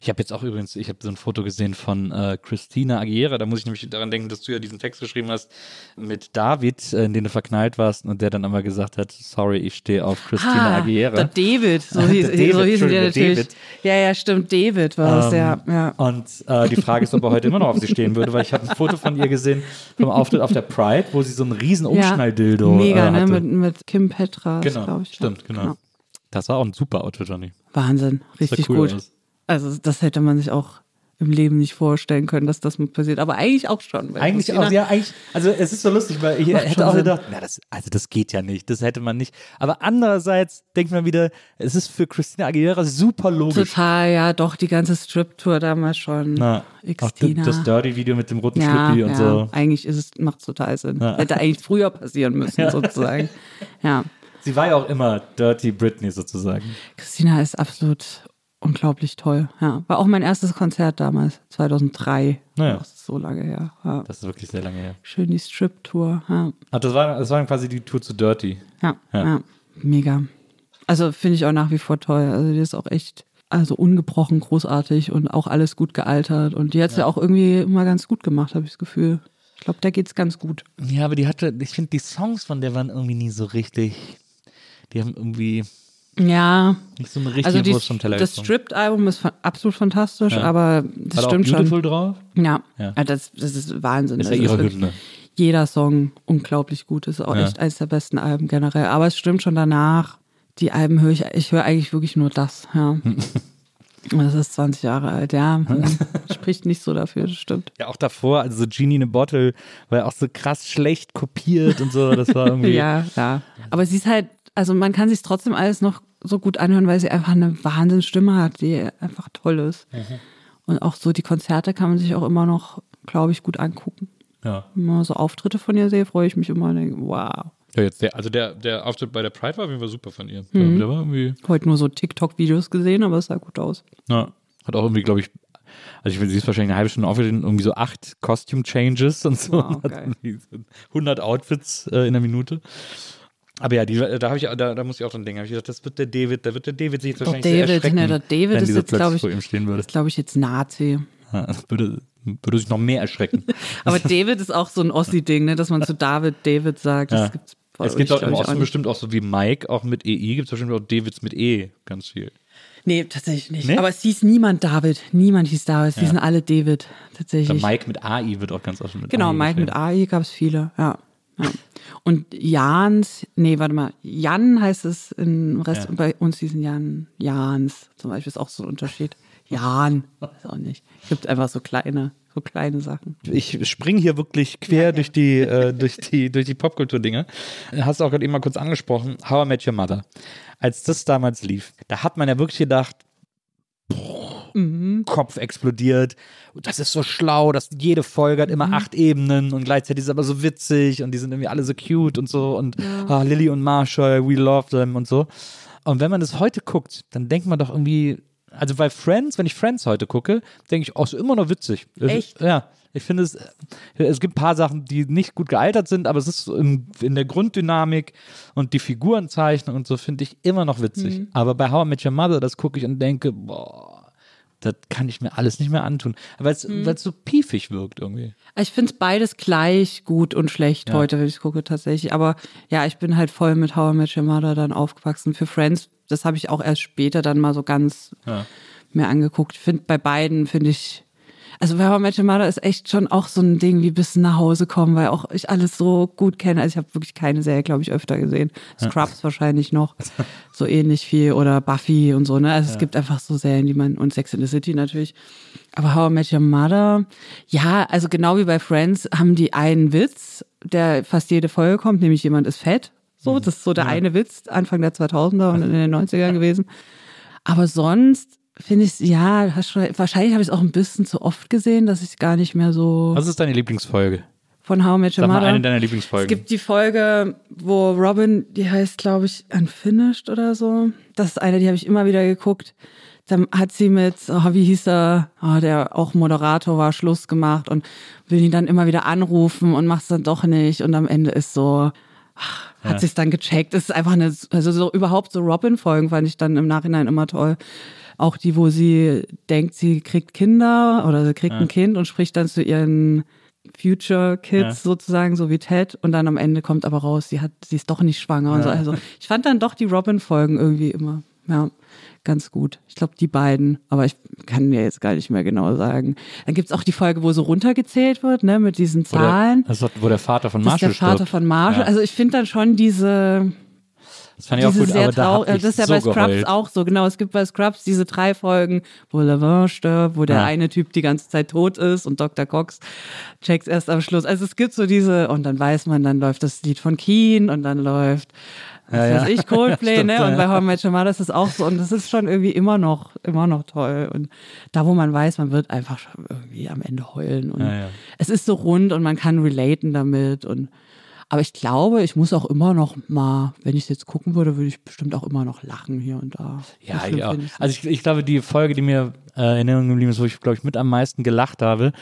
Ich habe jetzt auch übrigens, ich habe so ein Foto gesehen von äh, Christina Aguilera. Da muss ich nämlich daran denken, dass du ja diesen Text geschrieben hast mit David, äh, in den du verknallt warst und der dann aber gesagt hat, sorry, ich stehe auf Christina Ah, Aguilera. Der David, so [laughs] hieß, Der David, so Entschuldigung, der natürlich. David. Ja, ja, stimmt, David war es, Ähm, ja. ja. Und äh, die Frage ist, ob er heute immer noch auf sie stehen würde, weil ich habe ein Foto von ihr gesehen vom Auftritt auf der Pride, wo sie so einen riesen Umschnalldildo ja, Mega, äh, ne? Mit, mit Kim Petras, genau, glaube ich. stimmt, genau. Das war auch ein super Outfit, Johnny. Wahnsinn, richtig cool gut. aus. Also das hätte man sich auch im Leben nicht vorstellen können, dass das mal passiert. Aber eigentlich auch schon. Eigentlich Christina- auch, ja, eigentlich, also es ist so lustig, weil ich Macht hätte auch Sinn. gedacht, na, das, also das geht ja nicht, das hätte man nicht. Aber andererseits denkt man wieder, es ist für Christina Aguilera super logisch. Total, ja, doch, die ganze Strip-Tour damals schon. Na, auch das Dirty-Video mit dem roten ja, Schlippi und ja, so. eigentlich ist es, macht total Sinn. Ja. Hätte eigentlich früher passieren müssen, [laughs] sozusagen. Ja. Sie war ja auch immer Dirty Britney sozusagen. Christina ist absolut unglaublich toll. Ja. War auch mein erstes Konzert damals, 2003. Naja. Das ist so lange her. Ja. Das ist wirklich sehr lange her. Schön die Strip-Tour. Ja. Ach, das war, das war quasi die Tour zu Dirty. Ja, Ja. ja. mega. Also finde ich auch nach wie vor toll. Also die ist auch echt, also ungebrochen großartig und auch alles gut gealtert. Und die hat es ja. auch irgendwie immer ganz gut gemacht, habe ich das Gefühl. Ich glaube, der geht's ganz gut. Ja, aber die hatte, ich finde, die Songs von der waren irgendwie nie so richtig. Die haben irgendwie Ja, nicht so eine richtige also die, Wurst vom Teller das. Stripped-Album ist absolut fantastisch, Ja. aber das da auch stimmt Beautiful schon. drauf? Ja, Ja. ja. Das, das ist Wahnsinn. Das ist ja Also ihre Hymne. Jeder Song unglaublich gut. Ist auch Ja. echt eines der besten Alben generell. Aber es stimmt schon danach. Die Alben höre ich, ich höre eigentlich wirklich nur das, ja. [laughs] Das ist 20 Jahre alt, ja. [laughs] Spricht nicht so dafür, das stimmt. Ja, auch davor, also so Genie in a Bottle, war ja auch so krass schlecht kopiert und so. Das war [laughs] irgendwie. Ja, ja. Aber sie ist halt, also man kann sich trotzdem alles noch so gut anhören, weil sie einfach eine Wahnsinnsstimme hat, die einfach toll ist. Mhm. Und auch so die Konzerte kann man sich auch immer noch, glaube ich, gut angucken. ja. Wenn man so Auftritte von ihr sehe, freue ich mich immer und denke, wow. Ja, jetzt der, also der, der Auftritt bei der Pride war auf jeden Fall super von ihr. Mhm. Der war irgendwie, Heute nur so TikTok-Videos gesehen, aber es sah gut aus. ja, hat auch irgendwie, glaube ich, also ich will, sie ist wahrscheinlich eine halbe Stunde aufgetreten, irgendwie so acht Costume Changes und so. Wow, [laughs] so 100 Outfits äh, in der Minute. Aber ja, die, da habe ich, da, da muss ich auch dran denken. Hab ich gedacht, das wird der David, da wird der David sich jetzt Doch, wahrscheinlich sehr David, erschrecken, ne, der David wenn ist jetzt, glaub plötzlich ich- vor ihm stehen würde. Das glaube ich jetzt Nazi. Ja, das würde, würde sich noch mehr erschrecken. [laughs] Aber David ist auch so ein Ossi-Ding, ne, dass man zu David David sagt. Das Ja. gibt's bei es gibt auch im Osten nicht. bestimmt auch so wie Mike, auch mit EI, gibt es bestimmt auch Davids mit E ganz viel. Nee, tatsächlich nicht. Nee? Aber es hieß niemand David. Niemand hieß David. Es hießen alle David. Der Tatsächlich. Mike mit AI wird auch ganz oft mit Genau, AI Mike mit. AI gab es viele, ja. Ja. Und Jans, nee, warte mal, Jan heißt es im Rest, Ja. bei uns diesen Jan, Jans zum Beispiel ist auch so ein Unterschied. Jan, weiß auch nicht. Es gibt einfach so kleine, so kleine Sachen. Ich spring hier wirklich quer durch die, äh, durch die, durch die Popkultur-Dinge. Hast du auch gerade eben mal kurz angesprochen, How I Met Your Mother. Als das damals lief, da hat man ja wirklich gedacht, boah, Kopf explodiert. Und das ist so schlau, dass jede Folge hat immer acht Ebenen und gleichzeitig ist es aber so witzig und die sind irgendwie alle so cute und so und ah, Lily und Marshall, we love them und so. Und wenn man das heute guckt, dann denkt man doch irgendwie, also bei Friends, wenn ich Friends heute gucke, denke ich, oh, ist immer noch witzig. Echt? Ja. Ich finde es, es gibt ein paar Sachen, die nicht gut gealtert sind, aber es ist so in, in der Grunddynamik und die Figurenzeichnung und so finde ich immer noch witzig. Mhm. Aber bei How I Met Your Mother, das gucke ich und denke, boah, das kann ich mir alles nicht mehr antun. Weil es Mhm. weil es so piefig wirkt irgendwie. Ich finde es beides gleich gut und schlecht Ja. heute, wenn ich gucke tatsächlich. Aber ja, ich bin halt voll mit How I Met Your Mother dann aufgewachsen. Für Friends, das habe ich auch erst später dann mal so ganz Ja. mir angeguckt. Ich finde bei beiden finde ich, also bei How I Met Your Mother ist echt schon auch so ein Ding wie bis nach Hause kommen, weil auch ich alles so gut kenne. Also ich habe wirklich keine Serie, glaube ich, öfter gesehen. Scrubs wahrscheinlich noch [laughs] so ähnlich viel oder Buffy und so. Ne, also es gibt einfach so Serien, die man und Sex in the City natürlich. Aber How I Met Your Mother, ja, also genau wie bei Friends haben die einen Witz, der fast jede Folge kommt, nämlich jemand ist fett. So, das ist so der eine Witz Anfang der 2000er und in den 90ern [laughs] gewesen. Aber sonst finde ich, ja, hast schon, wahrscheinlich habe ich es auch ein bisschen zu oft gesehen, dass ich gar nicht mehr so Was ist deine Lieblingsfolge? von How I Met Your Sag mal Mother. eine deiner es Lieblingsfolgen. gibt die Folge, wo Robin, die heißt, glaube ich, Unfinished oder so. Das ist eine, die habe ich immer wieder geguckt. Dann hat sie mit, oh, wie hieß er, oh, der auch Moderator war, Schluss gemacht und will ihn dann immer wieder anrufen und macht es dann doch nicht. Und am Ende ist so, ach, hat Ja. sich's dann gecheckt. Es ist einfach eine, also so überhaupt so Robin-Folgen fand ich dann im Nachhinein immer toll. Auch die, wo sie denkt, sie kriegt Kinder oder sie kriegt ein Kind und spricht dann zu ihren Future Kids Ja. sozusagen, so wie Ted. Und dann am Ende kommt aber raus, sie hat, sie ist doch nicht schwanger und so. Also ich fand dann doch die Robin-Folgen irgendwie immer, ja, ganz gut. Ich glaube, die beiden, aber ich kann dir jetzt gar nicht mehr genau sagen. Dann gibt's auch die Folge, wo so runtergezählt wird, ne, mit diesen wo, der, Zahlen. das ist doch, wo der Vater von Das ist Marshall der Vater stirbt. von Marshall. Ja. Also ich finde dann schon diese, Das fand ich auch diese gut, sehr aber da hab ich Das ist ja so bei Scrubs geheult. auch so. Genau, es gibt bei Scrubs diese drei Folgen, wo Lavin stirbt, wo der Ja. eine Typ die ganze Zeit tot ist und Dr. Cox checkt erst am Schluss. Also es gibt so diese, und dann weiß man, dann läuft das Lied von Keen und dann läuft, was Ja, ja. weiß ich, [laughs] Coldplay, Stimmt, ne? ja. Und bei How I Met Your Mother ist es auch so. Und das ist schon irgendwie immer noch, immer noch toll. Und da, wo man weiß, man wird einfach schon irgendwie am Ende heulen. Und Ja, ja. es ist so rund und man kann relaten damit. Und aber ich glaube, ich muss auch immer noch mal, wenn ich es jetzt gucken würde, würde ich bestimmt auch immer noch lachen hier und da. Ja, So ja. Also ich, ich glaube, die Folge, die mir äh, in Erinnerung geblieben ist, wo ich, glaube ich, mit am meisten gelacht habe,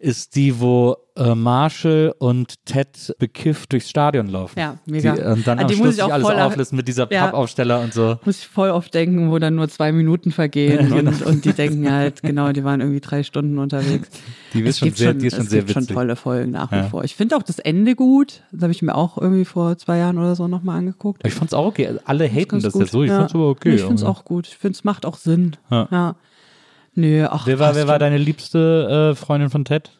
ist die, wo äh, Marshall und Ted bekifft durchs Stadion laufen. Ja, mega. Die, und dann An am muss Schluss ich auch alles auflisten mit dieser Ja. Pappaufsteller und so. muss ich voll oft denken, wo dann nur zwei Minuten vergehen [laughs] genau. und, und die denken halt, genau, die waren irgendwie drei Stunden unterwegs. Die ist Es schon sehr, die ist schon es sehr gibt schon witzig. tolle Folgen nach Ja. wie vor. Ich finde auch das Ende gut. Das habe ich mir auch irgendwie vor zwei Jahren oder so nochmal angeguckt. Ich fand's auch okay. Alle haten das gut. ja so. Ich fand's aber okay. Ich finde es auch gut. Ich finde, es macht auch Sinn. Ja. Ja. Nö, ach, Wer war, wer war deine liebste äh, Freundin von Ted?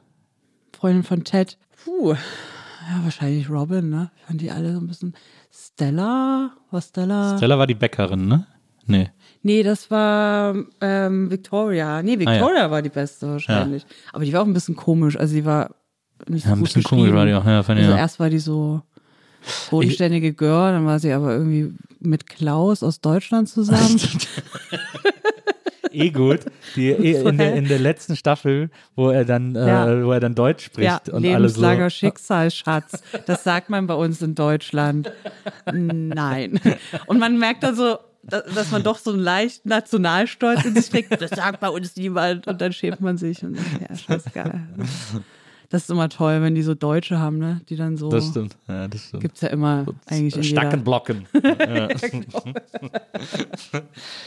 Freundin von Ted? Puh. Ja, wahrscheinlich Robin, ne? Ich fand die alle so ein bisschen. Stella? War Stella? Stella war die Bäckerin, ne? Nee. Nee, das war ähm, Victoria. Nee, Victoria war die beste wahrscheinlich. Aber die war auch ein bisschen komisch. Also die war nicht so Ja, ein gut bisschen komisch war die auch. Ja, fand Also auch. erst war die so bodenständige Girl, dann war sie aber irgendwie mit Klaus aus Deutschland zusammen. [laughs] [laughs] eh gut. Die, [laughs] eh, in, der, in der letzten Staffel, wo er dann, äh, Ja. wo er dann Deutsch spricht ja, und alle so. lebenslanger Schicksalsschatz. Das sagt man bei uns in Deutschland. Nein. Und man merkt dann so, dass dass man doch so einen leichten Nationalstolz in sich trägt. Das sagt bei uns niemand. Und dann schämt man sich. Und ja, scheißegal. Das ist immer toll, wenn die so Deutsche haben, ne? Die dann so. Das stimmt. Ja, das stimmt. Gibt's ja immer eigentlich in jeder. Stackenblocken. [laughs]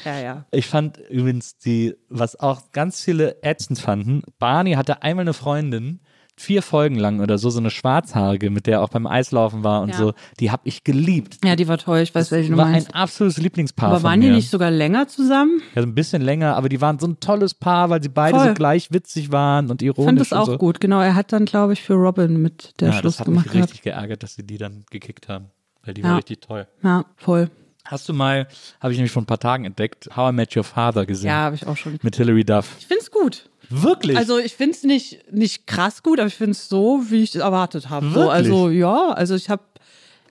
Ja, ja. Ich fand übrigens die, was auch ganz viele ätzend fanden, Barney hatte einmal eine Freundin, vier Folgen lang oder so, so eine Schwarzhaarige, mit der er auch beim Eislaufen war und Ja. so, die habe ich geliebt. Ja, die war toll. Ich weiß, welche du war meinst. ein absolutes Lieblingspaar Aber waren mir. die nicht sogar länger zusammen? Ja, so ein bisschen länger, aber die waren so ein tolles Paar, weil sie beide Voll. so gleich witzig waren und Ich ironisch fand das auch so. gut. Genau, er hat dann, glaube ich, für Robin mit der ja, Schluss das hat gemacht mich gehabt. richtig geärgert, dass sie die dann gekickt haben, weil die Ja. war richtig toll. Ja, voll. Hast du mal, habe ich nämlich vor ein paar Tagen entdeckt, How I Met Your Father gesehen? Ja, habe ich auch schon. Mit Hilary Duff. Ich find's gut. Wirklich? Also ich finde es nicht, nicht krass gut, aber ich finde es so, wie ich es erwartet habe. So, also ja, also ich habe,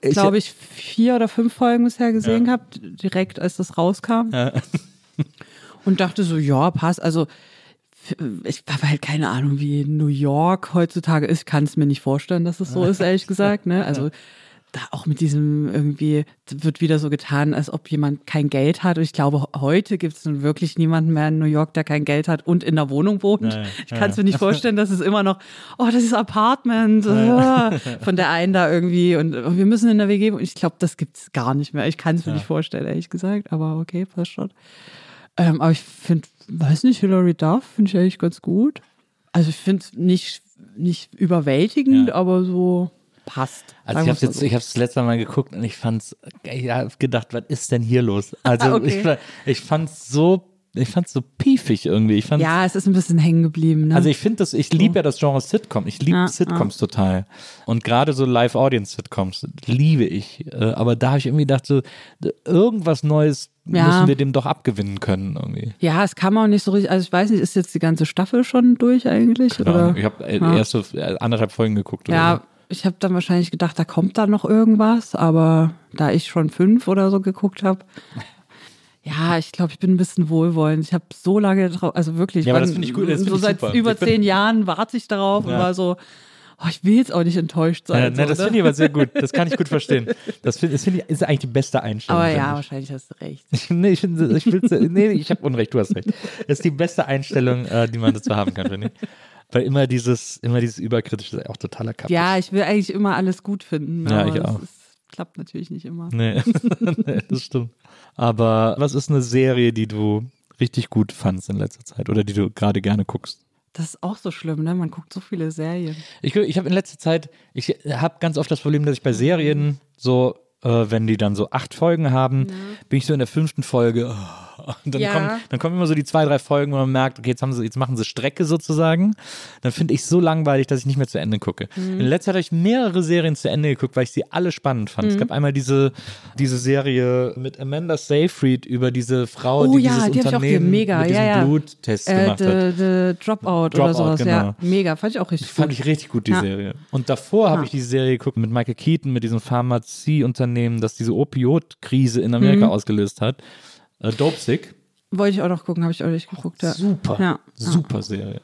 glaube ich, vier oder fünf Folgen bisher gesehen gehabt, direkt als das rauskam. [laughs] Und dachte so, ja, passt. Also ich habe halt keine Ahnung, wie New York heutzutage ist. Ich kann es mir nicht vorstellen, dass es so [laughs] ist, ehrlich gesagt. Ne? Also da auch mit diesem irgendwie wird wieder so getan, als ob jemand kein Geld hat. Und ich glaube, heute gibt es nun wirklich niemanden mehr in New York, der kein Geld hat und in der Wohnung wohnt. Ja, ich kann es mir nicht vorstellen, dass es immer noch, oh, das ist Apartment ah, [laughs] von der einen da irgendwie und oh, wir müssen in der WG wohnen. Ich glaube, das gibt es gar nicht mehr. Ich kann es mir nicht vorstellen, ehrlich gesagt. Aber okay, passt schon. Ähm, aber ich finde, weiß nicht, Hilary Duff finde ich eigentlich ganz gut. Also ich finde es nicht, nicht überwältigend, Ja. aber so passt. Also ich habe jetzt, so. ich habe das letzte Mal geguckt und ich fand's, ich habe gedacht, was ist denn hier los? Also [laughs] Ah, okay. ich, ich fand's so, ich fand's so piefig irgendwie. Ich fand's, ja, es ist ein bisschen hängen geblieben. Ne? also ich finde das, ich liebe ja das Genre Sitcom. Ich liebe Ja, Sitcoms total. Und gerade so Live-Audience-Sitcoms liebe ich. Äh, Aber da habe ich irgendwie gedacht, so, irgendwas Neues Ja. müssen wir dem doch abgewinnen können irgendwie. ja, es kam auch nicht so richtig. Also ich weiß nicht, ist jetzt die ganze Staffel schon durch eigentlich? Oder? Ich habe äh, Ja. erst so äh, anderthalb Folgen geguckt. Oder Ja, ich habe dann wahrscheinlich gedacht, da kommt da noch irgendwas, aber da ich schon fünf oder so geguckt habe, ja, ich glaube, ich bin ein bisschen wohlwollend. Ich habe so lange drauf, also wirklich, Ja, aber das wann- finde ich gut, das so seit super. über Ich zehn Jahren warte ich darauf und Ja. war so, oh, ich will jetzt auch nicht enttäuscht sein. Ne, so, das ne? finde ich aber sehr gut. [laughs] Das kann ich gut verstehen. Das finde das find ich, ist eigentlich die beste Einstellung. aber ja, ich. wahrscheinlich hast du recht. [laughs] nee, ich, ich nee, ich habe Unrecht, du hast recht. Das ist die beste Einstellung, äh, die man dazu haben kann, finde ich. Weil immer dieses, immer dieses Überkritische ist auch totaler Kampf. Ja, ich will eigentlich immer alles gut finden. Ja, ich auch. Ist, klappt natürlich nicht immer. Nee. [laughs] nee, das stimmt. Aber was ist eine Serie, die du richtig gut fandst in letzter Zeit oder die du gerade gerne guckst? Das ist auch so schlimm, ne? Man guckt so viele Serien. Ich, ich habe in letzter Zeit, ich habe ganz oft das Problem, dass ich bei Serien so, äh, wenn die dann so acht Folgen haben, bin ich so in der fünften Folge. oh, [laughs] und dann, Ja. kommen, dann kommen immer so die zwei, drei Folgen, wo man merkt, okay, jetzt, haben sie, jetzt machen sie Strecke sozusagen. Dann finde ich so langweilig, dass ich nicht mehr zu Ende gucke. Mhm. In letzter Zeit habe ich mehrere Serien zu Ende geguckt, weil ich sie alle spannend fand. Mhm. Es gab einmal diese, diese Serie mit Amanda Seyfried über diese Frau, Oh die ja, dieses die hab ich auch Unternehmen mit diesem ja, ja. Bluttest Äh, gemacht hat. the, the Dropout, oder Dropout, sowas. Ja, genau. mega. Fand ich auch richtig Fand gut. ich richtig gut, die Ja. Serie. Und davor habe Ja. ich die Serie geguckt mit Michael Keaton, mit diesem Pharmazieunternehmen, das diese Opioidkrise in Amerika Mhm. ausgelöst hat. Äh, Dope Sick. Wollte ich auch noch gucken, habe ich auch nicht geguckt. Ja. Super. Ja. Super Serie.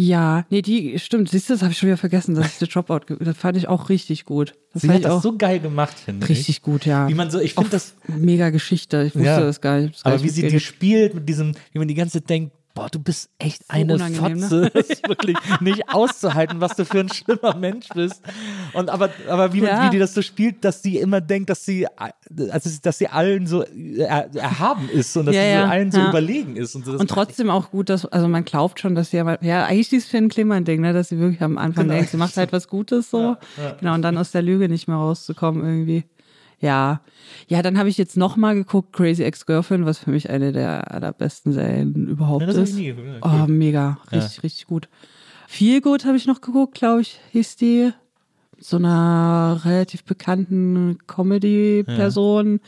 Ja, nee, die stimmt. Siehst du, das habe ich schon wieder vergessen, dass ich The Dropout, das fand ich auch richtig gut. Das Sie hat ich das auch so geil gemacht, finde ich. richtig gut, ja. Wie man so, ich finde das, mega Geschichte. Ich wusste Ja. das gar nicht. Gar aber nicht wie sie die spielt mit diesem, wie man die ganze Zeit denkt, boah, du bist echt eine ne? Fotze. [laughs] Das ist wirklich nicht auszuhalten, was du für ein schlimmer Mensch bist. Und aber, aber wie, Ja. wie die das so spielt, dass sie immer denkt, dass sie, also, dass sie allen so er, erhaben ist und dass Ja, sie so ja, allen so überlegen ist. Und, so. Und trotzdem auch gut, dass, also man glaubt schon, dass sie aber, ja, eigentlich dieses Finn Kliman-Ding, ne, dass sie wirklich am Anfang Genau. denkt, sie macht halt was Gutes so. Genau, und dann aus der Lüge nicht mehr rauszukommen irgendwie. Ja. Ja, dann habe ich jetzt nochmal geguckt, Crazy Ex-Girlfriend, was für mich eine der allerbesten Serien überhaupt Ja, das ist. nie geguckt. Oh, mega. Richtig, richtig gut. Viel gut habe ich noch geguckt, glaube ich, hieß die. So einer relativ bekannten Comedy-Person.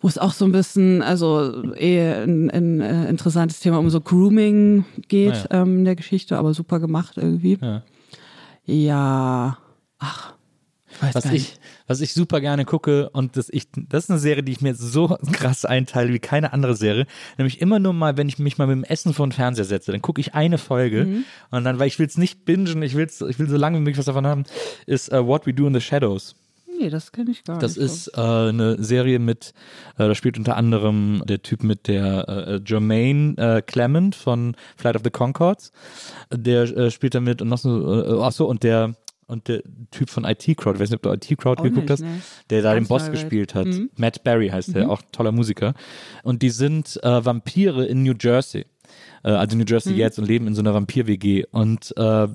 Wo es auch so ein bisschen, also eher ein, ein äh, interessantes Thema um so Grooming geht Ah, ähm, in der Geschichte, aber super gemacht irgendwie. Ja. Ja. Ach, weiß Was ich, was ich super gerne gucke und das, ich, das ist eine Serie, die ich mir so [laughs] krass einteile wie keine andere Serie. Nämlich immer nur mal, wenn ich mich mal mit dem Essen vor den Fernseher setze, dann gucke ich eine Folge Mhm. und dann, weil ich will es nicht bingen, ich, will's, ich will so lange wie möglich was davon haben, ist uh, What We Do in the Shadows. Nee, das kenne ich gar Das nicht. ist äh, eine Serie mit, äh, da spielt unter anderem der Typ mit der äh, Jermaine äh, Clement von Flight of the Concords. Der äh, spielt da mit und noch so, äh, ach so, und der und der Typ von IT Crowd, ich weiß nicht, ob du IT Crowd Auch geguckt nicht, hast, nee. der da den Boss Mhm. gespielt hat. Matt Berry heißt der, auch toller Musiker. Und die sind äh, Vampire in New Jersey. Äh, also New Jersey Mhm. jetzt und leben in so einer Vampir-WG und äh,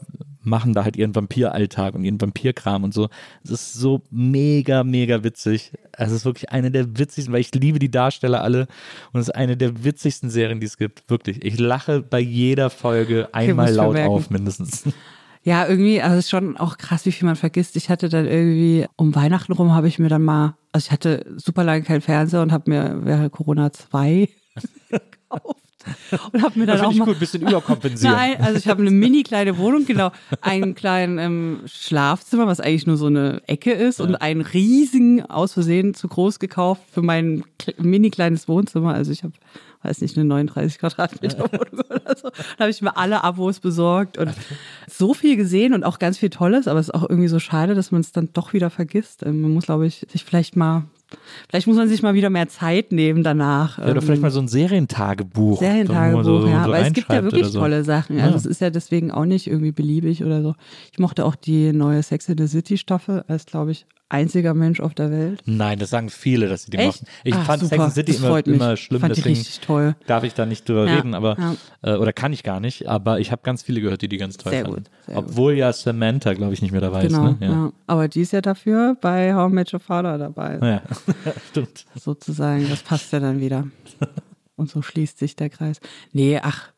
machen da halt ihren Vampiralltag und ihren Vampirkram und so. Es ist so mega, mega witzig. Es ist wirklich eine der witzigsten, weil ich liebe die Darsteller alle und es ist eine der witzigsten Serien, die es gibt. Wirklich. Ich lache bei jeder Folge einmal laut auf, mindestens. Ja, irgendwie, also es ist schon auch krass, wie viel man vergisst. Ich hatte dann irgendwie, um Weihnachten rum habe ich mir dann mal, also ich hatte super lange keinen Fernseher und habe mir während Corona zwei [laughs] gekauft. Und habe mir dann Das auch ich mal, gut, bisschen überkompensieren. Nein, also ich habe eine mini kleine Wohnung, genau, einen kleinen ähm, Schlafzimmer, was eigentlich nur so eine Ecke ist und einen riesigen, aus Versehen zu groß gekauft für mein mini kleines Wohnzimmer. Also ich habe, weiß nicht, eine 39 Quadratmeter Wohnung oder so. Da habe ich mir alle Abos besorgt und so viel gesehen und auch ganz viel Tolles, aber es ist auch irgendwie so schade, dass man es dann doch wieder vergisst. Ähm, Man muss, glaube ich, sich vielleicht mal, vielleicht muss man sich mal wieder mehr Zeit nehmen danach. Ja, oder ähm, vielleicht mal so ein Serientagebuch. Serientagebuch, so, ja. so Aber es gibt ja wirklich so. tolle Sachen. Also es ist ja deswegen auch nicht irgendwie beliebig oder so. Ich mochte auch die neue Sex in the City Staffel als, glaube ich, einziger Mensch auf der Welt. Nein, das sagen viele, dass sie die Echt? machen. Ich Ah, fand super. Sex and City Das immer, immer schlimm, Fand deswegen richtig toll. darf ich da nicht drüber Ja, reden, aber ja. äh, oder kann ich gar nicht, aber ich habe ganz viele gehört, die die ganz toll Sehr fanden. gut, sehr gut. Obwohl ja Samantha, glaube ich, nicht mehr dabei Genau, ist. Ne? ja. Aber die ist ja dafür bei How I Met Your Father dabei. Ja. [laughs] Stimmt. sozusagen. Das passt ja dann wieder. [laughs] Und so schließt sich der Kreis. Nee, ach.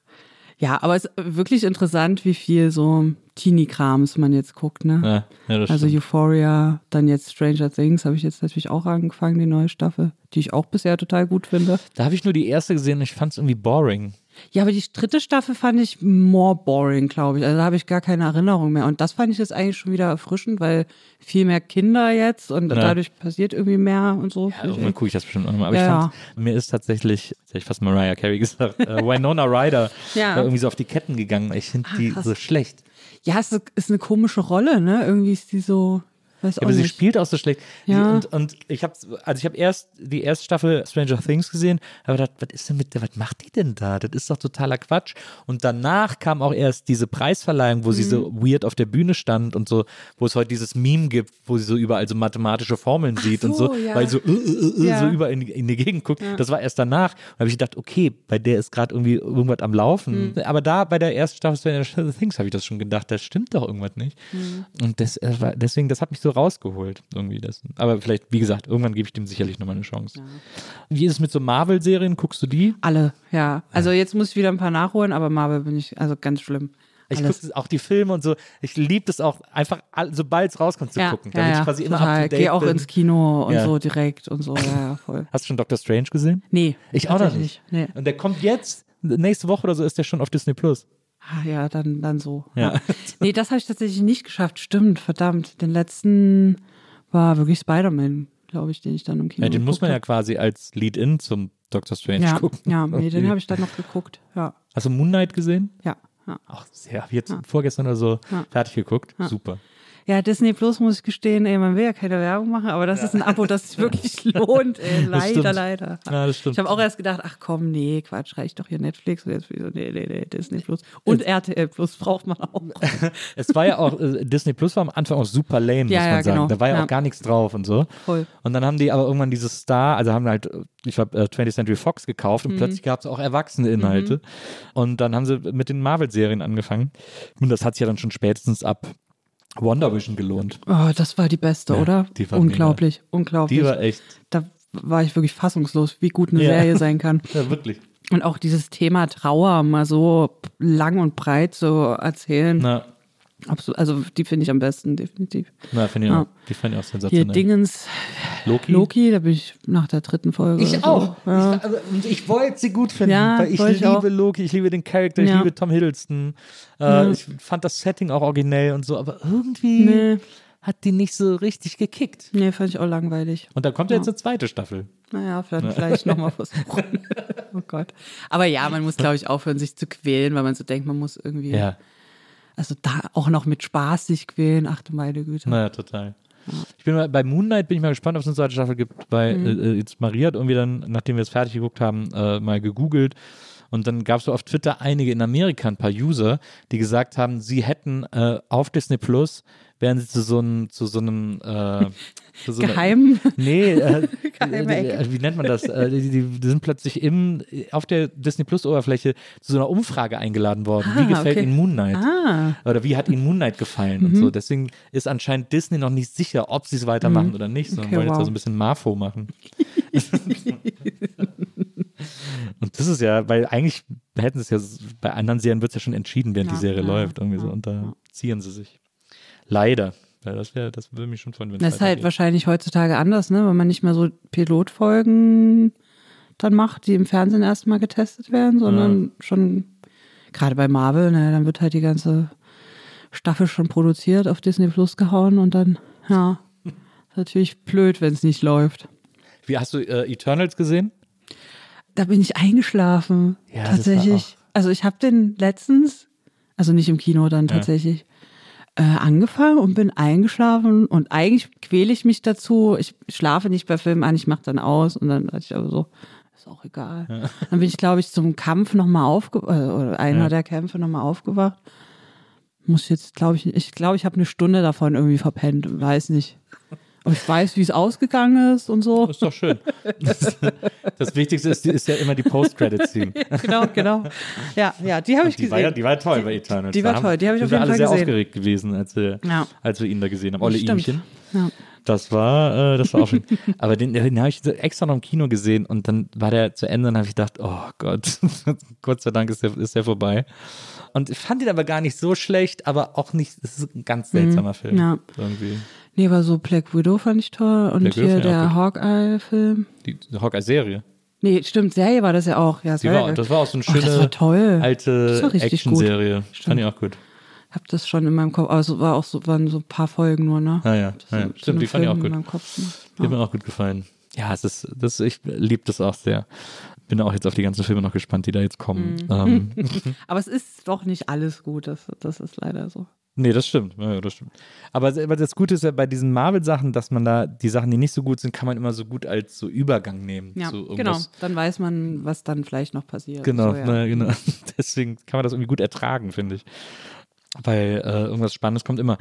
Ja, aber es ist wirklich interessant, wie viel so Teenie-Krams man jetzt guckt, ne? Ja, ja, Also stimmt. Euphoria, dann jetzt Stranger Things habe ich jetzt natürlich auch angefangen, die neue Staffel, die ich auch bisher total gut finde. Da habe ich nur die erste gesehen und ich fand es irgendwie boring. Ja, aber die dritte Staffel fand ich more boring, glaube ich. Also da habe ich gar keine Erinnerung mehr. Und das fand ich jetzt eigentlich schon wieder erfrischend, weil viel mehr Kinder jetzt und dadurch passiert irgendwie mehr und so. Ja, irgendwann gucke ich das bestimmt auch nochmal. Aber Ja, ich fand, mir ist tatsächlich, jetzt hätte ich fast Mariah Carey gesagt, äh, Winona Ryder [laughs] Ja. irgendwie so auf die Ketten gegangen. Ich finde die so schlecht. Ja, es ist eine komische Rolle, ne? Irgendwie ist die so, weiß Ja, aber sie nicht. spielt auch so schlecht. Ja. Und, und ich habe, also ich habe erst die erste Staffel Stranger Things gesehen, aber gedacht, was ist denn mit der, was macht die denn da? Das ist doch totaler Quatsch. Und danach kam auch erst diese Preisverleihung, wo sie so Mhm. weird auf der Bühne stand und so, wo es heute dieses Meme gibt, wo sie so überall so mathematische Formeln sieht und so, so, ja. weil so, äh, äh, äh, Ja. so überall in, die- in die Gegend guckt. Das war erst danach. Und habe ich gedacht, okay, bei der ist gerade irgendwie irgendwas am Laufen. Mhm. Aber da bei der ersten Staffel Stranger Things habe ich das schon gedacht, da stimmt doch irgendwas nicht. Mhm. Und das, äh, deswegen, das hat mich so rausgeholt irgendwie das. Aber vielleicht, wie gesagt, irgendwann gebe ich dem sicherlich nochmal eine Chance. Wie ist es mit so Marvel-Serien? Guckst du die? Alle, ja. Also jetzt muss ich wieder ein paar nachholen, aber Marvel bin ich, also ganz schlimm. Ich gucke auch die Filme und so. Ich liebe das auch, einfach, sobald es rauskommt, zu ja, gucken. ja, Damit ja, ich quasi immer total. up to date Geh auch bin. ins Kino und Ja. so direkt und so, ja, ja, voll. Hast du schon Doctor Strange gesehen? Nee. Ich auch noch nicht. Nee. Und der kommt jetzt, nächste Woche oder so ist der schon auf Disney Plus. Ah, ja, dann, dann so. Ja. Nee, das habe ich tatsächlich nicht geschafft. Stimmt, verdammt. Den letzten war wirklich Spider-Man, glaube ich, den ich dann im Kino Ja, den muss man ja quasi als Lead-In zum Doctor Strange habe. gucken. Ja, ja nee, den habe ich dann noch geguckt. Ja, Hast du Moon Knight gesehen? ja, ja. Auch sehr, jetzt vorgestern oder so fertig geguckt. Super. Ja, Disney Plus muss ich gestehen, ey, man will ja keine Werbung machen, aber das ist ein Abo, das sich wirklich [laughs] lohnt, ey. Leider, leider. Ja, das stimmt. Ich habe auch erst gedacht, ach komm, nee, Quatsch, reicht doch hier Netflix und jetzt bin ich so, nee, nee, nee, Disney Plus. Und RTL Plus braucht man auch. [laughs] Es war ja auch, äh, Disney Plus war am Anfang auch super lame, muss Ja, man ja, sagen. genau. Da war ja, Ja. auch gar nichts drauf und so. Voll. Und dann haben die aber irgendwann dieses Star, also haben halt, äh, ich glaube, äh, 20th Century Fox gekauft Mhm. und plötzlich gab es auch erwachsene Inhalte. Und dann haben sie mit den Marvel-Serien angefangen. Und das hat sich ja dann schon spätestens ab Wonder Vision gelohnt. Oh, das war die beste, Ja, oder? die war unglaublich, unglaublich. Die war echt, da war ich wirklich fassungslos, wie gut eine Ja. Serie sein kann. [laughs] ja wirklich. Und auch dieses Thema Trauer mal so lang und breit so erzählen. Na, Absolut, also die finde ich am besten, definitiv. na finde ich Ja. auch, die fand ich auch Hier sensationell. Dingens, Loki? Loki, da bin ich nach der dritten Folge. Ich auch. So. Ja. Ich, also, ich wollte sie gut finden, Ja, weil ich ich liebe auch. Loki, ich liebe den Charakter, ich Ja. liebe Tom Hiddleston. Äh, Ich fand das Setting auch originell und so, aber irgendwie Nee. hat die nicht so richtig gekickt. Nee, fand ich auch langweilig. Und dann kommt ja jetzt eine zweite Staffel. Naja, vielleicht, vielleicht nochmal [laughs] versuchen. oh Gott. Aber ja, man muss, glaube ich, aufhören, sich zu quälen, weil man so denkt, man muss irgendwie, Ja, also da auch noch mit Spaß sich quälen. Ach du meine Güte. naja, total. Ich bin mal, bei Moonlight bin ich mal gespannt, ob es eine zweite Staffel gibt. Bei Mhm. äh, jetzt Maria hat irgendwie dann, nachdem wir es fertig geguckt haben, äh, mal gegoogelt. Und dann gab es so auf Twitter einige in Amerika, ein paar User, die gesagt haben, sie hätten äh, auf Disney Plus, wären sie zu so einem, zu so einem äh, zu so einer- Geheim. Nee, äh, [laughs] äh, wie nennt man das? Äh, die, die, die sind plötzlich im, auf der Disney Plus Oberfläche zu so einer Umfrage eingeladen worden. Ah, wie gefällt okay. Ihnen Moon Knight? Ah, Mhm. Oder wie hat Ihnen Moon Knight gefallen und so. Deswegen ist anscheinend Disney noch nicht sicher, ob sie es weitermachen oder nicht, sondern Mhm. Okay, wollen jetzt wow. da so ein bisschen Marfo machen. [laughs] und das ist ja, weil eigentlich hätten sie es ja, bei anderen Serien wird es ja schon entschieden, während Ja, die Serie ja, läuft. Irgendwie so. Und da ziehen sie sich. Leider. Weil das wäre, das würde mich schon freuen, wenn es das ist halt wahrscheinlich heutzutage anders, ne? Weil man nicht mehr so Pilotfolgen dann macht, die im Fernsehen erstmal getestet werden, sondern schon gerade bei Marvel, ne, dann wird halt die ganze Staffel schon produziert, auf Disney Plus gehauen und dann, ja, ist natürlich blöd, wenn es nicht läuft. Wie hast du äh, Eternals gesehen? Da bin ich eingeschlafen. Ja, tatsächlich. Also ich habe den letztens, also nicht im Kino dann Ja. tatsächlich, angefangen und bin eingeschlafen und eigentlich quäle ich mich dazu. Ich schlafe nicht bei Filmen an, ich mache dann aus und dann hatte ich aber so, ist auch egal. [laughs] Dann bin ich, glaube ich, zum Kampf nochmal aufgewacht, äh, oder einer Ja. der Kämpfe nochmal aufgewacht. Muss jetzt, glaube ich, ich glaube, ich habe eine Stunde davon irgendwie verpennt, weiß nicht. Aber ich weiß, wie es ausgegangen ist und so. Das ist doch schön. Das, [laughs] das Wichtigste ist, ist ja immer die Post-Credit-Scene. [laughs] genau, genau. Ja, ja, die habe ich Die gesehen. war, ja, die war toll bei Eternals. die war toll, die habe ich auf wir jeden alle Fall sehr gesehen. aufgeregt gewesen, als wir, Ja. als wir ihn da gesehen haben. Olle. Ihmchen. Ja. Das war, äh, das war auch schön. Aber den, den habe ich extra noch im Kino gesehen und dann war der zu Ende und habe ich gedacht, oh Gott, [laughs] Gott sei Dank ist der, ist der vorbei. Und ich fand ihn aber gar nicht so schlecht, aber auch nicht, es ist ein ganz seltsamer Film. Mhm. ja. Irgendwie. Nee, war so Black Widow fand ich toll und Black hier der. Hawkeye-Film. Die, Hawkeye-Serie. Nee, stimmt, Serie war das ja auch. Ja, Serie. war, das war auch so eine Ach, schöne. Das alte Action-Serie. Fand ich auch gut. hab das schon in meinem Kopf, aber es war auch so, waren so ein paar Folgen nur, ne? Ah ja, ja, ja. stimmt, die fand ich auch Film gut. Kopf, ne? Die hat mir auch gut gefallen. Ja, es ist, das, ich liebe das auch sehr. Bin auch jetzt auf die ganzen Filme noch gespannt, die da jetzt kommen. Mhm. Ähm, [laughs] Aber es ist doch nicht alles gut, das, das ist leider so. Nee, das stimmt. Ja, das stimmt. Aber, aber das Gute ist ja bei diesen Marvel-Sachen, dass man da, die Sachen, die nicht so gut sind, kann man immer so gut als so Übergang nehmen. Ja, zu genau. Dann weiß man, was dann vielleicht noch passiert. Genau, So, ja. na, genau. [laughs] Deswegen kann man das irgendwie gut ertragen, finde ich. Weil äh, irgendwas Spannendes kommt immer.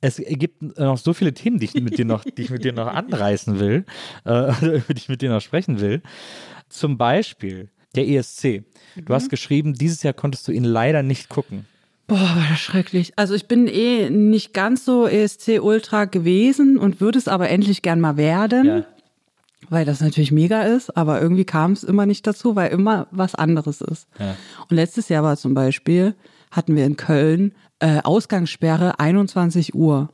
Es gibt noch so viele Themen, die ich mit dir noch, die ich mit dir noch [laughs] anreißen will, äh, [laughs] über die ich mit dir noch sprechen will. Zum Beispiel der ESC. Du hast geschrieben, dieses Jahr konntest du ihn leider nicht gucken. Boah, war das schrecklich. Also ich bin eh nicht ganz so ESC-Ultra gewesen und würde es aber endlich gern mal werden, weil das natürlich mega ist, aber irgendwie kam es immer nicht dazu, weil immer was anderes ist. Ja. Und letztes Jahr war zum Beispiel, hatten wir in Köln äh, Ausgangssperre 21 Uhr.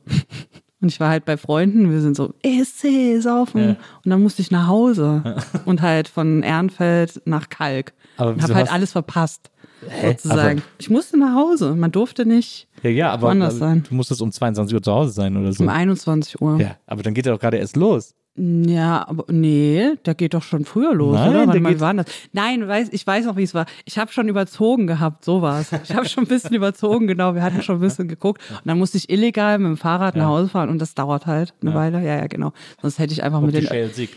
Und ich war halt bei Freunden, wir sind so, ESC, saufen. Ja. Und dann musste ich nach Hause und halt von Ehrenfeld nach Kalk. Aber und habe halt alles verpasst, Hä? sozusagen. Aber- ich musste nach Hause. Man durfte nicht Ja, ja, aber, Woanders aber sein. du musstest um 22 Uhr zu Hause sein oder so. um 21 Uhr. Ja, aber dann geht er doch gerade erst los. Ja, aber nee, der geht doch schon früher los, Nein, oder? geht- wie war das? Nein, weiß, ich weiß noch, wie es war. Ich habe schon überzogen gehabt, so war's. Ich habe schon ein bisschen überzogen, genau. Wir hatten schon ein bisschen geguckt. Und dann musste ich illegal mit dem Fahrrad nach Hause fahren und das dauert halt eine Weile. Ja, ja, genau. Sonst hätte ich einfach Auf mit den.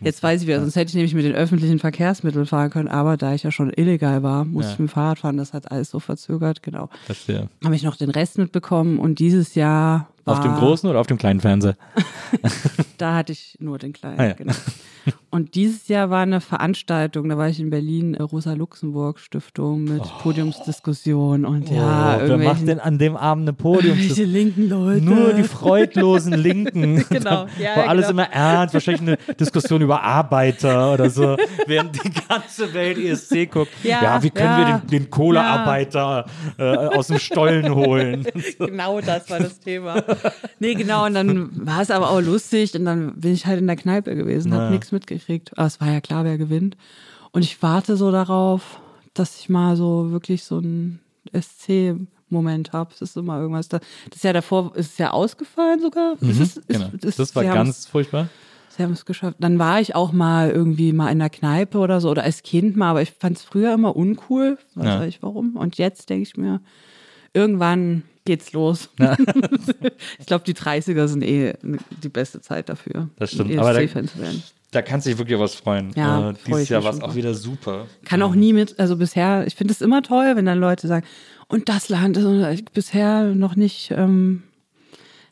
Jetzt weiß ich wieder, sonst hätte ich nämlich mit den öffentlichen Verkehrsmitteln fahren können. Aber da ich ja schon illegal war, musste Ja. ich mit dem Fahrrad fahren. Das hat alles so verzögert, genau. Verstehe. Habe ich noch den Rest mitbekommen und dieses Jahr. War, Auf dem großen oder auf dem kleinen Fernseher? [laughs] da hatte ich nur den kleinen, Ah, ja. genau. Und dieses Jahr war eine Veranstaltung, da war ich in Berlin, äh, Rosa-Luxemburg-Stiftung mit Podiumsdiskussion und ja, oh, wer macht denn an dem Abend eine Podium? irgendwelche linken Leute. Nur die freudlosen Linken. [laughs] Genau, [laughs] ja, Wo alles genau. immer ernst, wahrscheinlich eine Diskussion über Arbeiter oder so, während die ganze Welt ESC guckt. Ja, wie können ja. wir den, den Kohlearbeiter äh, aus dem Stollen holen? Genau das war das Thema. [laughs] Nee, genau, und dann war es aber auch lustig und dann bin ich halt in der Kneipe gewesen, Naja. hab nichts mitgekriegt. Aber es war ja klar, wer gewinnt. Und ich warte so darauf, dass ich mal so wirklich so einen SC-Moment habe. Es ist immer irgendwas da. Das Jahr davor ist es ja ausgefallen sogar. Es ist, ist, Genau. ist, Das war ganz furchtbar. Sie haben es geschafft. Dann war ich auch mal irgendwie mal in der Kneipe oder so oder als Kind mal, aber ich fand es früher immer uncool. Weiß Ja. ja. ich warum. Und jetzt denke ich mir, irgendwann geht's los. [laughs] ich glaube, die 30er sind eh die beste Zeit dafür. Das stimmt. um Aber da- ESC-Fan zu werden. Da kannst du dich wirklich was freuen. Ja, äh, dieses Jahr war es auch wieder super. Kann auch nie mit, also bisher, ich finde es immer toll, wenn dann Leute sagen, und das Land ist bisher noch nicht ähm,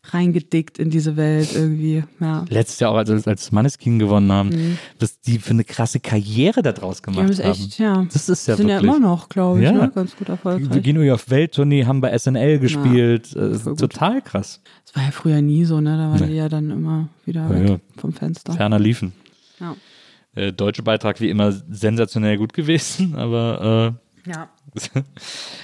reingedickt in diese Welt irgendwie. Ja. Letztes Jahr auch, als, als Manneskin gewonnen haben, dass die für eine krasse Karriere daraus Mhm. Die gemacht haben echt, ja. Das ist ja sind wirklich. ja immer noch, glaube ich, Ja. ne? ganz gut Wir erfolgreich. gehen irgendwie auf Welttournee, haben bei SNL gespielt. Äh, voll gut. total krass. Das war ja früher nie so, ne? Da waren Nee. die ja dann immer wieder Ja, weg ja. vom Fenster. Ferner liefen. Ja. Äh, deutsche Beitrag wie immer sensationell gut gewesen, [laughs] aber ja. [laughs]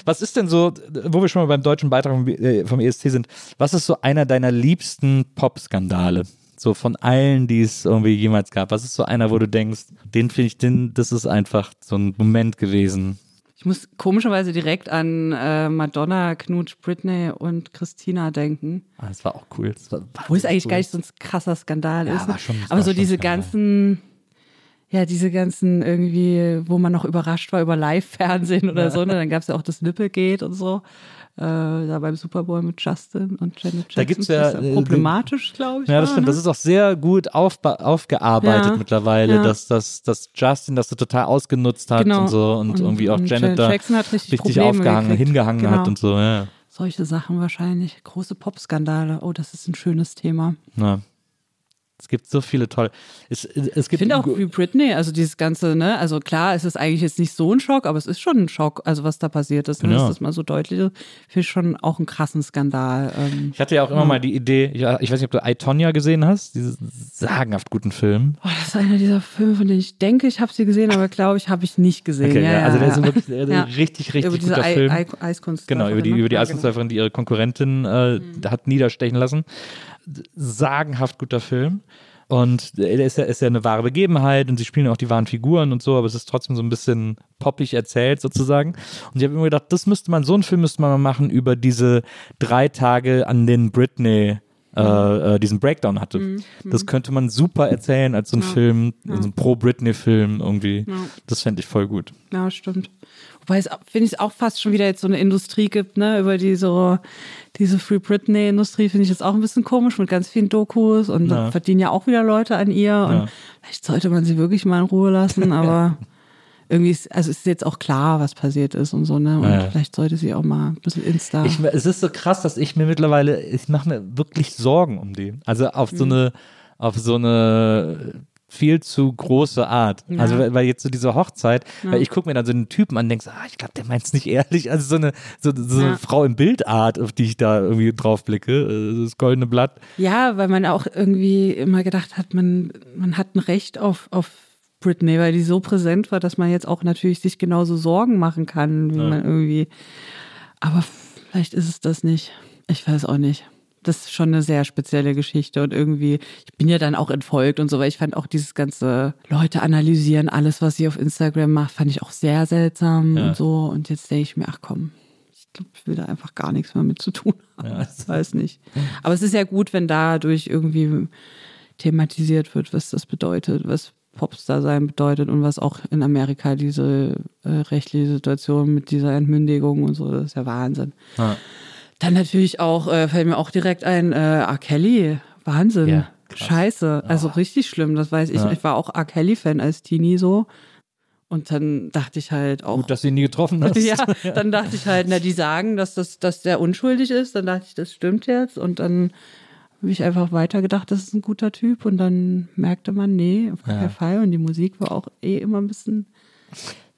was ist denn so, wo wir schon mal beim deutschen Beitrag vom, äh, vom ESC sind, was ist so einer deiner liebsten Pop-Skandale? So von allen, die es irgendwie jemals gab. Was ist so einer, wo du denkst, den finde ich, den, das ist einfach so ein Moment gewesen. Ich muss komischerweise direkt an äh, Madonna, Knut, Britney und Christina denken. Ah, das war auch cool. War Wo es eigentlich cool. gar nicht so ein krasser Skandal Ja, ist. ne? schon- Aber so diese Skandal. ganzen, ja, diese ganzen irgendwie, wo man noch überrascht war über Live-Fernsehen oder so. Ne? Dann gab es ja auch das Nippelgate und so. Äh, da beim Super Bowl mit Justin und Janet Jackson. Da gibt's ja, ist äh, problematisch, glaube ich. Ja, das war, stimmt. Ne? Das ist auch sehr gut aufba- aufgearbeitet Ja, mittlerweile, ja. dass, dass, dass Justin das so total ausgenutzt hat Genau. und so und, Und- irgendwie auch und Janet Janet da richtig richtig aufgehangen, gekriegt. hingehangen Genau. hat und so, ja. Solche Sachen wahrscheinlich. Große Popskandale. Oh, das ist ein schönes Thema. ja. Es gibt so viele tolle. Es, es Ich gibt finde auch wie Britney, also dieses ganze, ne, also klar, es ist eigentlich jetzt nicht so ein Schock, aber es ist schon ein Schock, also was da passiert ist, ne, Genau. dass das mal so deutlich ist, finde ich schon auch einen krassen Skandal. Ähm, ich hatte ja auch immer mal die Idee, ja, ich weiß nicht, ob du I, Tonya gesehen hast, diesen sagenhaft guten Film. oh, das ist einer dieser Filme, von denen ich denke, ich habe sie gesehen, aber glaube ich, habe ich nicht gesehen. Okay, ja, ja, ja, also der ja. ist wirklich [laughs] Ja. richtig, richtig über diese guter Ei- Film. Eiskunst. Genau, über die, über die Ja, Eiskunstläuferin, die ihre Konkurrentin äh, Mhm. hat niederstechen lassen. Sagenhaft guter Film. Und er ist ja, ist ja eine wahre Begebenheit und sie spielen auch die wahren Figuren und so, aber es ist trotzdem so ein bisschen poppig erzählt sozusagen. Und ich habe immer gedacht, das müsste man, so einen Film müsste man mal machen über diese drei Tage, an denen Britney äh, äh, diesen Breakdown hatte. Mhm. Das könnte man super erzählen als so ein Film, so ein Pro-Britney-Film irgendwie. Das fände ich voll gut. Ja, stimmt. Wobei es, finde ich, auch fast schon wieder jetzt so eine Industrie gibt, ne, über die so, diese Free Britney-Industrie finde ich jetzt auch ein bisschen komisch mit ganz vielen Dokus und da verdienen ja auch wieder Leute an ihr und Ja. vielleicht sollte man sie wirklich mal in Ruhe lassen, [laughs] aber irgendwie ist, also ist jetzt auch klar, was passiert ist und so, ne, und Ja. vielleicht sollte sie auch mal ein bisschen Insta. Ich, es ist so krass, dass ich mir mittlerweile, ich mache mir wirklich Sorgen um die. Also auf so eine, auf so eine viel zu große Art. Ja. Also weil, jetzt so diese Hochzeit, weil ich gucke mir dann so einen Typen an und denke, so, ah, ich glaube, der meint es nicht ehrlich. Also so eine, so, so eine Ja. Frau im Bildart, auf die ich da irgendwie drauf blicke, äh, das goldene Blatt. Ja, weil man auch irgendwie immer gedacht hat, man, man hat ein Recht auf, auf Britney, weil die so präsent war, dass man jetzt auch natürlich sich genauso Sorgen machen kann, wie man irgendwie. Aber vielleicht ist es das nicht. Ich weiß auch nicht. Das ist schon eine sehr spezielle Geschichte und irgendwie, ich bin ja dann auch entfolgt und so, weil ich fand auch dieses ganze Leute analysieren, alles, was sie auf Instagram macht, fand ich auch sehr seltsam Ja. und so. Und jetzt denke ich mir, ach komm, ich glaube, ich will da einfach gar nichts mehr mit zu tun haben. Ich weiß nicht. Aber es ist ja gut, wenn dadurch irgendwie thematisiert wird, was das bedeutet, was Popstar sein bedeutet und was auch in Amerika diese äh, rechtliche Situation mit dieser Entmündigung und so, das ist ja Wahnsinn. Ja. Dann natürlich auch, äh, fällt mir auch direkt ein, äh, R. Kelly, Wahnsinn. Ja. Scheiße, also richtig schlimm, das weiß ich. Ja. Ich war auch R. Kelly-Fan als Teenie so. Und dann dachte ich halt auch, Gut, dass du ihn nie getroffen [laughs] hast. ja, [laughs] dann dachte ich halt, na, die sagen, dass das, dass der unschuldig ist. Dann dachte ich, das stimmt jetzt. Und dann habe ich einfach weitergedacht, das ist ein guter Typ. Und dann merkte man, nee, auf keinen Ja. Fall. Und die Musik war auch eh immer ein bisschen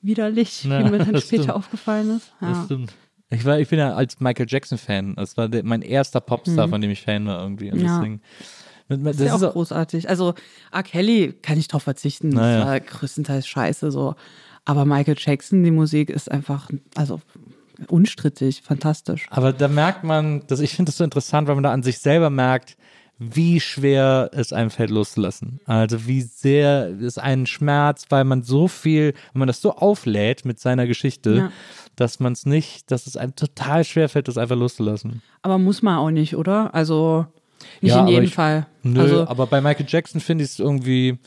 widerlich, Ja, wie mir dann [laughs] das später stimmt. aufgefallen ist. Das Ja. stimmt. Ich, war, ich bin ja als Michael Jackson-Fan. Das war der, mein erster Popstar, von dem ich Fan war irgendwie. Und Mhm. Ja. deswegen, das Das ist ja auch großartig. Also R. Kelly kann ich drauf verzichten. Naja. Das war größtenteils scheiße so. Aber Michael Jackson, die Musik ist einfach, also unstrittig, fantastisch. Aber da merkt man, dass ich finde das so interessant, weil man da an sich selber merkt, wie schwer es einem fällt loszulassen. Also wie sehr es einen schmerzt, weil man so viel, wenn man das so auflädt mit seiner Geschichte, Ja. dass man es nicht, dass es einem total schwer fällt, das einfach loszulassen. Aber muss man auch nicht, oder? Also nicht Ja, in jedem ich- Fall. Nö, also, aber bei Michael Jackson finde ich es irgendwie,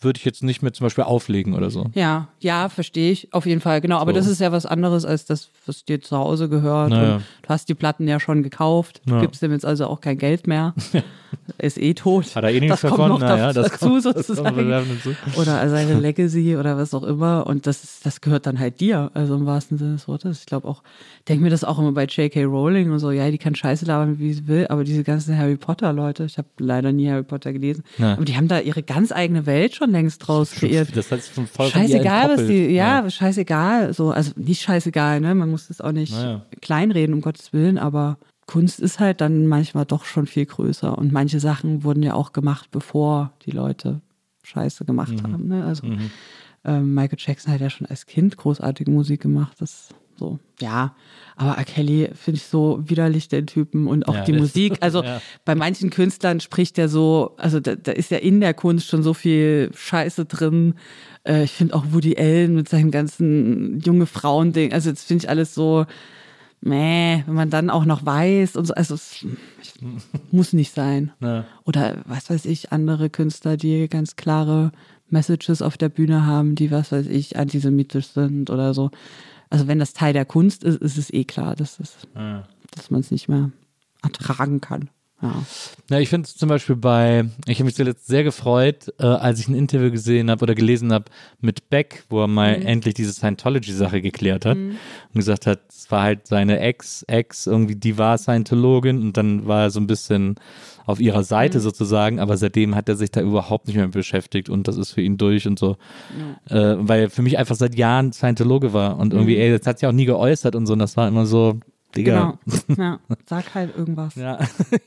würde ich jetzt nicht mehr zum Beispiel auflegen oder so. Ja, ja, verstehe ich, auf jeden Fall, genau. Aber So. das ist ja was anderes als das, was dir zu Hause gehört. Naja. Und du hast die Platten ja schon gekauft, du gibst dem jetzt also auch kein Geld mehr. [laughs] ist eh tot. Hat er eh nichts das davon? kommt noch Naja, da- das dazu kommt- das kommt sozusagen. bewerben dazu. oder seine Legacy oder was auch immer. Und das, ist, das gehört dann halt dir, also im wahrsten Sinne des Wortes. Ich glaube auch, denke mir das auch immer bei J.K. Rowling und so, ja, die kann scheiße labern, wie sie will, aber diese ganzen Harry Potter-Leute, ich habe leider nie Harry Potter gelesen, aber die haben da ihre ganz eigene Welt schon längst draus kreiert. Das heißt von voll von ihr Scheißegal, was die, ja, scheißegal, so, also nicht scheißegal, ne, man muss das auch nicht Naja. kleinreden, um Gottes Willen, aber Kunst ist halt dann manchmal doch schon viel größer und manche Sachen wurden ja auch gemacht, bevor die Leute Scheiße gemacht Mhm. haben, ne, also ähm, Michael Jackson hat ja schon als Kind großartige Musik gemacht, das so, ja, aber R. Kelly finde ich so widerlich, den Typen und auch Ja, die Musik, [laughs] also ja. bei manchen Künstlern spricht er so, also da, da ist ja in der Kunst schon so viel Scheiße drin. Äh, ich finde auch Woody Allen mit seinem ganzen junge Frauen-Ding, also jetzt finde ich alles so, meh, wenn man dann auch noch weiß und so, also es [laughs] muss nicht sein. Ja. Oder was weiß ich, andere Künstler, die ganz klare Messages auf der Bühne haben, die was weiß ich, antisemitisch sind oder so. Also wenn das Teil der Kunst ist, ist es eh klar, dass, es, Ja. dass man es nicht mehr ertragen kann. Ja. Ja, ich finde es zum Beispiel bei, ich habe mich zuletzt sehr gefreut, äh, als ich ein Interview gesehen habe oder gelesen habe mit Beck, wo er mal endlich diese Scientology-Sache geklärt hat und gesagt hat, es war halt seine Ex, Ex, irgendwie, die war Scientologin und dann war er so ein bisschen auf ihrer Seite sozusagen, aber seitdem hat er sich da überhaupt nicht mehr mit beschäftigt und das ist für ihn durch und so, äh, weil er für mich einfach seit Jahren Scientologe war und irgendwie, ey, das hat sich auch nie geäußert und so und das war immer so, Digga. Genau. [laughs] Ja. Sag halt irgendwas. Ja.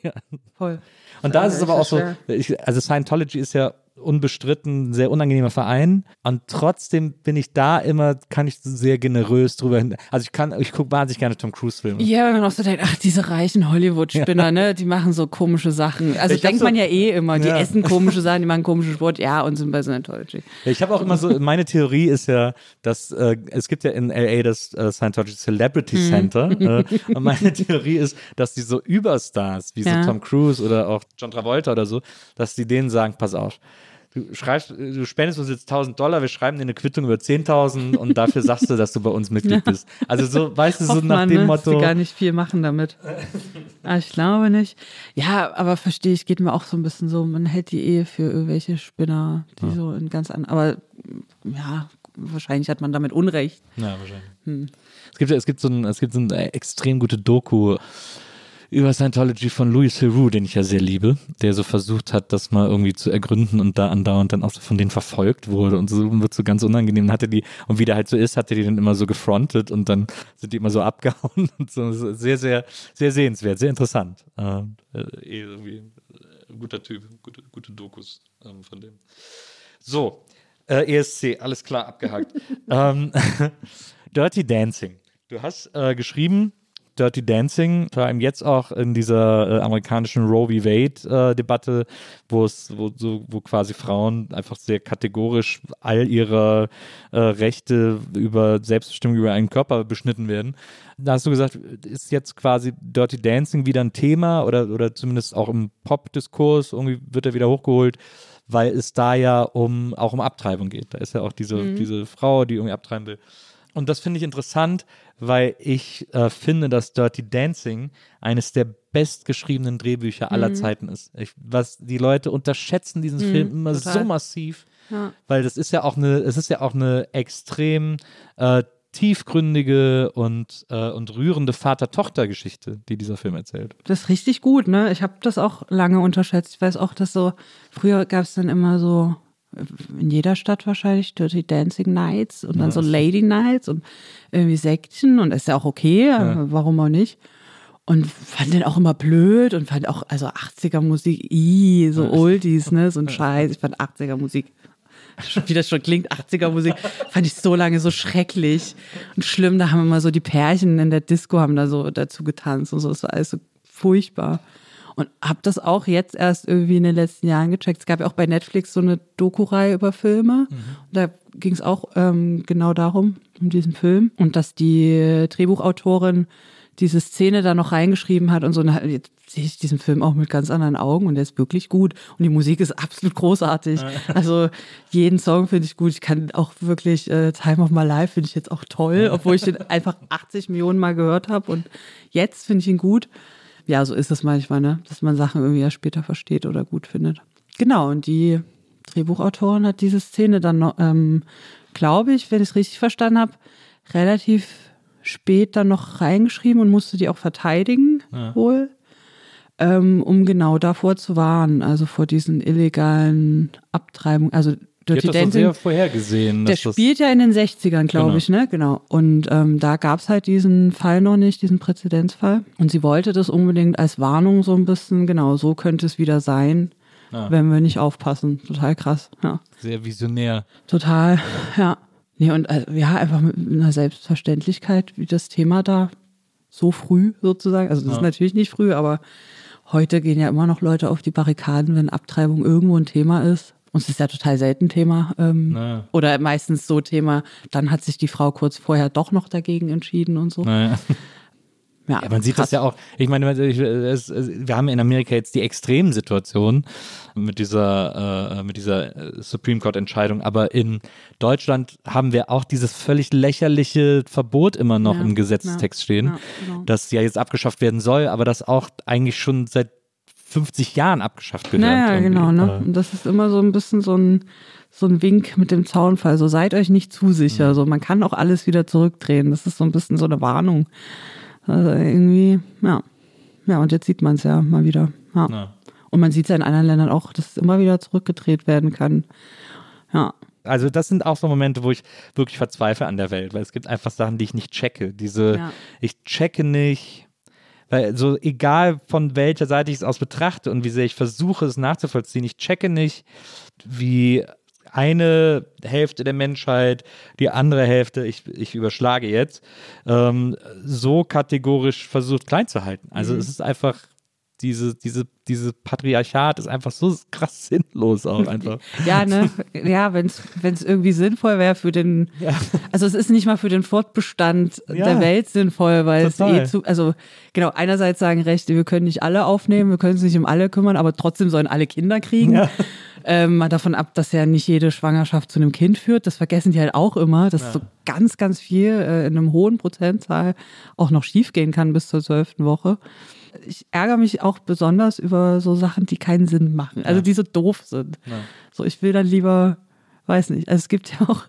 ja. Voll. Und da ist es Ja, aber auch so, ich, also Scientology ist ja unbestritten ein sehr unangenehmer Verein und trotzdem bin ich da immer, kann ich sehr generös drüber hin. Also ich kann, ich gucke wahnsinnig gerne Tom Cruise Filme. Ja, wenn man auch so denkt, ach, diese reichen Hollywood-Spinner, ne, die machen so komische Sachen. Also Ich denkt so- man ja eh immer, die Ja. essen komische Sachen, die machen komischen Sport, ja, und sind bei Scientology. Ja, Ich habe auch immer so, meine Theorie ist ja, dass äh, es gibt ja in LA das äh, Scientology Celebrity Mhm. Center äh, und meine Theorie ist, dass die so Überstars wie Ja. so Tom Cruise oder auch John Travolta oder so, dass die denen sagen, pass auf, du schreibst, du spendest uns jetzt 1000 Dollar, wir schreiben dir eine Quittung über 10.000 und dafür sagst du, dass du bei uns [laughs] Mitglied bist. Also so, weißt du, so nach man, dem ne, Motto. die gar nicht viel machen damit. Ah, ich glaube nicht. Ja, aber verstehe ich, geht mir auch so ein bisschen so, man hält die Ehe für irgendwelche Spinner, die so in ganz anderen, aber ja, wahrscheinlich hat man damit Unrecht. Ja, wahrscheinlich. Es gibt, es gibt so ein, es gibt so eine extrem gute Doku über Scientology von Louis Theroux, den ich ja sehr liebe, der so versucht hat, das mal irgendwie zu ergründen und da andauernd dann auch so von denen verfolgt wurde und so wird so ganz unangenehm. Hatte die, und wie der halt so ist, hatte die dann immer so gefrontet und dann sind die immer so [laughs] abgehauen und so. Sehr, sehr, sehr sehenswert, sehr interessant. Ähm, äh, eh irgendwie äh, guter Typ, gute, gute Dokus ähm, von dem. So, äh, ESC, alles klar, abgehakt. [laughs] ähm, [laughs] Dirty Dancing. Du hast äh, geschrieben, Dirty Dancing, vor allem jetzt auch in dieser äh, amerikanischen Roe v. Wade-Debatte, wo es, wo, so, wo quasi Frauen einfach sehr kategorisch all ihre äh, Rechte über Selbstbestimmung über einen Körper beschnitten werden. Da hast du gesagt, ist jetzt quasi Dirty Dancing wieder ein Thema oder, oder zumindest auch im Pop-Diskurs, irgendwie wird er wieder hochgeholt, weil es da ja um auch um Abtreibung geht. Da ist ja auch diese, diese Frau, die irgendwie abtreiben will. Und das finde ich interessant, weil ich äh, finde, dass Dirty Dancing eines der bestgeschriebenen Drehbücher aller Zeiten ist. Ich, was die Leute unterschätzen diesen Film immer total. so massiv, Ja. weil das ist ja auch eine, es ist ja auch eine extrem äh, tiefgründige und, äh, und rührende Vater-Tochter-Geschichte, die dieser Film erzählt. Das ist richtig gut, ne? Ich habe das auch lange unterschätzt. Ich weiß auch, dass so, früher gab es dann immer so, in jeder Stadt wahrscheinlich, Dirty Dancing Nights und dann so Lady Nights und irgendwie Sektchen und ist ja auch okay, warum auch nicht. Und fand den auch immer blöd und fand auch, also 80er Musik, i, so Oldies, ne, so ein Scheiß. Ich fand 80er Musik [laughs] wie das schon klingt, 80er Musik, fand ich so lange so schrecklich und schlimm. Da haben immer so die Pärchen in der Disco haben da so dazu getanzt und so. Das war alles so furchtbar. Und hab das auch jetzt erst irgendwie in den letzten Jahren gecheckt. Es gab ja auch bei Netflix so eine Doku-Reihe über Filme. Und da ging es auch ähm, genau darum, um diesen Film. Und dass die Drehbuchautorin diese Szene da noch reingeschrieben hat und so. Und jetzt sehe ich diesen Film auch mit ganz anderen Augen und der ist wirklich gut. Und die Musik ist absolut großartig. [laughs] Also jeden Song finde ich gut. Ich kann auch wirklich äh, Time of My Life finde ich jetzt auch toll, obwohl ich den einfach [laughs] 80 Millionen Mal gehört habe. Und jetzt finde ich ihn gut. Ja, so ist es manchmal, ne? dass man Sachen irgendwie erst später versteht oder gut findet. Genau, und die Drehbuchautorin hat diese Szene dann noch, ähm, glaube ich, wenn ich es richtig verstanden habe, relativ spät dann noch reingeschrieben und musste die auch verteidigen, Ja. wohl, ähm, um genau davor zu warnen, also vor diesen illegalen Abtreibungen. Also Hat Dirty das so Dancing, sehr vorhergesehen. der das- spielt ja in den 60ern, glaube Genau. ich, ne? Genau. Und ähm, da gab es halt diesen Fall noch nicht, diesen Präzedenzfall. Und sie wollte das unbedingt als Warnung so ein bisschen, genau, so könnte es wieder sein, Ah. wenn wir nicht aufpassen. Total krass, ja. Sehr visionär. Total, ja. Nee, und also, ja, einfach mit einer Selbstverständlichkeit, wie das Thema da so früh sozusagen. Also das ist Ja. natürlich nicht früh, aber heute gehen ja immer noch Leute auf die Barrikaden, wenn Abtreibung irgendwo ein Thema ist. Und es ist ja total selten Thema. Ähm, Naja. Oder meistens so Thema, dann hat sich die Frau kurz vorher doch noch dagegen entschieden und so. Naja. Ja, Ja, man sieht krass. das ja auch. Ich meine, wir haben in Amerika jetzt die extremen Situationen mit dieser, mit dieser Supreme Court Entscheidung, aber in Deutschland haben wir auch dieses völlig lächerliche Verbot immer noch Ja, im Gesetzestext stehen, genau. das ja jetzt abgeschafft werden soll, aber das auch eigentlich schon seit 50 Jahren abgeschafft gehört. Naja, irgendwie. genau, ne? Und das ist immer so ein bisschen so ein, so ein Wink mit dem Zaunfall. So seid euch nicht zu sicher. So, man kann auch alles wieder zurückdrehen. Das ist so ein bisschen so eine Warnung. Also irgendwie, ja. Ja, und jetzt sieht man es ja mal wieder. Ja. Ja. Und man sieht es ja in anderen Ländern auch, dass es immer wieder zurückgedreht werden kann. Ja. Also das sind auch so Momente, wo ich wirklich verzweifle an der Welt, weil es gibt einfach Sachen, die ich nicht checke. Diese, Ja. ich checke nicht, weil so egal von welcher Seite ich es aus betrachte und wie sehr ich versuche es nachzuvollziehen, ich checke nicht, wie eine Hälfte der Menschheit, die andere Hälfte, ich, ich überschlage jetzt, ähm, so kategorisch versucht klein zu halten. Also Mhm. es ist einfach diese, diese, diese Patriarchat ist einfach so krass [laughs] sinnlos auch einfach. Ja, ne? Ja, wenn es irgendwie sinnvoll wäre für den, also es ist nicht mal für den Fortbestand Ja. der Welt sinnvoll, weil Total. es eh zu, also genau, einerseits sagen Rechte, wir können nicht alle aufnehmen, wir können uns nicht um alle kümmern, aber trotzdem sollen alle Kinder kriegen. Ja. Ähm, mal davon ab, dass ja nicht jede Schwangerschaft zu einem Kind führt. Das vergessen die halt auch immer, dass so ganz, ganz viel äh, in einem hohen Prozentzahl auch noch schiefgehen kann bis zur zwölften Woche. Ich ärgere mich auch besonders über so Sachen, die keinen Sinn machen, also die so doof sind. So, ich will dann lieber, weiß nicht, also es gibt ja auch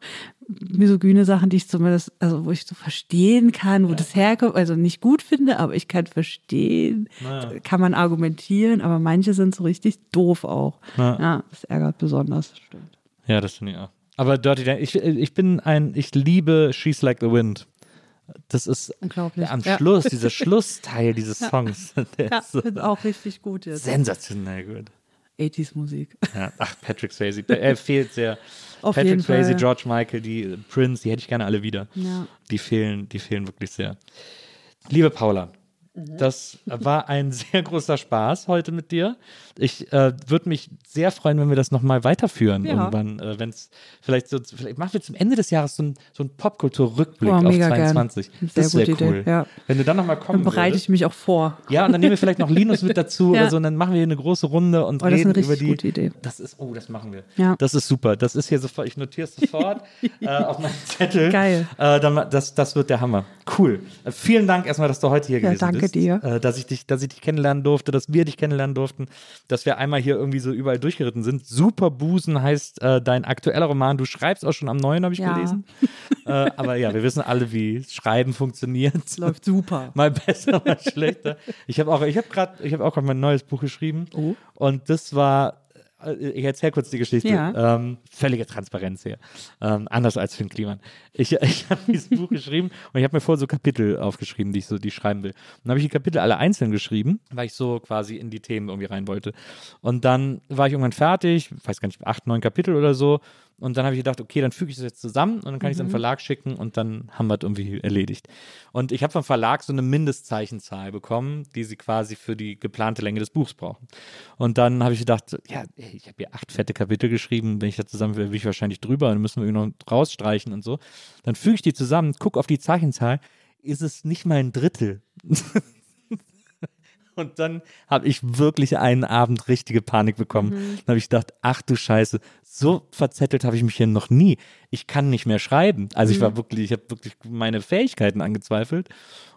misogyne Sachen, die ich zumindest, also wo ich so verstehen kann, wo das herkommt, also nicht gut finde, aber ich kann verstehen, kann man argumentieren, aber manche sind so richtig doof auch. Ja. Ja, das ärgert besonders, stimmt. Ja, das finde ich auch. Aber Dirty Dancing, ich, ich bin ein, ich liebe She's Like the Wind. Das ist Unglaublich. am Ja. Schluss, [laughs] dieser Schlussteil dieses Songs, [laughs] der Ja, ist so auch richtig gut jetzt. sensationell gut. 80s Musik. Ja, ach, Patrick Swayze, er fehlt sehr. [laughs] Auf Patrick jeden Swayze, Fall. George Michael, die äh, Prince, die hätte ich gerne alle wieder. Ja. Die fehlen, die fehlen wirklich sehr. Liebe Paula, Mhm. das war ein sehr großer Spaß heute mit dir. Ich äh, würde mich sehr freuen, wenn wir das nochmal weiterführen Ja. irgendwann. Äh, wenn es vielleicht so, vielleicht machen wir zum Ende des Jahres so, ein, so einen Popkultur-Rückblick Boah, auf mega gern. 22. Sehr Das wäre cool. Idee, ja. Wenn du dann nochmal kommen Dann bereite ich mich auch vor. Ja, und dann nehmen wir vielleicht noch Linus mit dazu [laughs] Ja. oder so und dann machen wir hier eine große Runde und Oh, das ist reden eine über die. gute Idee. Das ist, oh, das machen wir. Ja. Das ist super. Das ist hier sofort, ich notiere es sofort [laughs] äh, auf meinen Zettel. Geil. Äh, dann, das, das wird der Hammer. Cool. Äh, vielen Dank erstmal, dass du heute hier Ja, gewesen danke bist. dir. Äh, dass, ich dich, dass ich dich kennenlernen durfte, dass wir dich kennenlernen durften, dass wir einmal hier irgendwie so überall durchgeritten sind. Super Busen heißt äh, dein aktueller Roman. Du schreibst auch schon am neuen, habe ich Ja. gelesen. [laughs] äh, aber ja, wir wissen alle, wie Schreiben funktioniert. Läuft super. [laughs] mal besser, mal schlechter. Ich habe auch, ich habe gerade, ich habe auch gerade mein neues Buch geschrieben. Oh. Und das war, ich erzähle kurz die Geschichte. Ja. Ähm, völlige Transparenz hier. Ähm, anders als Finn Kliman. Ich, [laughs] ich habe dieses Buch geschrieben und ich habe mir vorher so Kapitel aufgeschrieben, die ich so, die ich schreiben will. Und dann habe ich die Kapitel alle einzeln geschrieben, weil ich so quasi in die Themen irgendwie rein wollte. Und dann war ich irgendwann fertig, weiß gar nicht, acht, neun Kapitel oder so. Und dann habe ich gedacht, okay, dann füge ich das jetzt zusammen und dann kann ich es an den Verlag schicken und dann haben wir es irgendwie erledigt. Und ich habe vom Verlag so eine Mindestzeichenzahl bekommen, die sie quasi für die geplante Länge des Buchs brauchen. Und dann habe ich gedacht, ja, ich habe hier acht fette Kapitel geschrieben, wenn ich das zusammen will, bin ich wahrscheinlich drüber, dann müssen wir irgendwie noch rausstreichen und so. Dann füge ich die zusammen, gucke auf die Zeichenzahl. ist es nicht mal ein Drittel. [laughs] Und dann habe ich wirklich einen Abend richtige Panik bekommen. Mhm. Dann habe ich gedacht, ach du Scheiße, so verzettelt habe ich mich hier noch nie. Ich kann nicht mehr schreiben. Also Mhm. ich war wirklich, ich habe wirklich meine Fähigkeiten angezweifelt.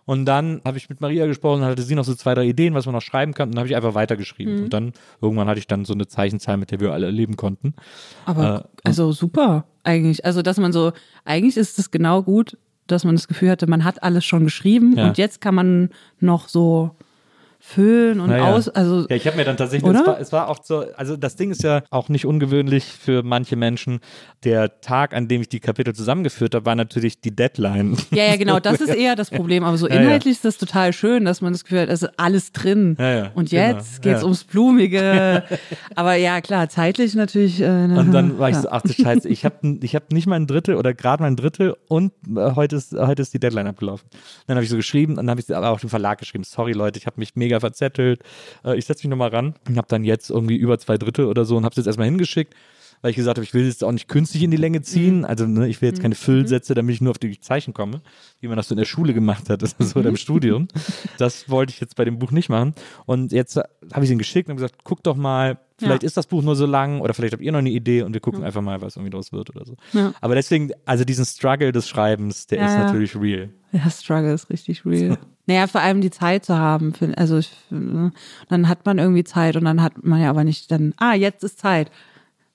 Und dann habe ich mit Maria gesprochen, dann hatte sie noch so zwei, drei Ideen, was man noch schreiben kann. Und dann habe ich einfach weitergeschrieben. Mhm. Und dann, irgendwann hatte ich dann so eine Zeichenzahl, mit der wir alle leben konnten. Aber Äh, also super eigentlich. Also dass man so, eigentlich ist es genau gut, dass man das Gefühl hatte, man hat alles schon geschrieben Ja. und jetzt kann man noch so füllen und Naja. aus. Also Ja, ich habe mir dann tatsächlich, es war, es war auch so, also das Ding ist ja auch nicht ungewöhnlich für manche Menschen. Der Tag, an dem ich die Kapitel zusammengeführt habe, war natürlich die Deadline. ja, ja, genau, das ist [laughs] eher das Problem. Aber so Ja, ja. inhaltlich ist das total schön, dass man das Gefühl hat, es ist alles drin. Ja, und genau, jetzt geht's ja. ums Blumige. [laughs] Aber ja, klar, zeitlich natürlich. Äh, Und dann war ich so, ach du Scheiße, ich habe ich hab nicht mal ein Drittel oder gerade mein Drittel und äh, heute, ist, heute ist die Deadline abgelaufen. Dann habe ich so geschrieben und dann habe ich aber auch dem Verlag geschrieben, sorry Leute, ich habe mich mega verzettelt, äh, ich setze mich nochmal ran und habe dann jetzt irgendwie über zwei Drittel oder so und habe es jetzt erstmal hingeschickt, weil ich gesagt habe, ich will jetzt auch nicht künstlich in die Länge ziehen, also ne, ich will jetzt keine Füllsätze, damit ich nur auf die Zeichen komme, wie man das so in der Schule gemacht hat also, oder im [laughs] Studium. Das wollte ich jetzt bei dem Buch nicht machen. Und jetzt habe ich ihn geschickt und gesagt, guck doch mal, Vielleicht Ja. ist das Buch nur so lang oder vielleicht habt ihr noch eine Idee und wir gucken einfach mal, was irgendwie draus wird oder so. Ja. Aber deswegen, also diesen Struggle des Schreibens, der Ja, ist ja. natürlich real. Ja, Struggle ist richtig real. Naja, vor allem die Zeit zu haben. Also ich, finde, dann hat man irgendwie Zeit und dann hat man ja aber nicht dann, ah, jetzt ist Zeit.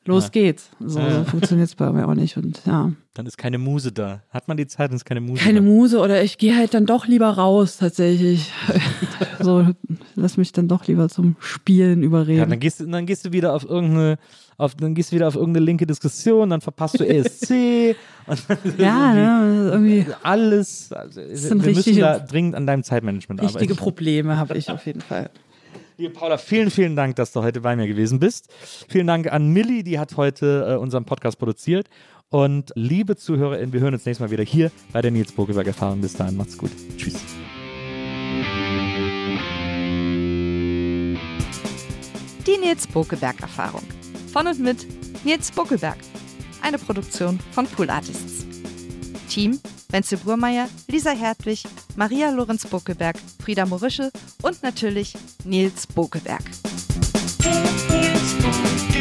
Los Ja. geht's. So Ja, ja. funktioniert's bei mir auch nicht. Und ja. Dann ist keine Muse da. Hat man die Zeit, dann ist keine Muse Keine da. Muse oder ich gehe halt dann doch lieber raus tatsächlich. [laughs] so, lass mich dann doch lieber zum Spielen Ja, überreden. dann gehst, du- dann gehst du wieder auf irgendeine, auf, dann gehst du wieder auf irgendeine linke Diskussion, dann verpasst du [laughs] ESC und Ja, ne, irgendwie alles. Also, wir müssen richtige- da dringend an deinem Zeitmanagement richtige arbeiten. Probleme habe ich auf jeden Fall. Liebe Paula, vielen, vielen Dank, dass du heute bei mir gewesen bist. Vielen Dank an Millie, die hat heute äh, unseren Podcast produziert. Und liebe ZuhörerInnen, wir hören uns nächstes Mal wieder hier bei der Nils Bokeberg Erfahrung. Bis dahin, macht's gut. Tschüss. Die Nils Bokeberg Erfahrung. Von und mit Nils Bokeberg. Eine Produktion von Pool Artists. Team Wenzel Burmeier, Lisa Hertwig, Maria Lorenz Bokeberg, Frieda Morische und natürlich Nils Bokeberg. Nils Bokeberg.